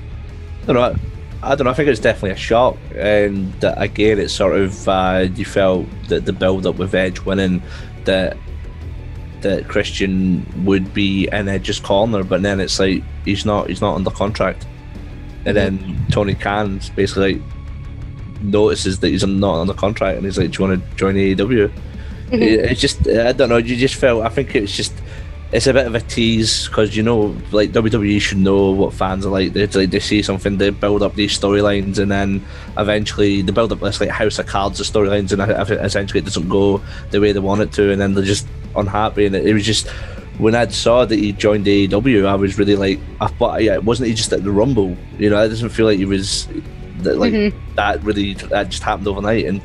I don't know. I don't know. I think it's definitely a shock, and again, it's sort of uh, you felt that the build up with Edge winning that that Christian would be in Edge's corner, but then it's like he's not. He's not under contract, and then Tony Khan basically like, notices that he's not under contract, and he's like, "Do you want to join AEW?" It- It's just I don't know. You just felt. I think it's just it's a bit of a tease because you know, like WWE should know what fans are like. They like they see something, they build up these storylines, and then eventually they build up this like house of cards of storylines, and essentially it doesn't go the way they want it to, and then they're just unhappy. And it, it was just when I saw that he joined AEW, I was really like, I thought, yeah, wasn't he just at the Rumble? You know, it doesn't feel like he was that like mm-hmm. that really that just happened overnight, and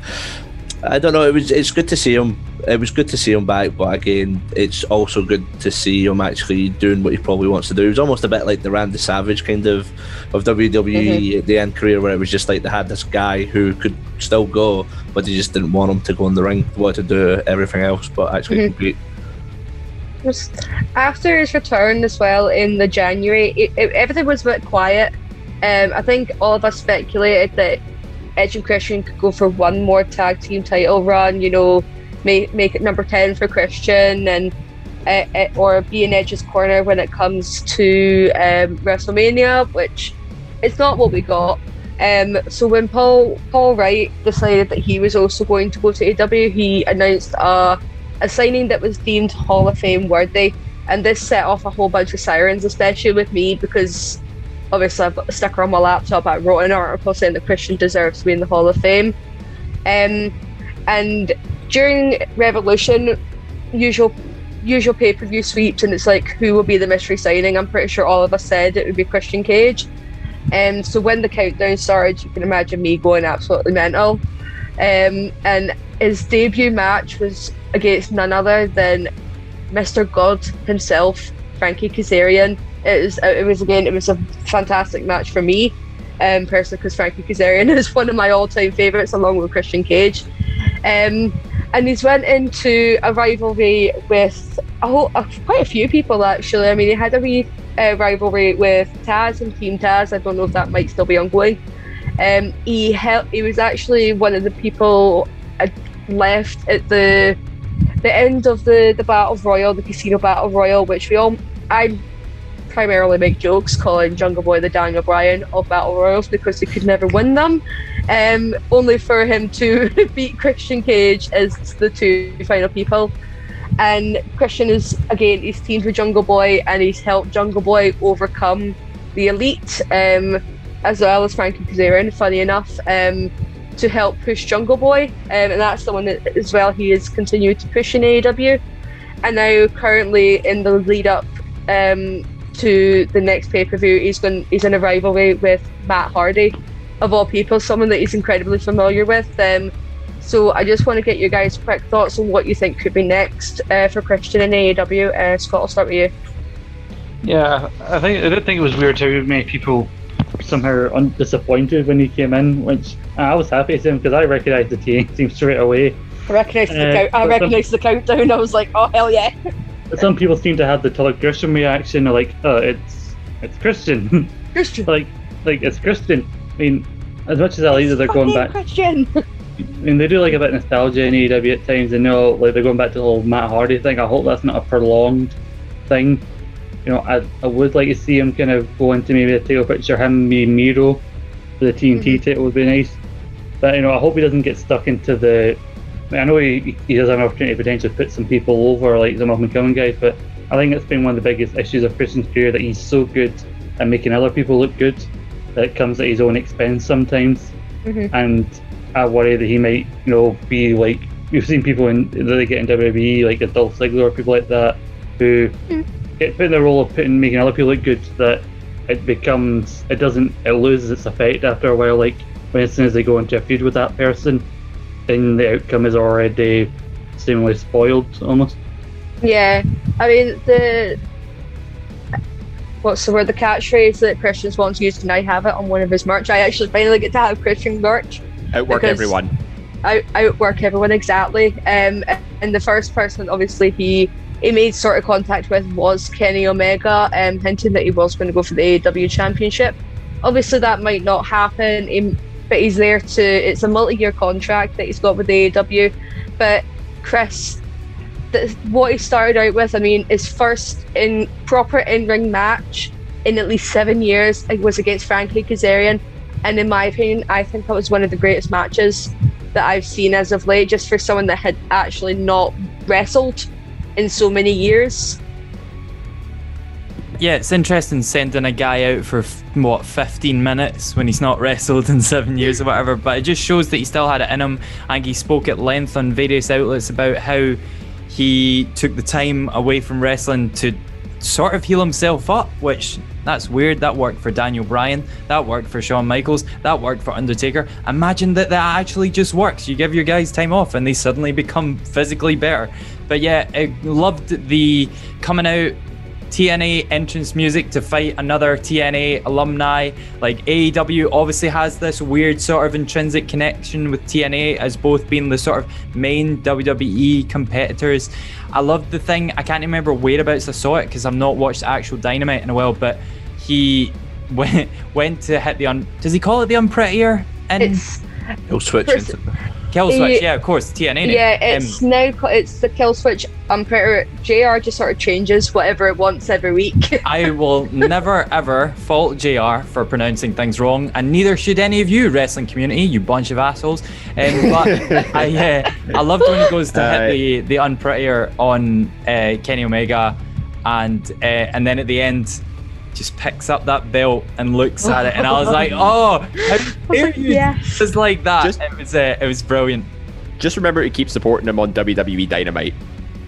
I don't know. It was it's good to see him. It was good to see him back, but again, it's also good to see him actually doing what he probably wants to do. It was almost a bit like the Randy Savage kind of of WWE at the end career, where it was just like they had this guy who could still go, but they just didn't want him to go in the ring, wanted to do everything else, but actually Mhm. compete. Just after his return as well in the January, it, it, everything was a bit quiet. Um, I think all of us speculated that Edge and Christian could go for one more tag team title run. You know, make make it number ten for Christian and uh, or be in Edge's corner when it comes to um, WrestleMania, which it's not what we got. Um, so when Paul Paul Wight decided that he was also going to go to AEW, he announced a a signing that was deemed Hall of Fame worthy, and this set off a whole bunch of sirens, especially with me because obviously I've got the sticker on my laptop. I wrote an article saying that Christian deserves to be in the Hall of Fame, um, and during Revolution, usual usual pay per view sweeps, and it's like who will be the mystery signing. I'm pretty sure all of us said it would be Christian Cage. Um, so when the countdown started, you can imagine me going absolutely mental. Um, and his debut match was against none other than Mr. God himself, Frankie Kazarian. It was, it was again, it was a fantastic match for me, um, personally, because Frankie Kazarian is one of my all-time favorites, along with Christian Cage. Um, and he's went into a rivalry with a whole, quite a few people actually. I mean, he had a wee uh, rivalry with Taz and Team Taz. I don't know if that might still be ongoing. Um, he hel- he was actually one of the people uh, left at the the end of the the battle royal, the casino battle royal, which we all I primarily make jokes calling Jungle Boy the Daniel Bryan of battle royals because he could never win them. Um, only for him to beat Christian Cage as the two final people. And Christian is again he's teamed with Jungle Boy and he's helped Jungle Boy overcome the elite, um, as well as Frankie Kazarian, funny enough, um, to help push Jungle Boy. Um, and that's the one that as well he has continued to push in AEW. And now currently in the lead up um, to the next pay per view, he's going he's in a rivalry with Matt Hardy, of all people, someone that he's incredibly familiar with. Um, so I just want to get your guys' quick thoughts on what you think could be next uh, for Christian in AEW. Uh, Scott, I'll start with you. Yeah, I think I did think it was weird how many people somehow un- disappointed when he came in, which I was happy to see him because I recognised the team team straight away. I recognised the Uh, count- I recognised the countdown. I was like, oh hell yeah! But some people seem to have the Todd Grisham reaction, of like, oh, it's it's Christian, Christian, like like it's Christian. I mean, as much as I like that they're going back, Christian. I mean, they do like a bit of nostalgia in AEW at times, and know like they're going back to the whole Matt Hardy thing. I hope that's not a prolonged thing. You know, I, I would like to see him kind of go into maybe a title picture, him me Miro for the TNT Mhm. title would be nice. But you know, I hope he doesn't get stuck into the mean, I know he, he does have an opportunity to potentially put some people over, like some up and coming guys, but I think it's been one of the biggest issues of Christian's career that he's so good at making other people look good that it comes at his own expense sometimes. Mhm. And I worry that he might, you know, be like we've seen people in that they get in WWE like a Dolph Ziggler or people like that who get put in the role of putting making other people look good that it becomes it doesn't it loses its effect after a while. Like when as soon as they go into a feud with that person, then the outcome is already seemingly spoiled almost. Yeah, I mean the what's the word? The catchphrase that Christian's wants to use, and I have it on one of his merch. I actually finally get to have Christian merch. Outwork everyone. Out, outwork everyone exactly. Um, and the first person, obviously, he he made sort of contact with was Kenny Omega, um, hinting that he was going to go for the AEW Championship. Obviously, that might not happen, he- but he's there to. It's a multi-year contract that he's got with the AEW. But Chris, th- what he started out with, I mean, his first in proper in-ring match in at least seven years was against Frankie Kazarian, and in my opinion, I think that was one of the greatest matches that I've seen as of late, just for someone that had actually not wrestled in so many years. Yeah, it's interesting sending a guy out for what 15 minutes when he's not wrestled in seven years or whatever. But it just shows that he still had it in him, and he spoke at length on various outlets about how he took the time away from wrestling to sort of heal himself up, which that's weird. That worked for Daniel Bryan. That worked for Shawn Michaels. That worked for Undertaker. Imagine that that actually just works. You give your guys time off and they suddenly become physically better. But yeah, I loved the coming out TNA entrance music to fight another TNA alumni. Like AEW obviously has this weird sort of intrinsic connection with TNA as both being the sort of main WWE competitors. I loved the thing. I can't remember whereabouts I saw it because I've not watched actual Dynamite in a while. But he went went to hit the un. Does he call it the unprettier? And It's He'll switch Chris- into kill switch. Yeah. Yeah, of course, TNA. yeah, Um, it's now it's the kill switch. I'm pretty JR just sort of changes whatever it wants every week. I will never ever fault JR for pronouncing things wrong, and neither should any of you, wrestling community, you bunch of assholes. Um, but I, uh, I loved when he goes to hit Aye. the the unprettier on uh, Kenny Omega, and uh, and then at the end. Just picks up that belt and looks at it, and I was like, "Oh, how dare like, you?" yes. Just like that. Just- it was, uh, it was brilliant. Just remember to keep supporting him on WWE Dynamite.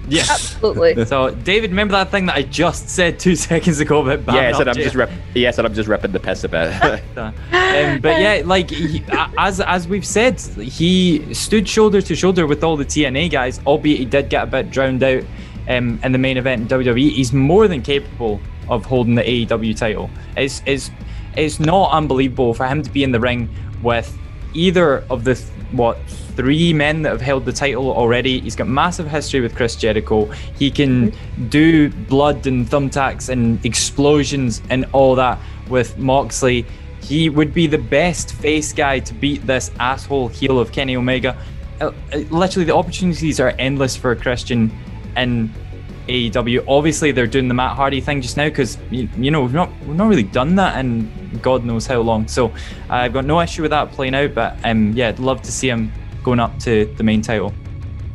Yeah. Absolutely. So, David, remember that thing that I just said two seconds ago about Bam yes, and I'm just rip- yes, and I'm just ripping the piss a bit. um, but yeah, like he, as as we've said, he stood shoulder to shoulder with all the TNA guys. Albeit he did get a bit drowned out um, in the main event in WWE. He's more than capable of holding the AEW title. It's it's it's not unbelievable for him to be in the ring with either of the th- what three men that have held the title already. He's got massive history with Chris Jericho. He can do blood and thumbtacks and explosions and all that with Moxley. He would be the best face guy to beat this asshole heel of Kenny Omega. Uh, uh, literally, the opportunities are endless for Christian in AEW. Obviously, they're doing the Matt Hardy thing just now because you, you know we've not we've not really done that in God knows how long. So I've got no issue with that playing out. But um, yeah, I'd love to see him going up to the main title.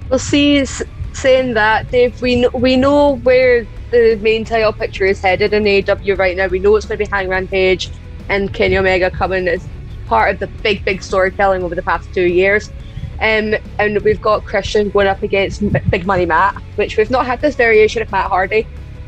Well, see, saying that, Dave, we we know where the main title picture is headed in AEW right now. We know it's going to be Hangman Page and Kenny Omega coming as part of the big, big storytelling over the past two years. Um, and we've got Christian going up against Big Money Matt, which we've not had this variation of Matt Hardy.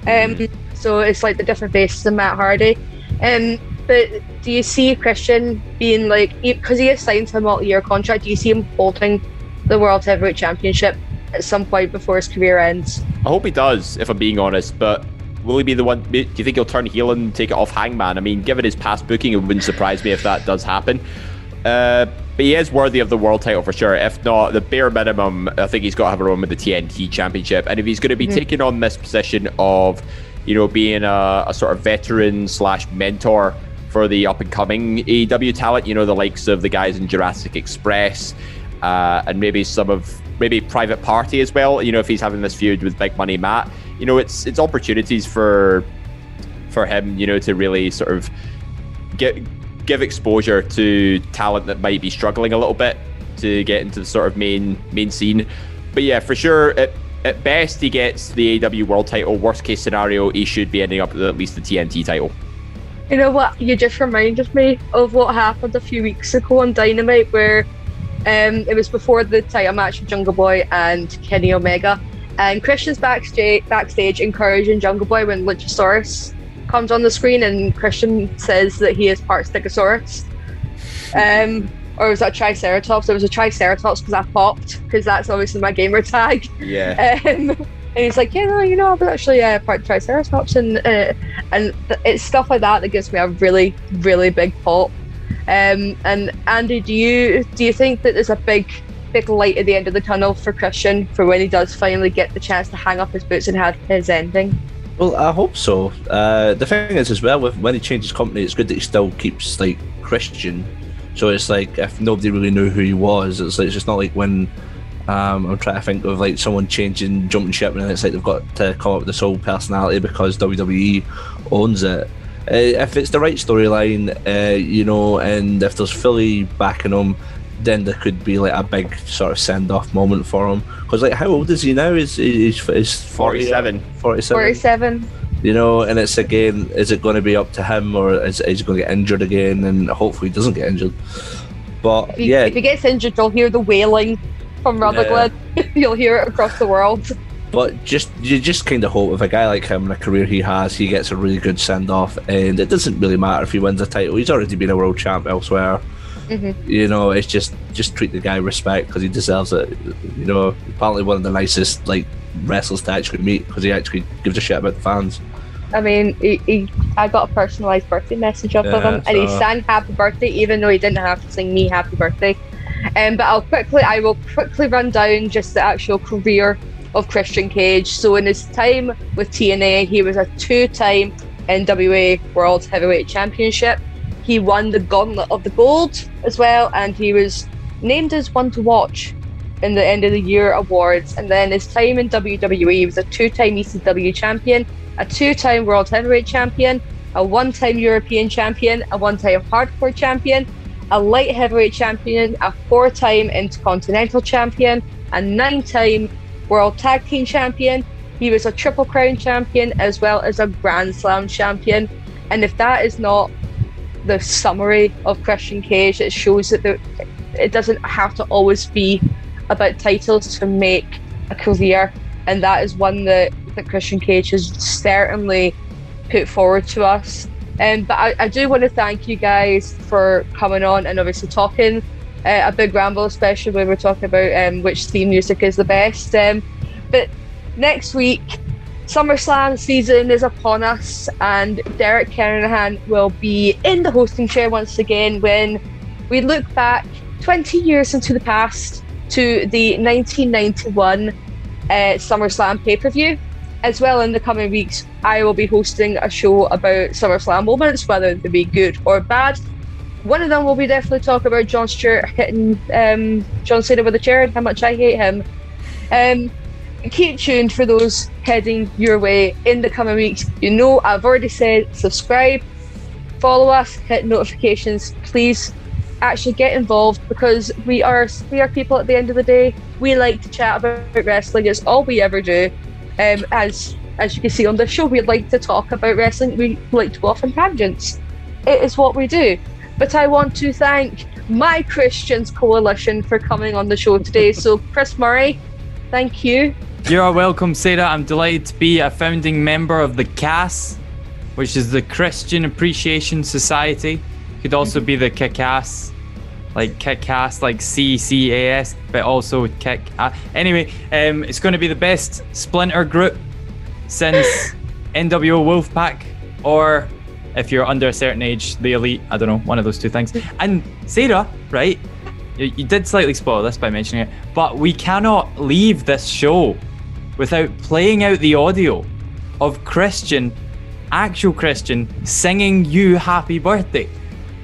Um, so it's like the different faces of Matt Hardy. Um, but do you see Christian being like, because he is signed to a multi-year contract, do you see him holding the World Heavyweight Championship at some point before his career ends? I hope he does, if I'm being honest. But will he be the one? Do you think he'll turn heel and take it off Hangman? I mean, given his past booking, it wouldn't surprise me if that does happen. Uh, but he is worthy of the world title for sure. If not, the bare minimum, I think he's got to have a run with the TNT Championship. And if he's going to be taking on this position of, you know, being a, a sort of veteran slash mentor for the up and coming AEW talent, you know, the likes of the guys in Jurassic Express, uh, and maybe some of maybe Private Party as well. You know, if he's having this feud with Big Money Matt, you know, it's it's opportunities for for him, you know, to really sort of get give exposure to talent that might be struggling a little bit to get into the sort of main main scene. But yeah, for sure, at, at best he gets the AEW World Title. Worst case scenario, he should be ending up with at least the TNT title. You know what? You just reminded me of what happened a few weeks ago on Dynamite, where um, it was before the title match with Jungle Boy and Kenny Omega, and Christian's backstage, backstage encouraging Jungle Boy when Luchasaurus comes on the screen, and Christian says that he is part Stegosaurus. Um, or was that Triceratops? It was a Triceratops because I popped, because that's obviously my gamer tag. Yeah. Um, and he's like, yeah, no, you know, I was actually uh, part Triceratops, and uh, and th- it's stuff like that that gives me a really, really big pop. Um, and Andy, do you do you think that there's a big, big light at the end of the tunnel for Christian for when he does finally get the chance to hang up his boots and have his ending? Well, I hope so. Uh, the thing is, as well, with when he changes company, it's good that he still keeps like Christian. So it's like if nobody really knew who he was, it's like it's just not like when um, I'm trying to think of like someone changing, jumping ship, and it's like they've got to come up with this whole personality because WWE owns it. Uh, if it's the right storyline, uh, you know, and if there's Philly backing him, then there could be like a big sort of send off moment for him. Because like, how old is he now? Is he's, he's 47. 47. 47. You know, and it's again, is it going to be up to him or is, is he going to get injured again? And hopefully he doesn't get injured. But If he, yeah, if he gets injured, you'll hear the wailing from Rutherglen. you'll hear it across the world. But just you just kind of hope if a guy like him and a career he has, he gets a really good send off, and it doesn't really matter if he wins a title. He's already been a world champ elsewhere. Mm-hmm. You know, it's just just treat the guy respect because he deserves it. You know, apparently one of the nicest like wrestlers to actually meet because he actually gives a shit about the fans. I mean, he, he, I got a personalised birthday message off of Yeah, him, and he sang "Happy Birthday" even though he didn't have to sing me "Happy Birthday." Um, but I'll quickly, I will quickly run down just the actual career of Christian Cage. So in his time with TNA, he was a two-time NWA World Heavyweight Championship. He won the Gauntlet of the Gold as well, and he was named as one to watch in the end of the year awards. And then his time in WWE, he was a two-time ECW champion, a two-time World Heavyweight champion, a one-time European champion, a one-time Hardcore champion, a light heavyweight champion, a four-time Intercontinental champion, a nine-time World Tag Team champion. He was a Triple Crown champion as well as a Grand Slam champion. And if that is not the summary of Christian Cage, it shows that there, it doesn't have to always be about titles to make a career. And that is one that, that Christian Cage has certainly put forward to us. Um, but I, I do want to thank you guys for coming on and obviously talking uh, a big ramble, especially when we're talking about um, which theme music is the best. Um, but next week, SummerSlam season is upon us, and Derek Kernahan will be in the hosting chair once again when we look back 20 years into the past to the 1991 uh, SummerSlam pay per view. As well, in the coming weeks, I will be hosting a show about SummerSlam moments, whether they be good or bad. One of them will be definitely talk about Jon Stewart hitting um, John Cena with a chair and how much I hate him. Um, keep tuned for those heading your way in the coming weeks. You know, I've already said subscribe, follow us, hit notifications. Please actually get involved because we are we are people at the end of the day. We like to chat about wrestling. It's all we ever do. Um, as as you can see on the show, we like to talk about wrestling. We like to go off on tangents. It is what we do. But I want to thank my Christians Coalition for coming on the show today. So Chris Murray, thank you. You are welcome, Sarah. I'm delighted to be a founding member of the CAS, which is the Christian Appreciation Society. Could also be the KICAS, like KICAS, like C C A S, but also kick. Anyway, um, it's going to be the best splinter group since NWO Wolfpac, or if you're under a certain age, the Elite. I don't know, one of those two things. And Sarah, right? You, you did slightly spoil this by mentioning it, but we cannot leave this show without playing out the audio of Christian, actual Christian, singing you happy birthday.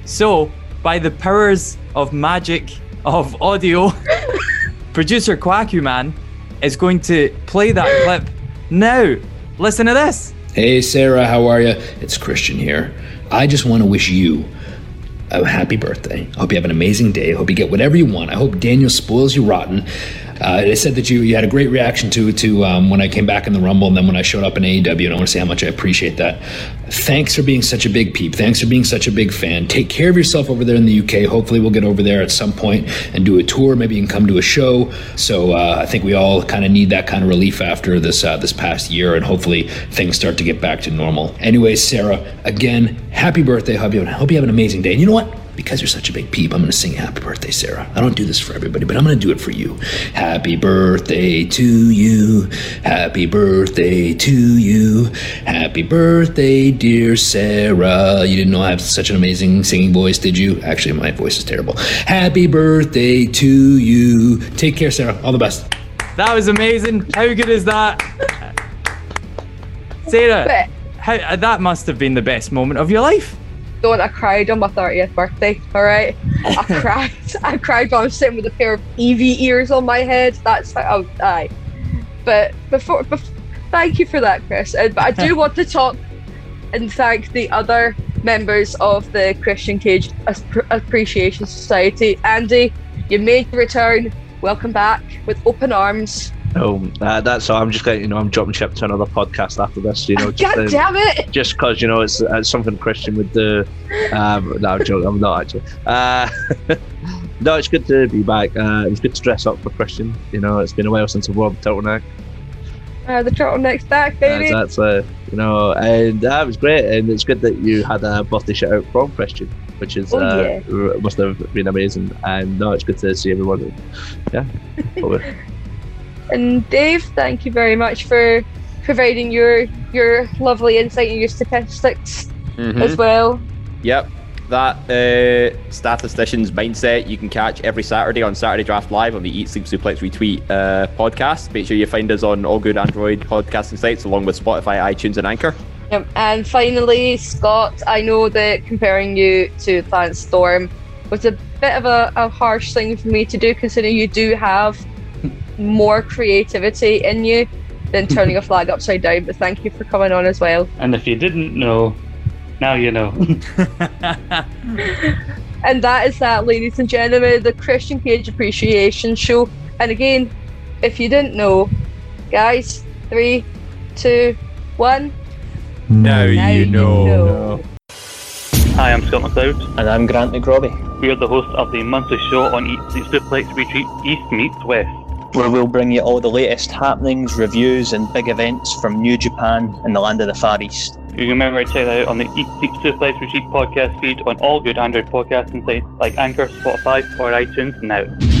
So, by the powers of magic of audio, producer Quaku Man is going to play that clip now. Listen to this. Hey Sarah, how are you? It's Christian here. I just want to wish you a happy birthday. I hope you have an amazing day. I hope you get whatever you want. I hope Daniel spoils you rotten. Uh, they said that you, you had a great reaction to to um, when I came back in the Rumble and then when I showed up in AEW, and I want to say how much I appreciate that. Thanks for being such a big peep. Thanks for being such a big fan. Take care of yourself over there in the UK. Hopefully, we'll get over there at some point and do a tour. Maybe you can come to a show. So uh, I think we all kind of need that kind of relief after this uh, this past year, and hopefully things start to get back to normal. Anyways, Sarah, again, happy birthday. Hope you, hope you have an amazing day. And you know what? Because you're such a big peep, I'm going to sing happy birthday, Sarah. I don't do this for everybody, but I'm going to do it for you. Happy birthday to you. Happy birthday to you. Happy birthday, dear Sarah. You didn't know I have such an amazing singing voice, did you? Actually, my voice is terrible. Happy birthday to you. Take care, Sarah. All the best. That was amazing. How good is that? Sarah, how, that must have been the best moment of your life don't I cried on my 30th birthday, alright? I cried. I cried while I was sitting with a pair of Eevee ears on my head. That's how I would die. But before, before thank you for that, Chris. Uh, but I do want to talk and thank the other members of the Christian Cage Appreciation Society. Andy, you made the return. Welcome back with open arms. Oh, uh, that's all. I'm just going. You know, I'm jumping ship to another podcast after this. You know, just, God damn it! Just because you know it's, it's something Christian would do. Um, no, I'm joking. I'm not actually. Uh, no, it's good to be back. Uh, it was good to dress up for Christian. You know, it's been a while since I wore the turtleneck. Uh, the turtleneck's back, baby. that's uh, you know, and that uh, was great. And it's good that you had a birthday shout out from Christian, which is oh, uh, yeah. must have been amazing. And no, it's good to see everyone. Yeah. And Dave, thank you very much for providing your your lovely insight and your statistics mm-hmm. as well. Yep. That uh, statistician's mindset you can catch every Saturday on Saturday Draft Live on the Eat Sleep Suplex Repeat uh, podcast. Make sure you find us on all good Android podcasting sites along with Spotify, iTunes, and Anchor. Yep. And finally, Scott, I know that comparing you to Lance Storm was a bit of a, a harsh thing for me to do, considering you do have more creativity in you than turning a flag upside down. But thank you for coming on as well. And if you didn't know, now you know. and that is that, ladies and gentlemen, the Christian Cage Appreciation Show. And again, if you didn't know, guys, three, two, one. Now, now you, know. you know. Hi, I'm Scott McLeod. And I'm Grant McRobbie. We are the hosts of the monthly show on Eat Suplex Repeat East Meets West where we'll bring you all the latest happenings, reviews, and big events from New Japan and the land of the Far East. You can remember to check that out on the Eat Sleep Suplex Repeat podcast feed on all good Android podcasting sites like Anchor, Spotify, or iTunes now.